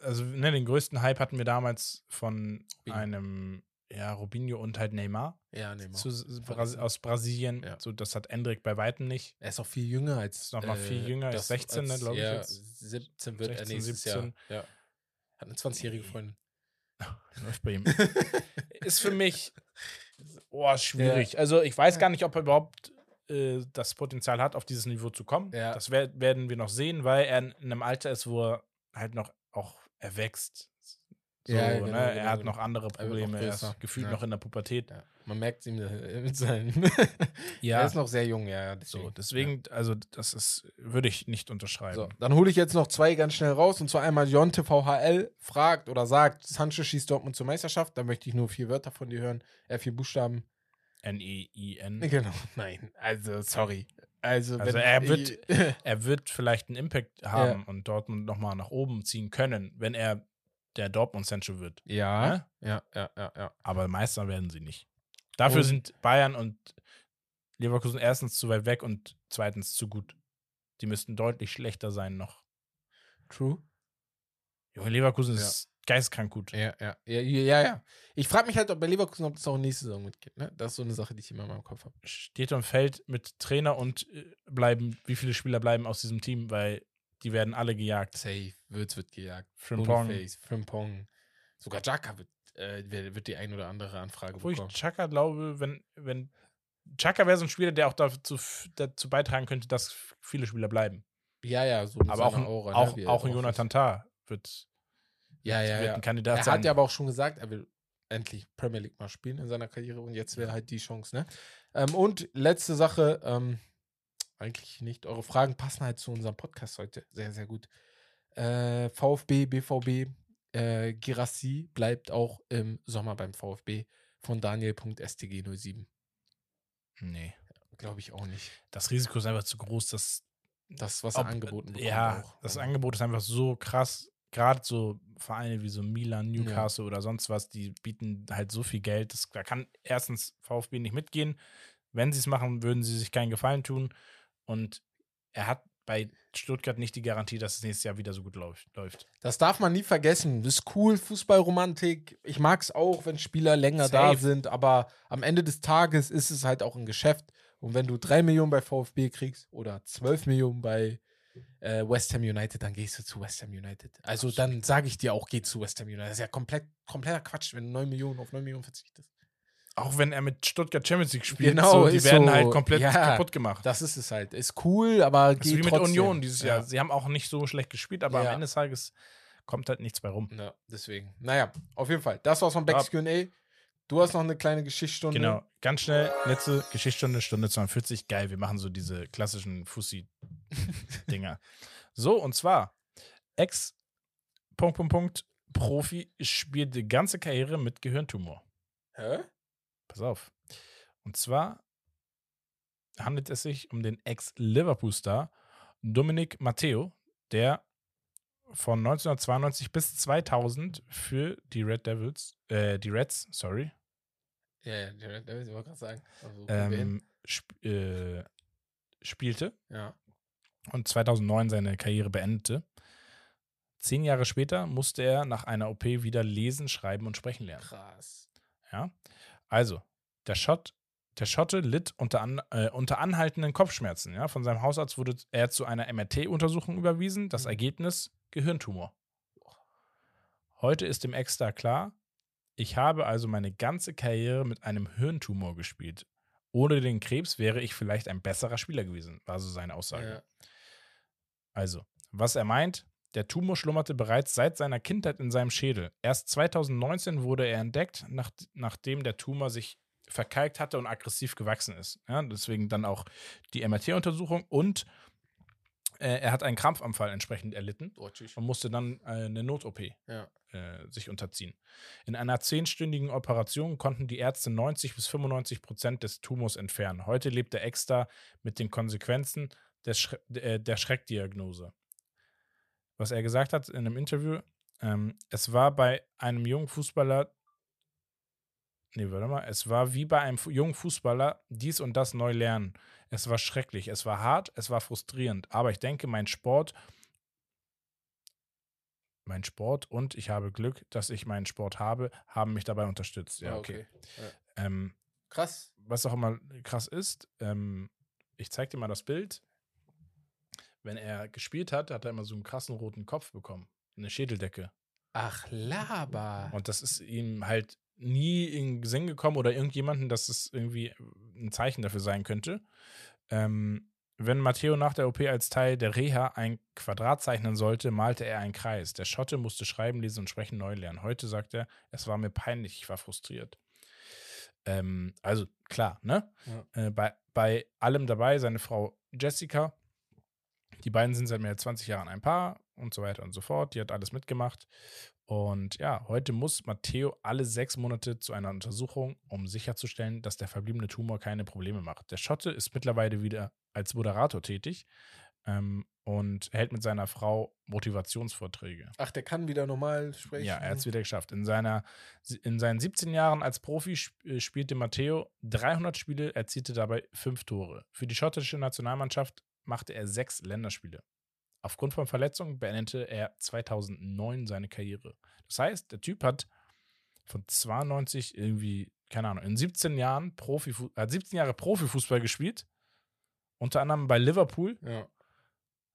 also ne, den größten Hype hatten wir damals von Robinho. einem, ja, Robinho und halt Neymar, Ja, Neymar. zu, Bras Vergessen. aus Brasilien. Ja. So, das hat Endrick bei weitem nicht. Er ist auch viel jünger als. Ist noch mal viel jünger, ist 16, ne, als- glaub ich ja, jetzt. 17 wird 16, er nächstes 17. Jahr. Ja. Hat eine 20-jährige Nee. Freundin. Läuft bei ihm. ist für mich oh, schwierig. Also ich weiß gar nicht, ob er überhaupt äh, das Potenzial hat, auf dieses Niveau zu kommen. Ja. Das wer werden wir noch sehen, weil er in einem Alter ist, wo er halt noch auch erwächst. So, Ja, ne? genau, er genau, hat genau. noch andere Probleme. Er ist gefühlt Ja. noch in der Pubertät. Ja. Man merkt es ihm mit seinen. Ja. Er ist noch sehr jung, ja. Deswegen. so, deswegen, also das ist, würde ich nicht unterschreiben. So, dann hole ich jetzt noch zwei ganz schnell raus. Und zwar einmal Jonte VHL fragt oder sagt, Sancho schießt Dortmund zur Meisterschaft. Da möchte ich nur vier Wörter von dir hören. Äh, vier Buchstaben. N-E-I-N. Genau. Nein, also sorry. Also, Also er wird- er wird vielleicht einen Impact haben und Dortmund nochmal nach oben ziehen können, wenn er der Dortmund Sancho wird. ja, Ne? ja, ja, ja, ja. Aber Meister werden sie nicht. Dafür Und- sind Bayern und Leverkusen erstens zu weit weg und zweitens zu gut. Die müssten deutlich schlechter sein noch. True. Junge, Leverkusen Ja. ist geistkrank gut. Ja, ja, ja, ja. ja. Ich frage mich halt, ob bei Leverkusen, ob das auch nächste Saison mitgeht. Ne? Das ist so eine Sache, die ich immer in meinem Kopf habe. Steht und fällt mit Trainer und äh, bleiben, wie viele Spieler bleiben aus diesem Team, weil die werden alle gejagt. Safe, Würz wird gejagt. Frimpong. Frimpong. Sogar Jaka wird, äh, wird die ein oder andere Anfrage Wo ich bekommen. Chaka glaube, wenn, wenn Chaka wäre so ein Spieler, der auch dazu, dazu beitragen könnte, dass viele Spieler bleiben. Ja, ja, so Aber auch, ein, Aura, ne, auch, er auch ein Jonathan Tah wird. Ja, ja, wird ja. Kandidat Er sein. hat ja aber auch schon gesagt, er will endlich Premier League mal spielen in seiner Karriere und jetzt wäre halt die Chance, ne? Ähm, und letzte Sache, ähm, eigentlich nicht, eure Fragen passen halt zu unserem Podcast heute sehr, sehr gut. Äh, VfB, BVB, äh, Girassi bleibt auch im Sommer beim VfB von Daniel.stg07. nee. Glaube ich auch nicht. Das Risiko ist einfach zu groß, dass Das, was ob- er angeboten bekommt. Ja, auch. das Also, Angebot ist einfach so krass. Gerade so Vereine wie so Milan, Newcastle oder sonst was, die bieten halt so viel Geld. Das, da kann erstens VfB nicht mitgehen. Wenn sie es machen, würden sie sich keinen Gefallen tun. Und er hat bei Stuttgart nicht die Garantie, dass es nächstes Jahr wieder so gut läuft. Das darf man nie vergessen. Das ist cool, Fußballromantik. Ich mag es auch, wenn Spieler länger da Safe. sind, aber am Ende des Tages ist es halt auch ein Geschäft. Und wenn du drei Millionen bei VfB kriegst oder 12 Millionen bei äh, West Ham United, dann gehst du zu West Ham United. Also dann sage ich dir auch, geh zu West Ham United. Das ist ja komplett, kompletter Quatsch, wenn du 9 Millionen auf 9 Millionen verzichtest. Auch wenn er mit Stuttgart Champions League spielt, Genau, so, die werden so. halt komplett Ja, kaputt gemacht. Das ist es halt. Ist cool, aber geht wie mit trotzdem. Union dieses Ja. Jahr. Sie haben auch nicht so schlecht gespielt, aber Ja. am Ende des Tages kommt halt nichts bei rum. Ja, deswegen. Naja, auf jeden Fall. Das war's von Becks QA. Du hast noch eine kleine Geschichtsstunde. Genau, ganz schnell, letzte Geschichtsstunde, Stunde 42. Geil, wir machen so diese klassischen Fussi-Dinger. so, und zwar, Ex, Punkt, Punkt, Punkt, Profi spielt die ganze Karriere mit Gehirntumor. Hä? Pass auf. Und zwar handelt es sich um den Ex-Liverpool-Star Dominic Matteo, der von 1992 bis 2000 für die Red Devils, äh, die Reds, sorry, Ja, ja, das wollte ich gerade sagen. Also, ähm, sp äh, spielte ja. und 2009 seine Karriere beendete. Zehn Jahre später musste er nach einer OP wieder lesen, schreiben und sprechen lernen. Krass. Ja? Also, der, Schott, der Schotte litt unter, an, äh, unter anhaltenden Kopfschmerzen. Ja? Von seinem Hausarzt wurde er zu einer MRT-Untersuchung überwiesen. Das Mhm. Ergebnis: Gehirntumor. Heute ist dem Ex-Star klar, ich habe also meine ganze Karriere mit einem Hirntumor gespielt. Ohne den Krebs wäre ich vielleicht ein besserer Spieler gewesen, war so seine Aussage. Ja. Also, was er meint, der Tumor schlummerte bereits seit seiner Kindheit in seinem Schädel. Erst 2019 wurde er entdeckt, nach, nachdem der Tumor sich verkalkt hatte und aggressiv gewachsen ist. Ja, deswegen dann auch die MRT-Untersuchung und äh, er hat einen Krampfanfall entsprechend erlitten Oh, und musste dann äh, eine Not-OP Ja. äh, sich unterziehen. In einer zehnstündigen Operation konnten die Ärzte 90 bis 95 Prozent des Tumors entfernen. Heute lebt der Ex-Star mit den Konsequenzen des Schre äh, der Schreckdiagnose. Was er gesagt hat in einem Interview, ähm, es war bei einem jungen Fußballer Nee, warte mal. Es war wie bei einem jungen Fußballer dies und das neu lernen. Es war schrecklich, es war hart, es war frustrierend. Aber ich denke, mein Sport, mein Sport und ich habe Glück, dass ich meinen Sport habe, haben mich dabei unterstützt. Ja, Ah, okay. Ja. Ähm, Krass. was auch immer krass ist, ähm, ich zeig dir mal das Bild. Wenn er gespielt hat, hat er immer so einen krassen roten Kopf bekommen. Eine Schädeldecke. Ach, Laber. Und das ist ihm halt nie in Sinn gekommen oder irgendjemanden, dass es irgendwie ein Zeichen dafür sein könnte. Ähm, wenn Matteo nach der OP als Teil der Reha ein Quadrat zeichnen sollte, malte er einen Kreis. Der Schotte musste schreiben, lesen und sprechen neu lernen. Heute sagt er, es war mir peinlich, ich war frustriert. Ähm, also klar, ne? Äh, bei, bei allem dabei seine Frau Jessica. Die beiden sind seit mehr als 20 Jahren ein Paar und so weiter und so fort. Die hat alles mitgemacht. Und ja, heute muss Matteo alle sechs Monate zu einer Untersuchung, um sicherzustellen, dass der verbliebene Tumor keine Probleme macht. Der Schotte ist mittlerweile wieder als Moderator tätig ähm, und hält mit seiner Frau Motivationsvorträge. Ach, der kann wieder normal sprechen. Ja, er hat es wieder geschafft. In, seiner, in seinen 17 Jahren als Profi äh, spielte Matteo 300 Spiele, erzielte dabei fünf Tore. Für die schottische Nationalmannschaft machte er sechs Länderspiele. Aufgrund von Verletzungen beendete er 2009 seine Karriere. Das heißt, der Typ hat von 92 irgendwie, keine Ahnung, in 17 Jahren Profi, hat 17 Jahre Profifußball gespielt. Unter anderem bei Liverpool. ja.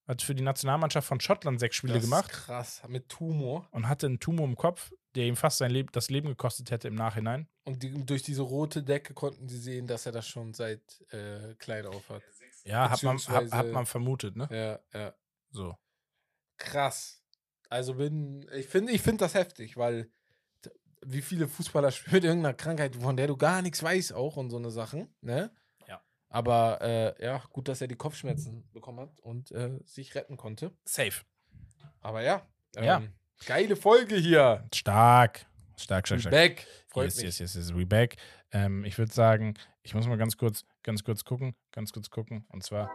Hat für die Nationalmannschaft von Schottland sechs Spiele Das gemacht. Ist krass. Mit Tumor. und hatte einen Tumor im Kopf, der ihm fast sein Leben, das Leben gekostet hätte im Nachhinein. Und die, durch diese rote Decke konnten sie sehen, dass er das schon seit äh, klein auf hat. Ja, hat man, hat, hat man vermutet, ne? Ja, ja. So. Krass. Also bin, ich finde, ich finde das heftig, weil wie viele Fußballer spielen mit irgendeiner Krankheit, von der du gar nichts weißt, auch und so eine Sachen, ne? Ja. Aber äh, ja, gut, dass er die Kopfschmerzen bekommen hat und äh, sich retten konnte. Safe. Aber ja, ähm, Ja. geile Folge hier. Stark. Stark, stark, stark. Back. Freut yes, mich. yes, yes, yes, we back. Ähm, ich würde sagen, ich muss mal ganz kurz, ganz kurz gucken, ganz kurz gucken. Und zwar,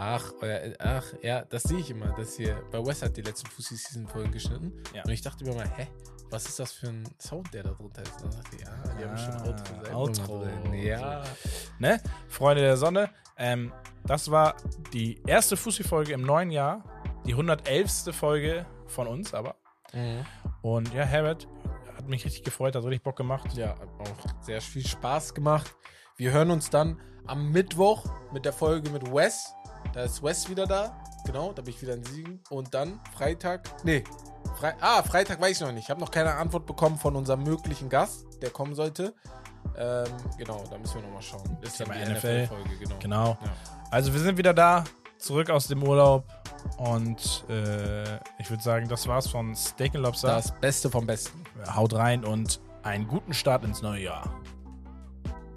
Ach, euer, ach, ja, das sehe ich immer. Das hier, bei Wes hat die letzten Fussi Season Folgen geschnitten. Ja. Und ich dachte mir mal, hä, was ist das für ein Sound, der da drunter ist? Und dann dachte ich, ja, die haben schon Ah, Outro. Outro. Ja. ne? Freunde der Sonne, ähm, das war die erste Fussi-Folge im neuen Jahr. Die 111. Folge von uns, aber. Mhm. Und ja, Herbert, hat mich richtig gefreut, hat richtig Bock gemacht. Ja, hat auch sehr viel Spaß gemacht. Wir hören uns dann am Mittwoch mit der Folge mit Wes. Da ist Wes wieder da. Genau, da bin ich wieder in Siegen. Und dann Freitag. Nee. Fre ah, Freitag weiß ich noch nicht. Ich habe noch keine Antwort bekommen von unserem möglichen Gast, der kommen sollte. Ähm, genau, da müssen wir nochmal schauen. Das ist dann Thema die NFL. NFL-Folge, genau. Genau. Ja. Also wir sind wieder da, zurück aus dem Urlaub. Und äh, ich würde sagen, das war's von Steak Lobster. Das Beste vom Besten. Haut rein und einen guten Start ins neue Jahr.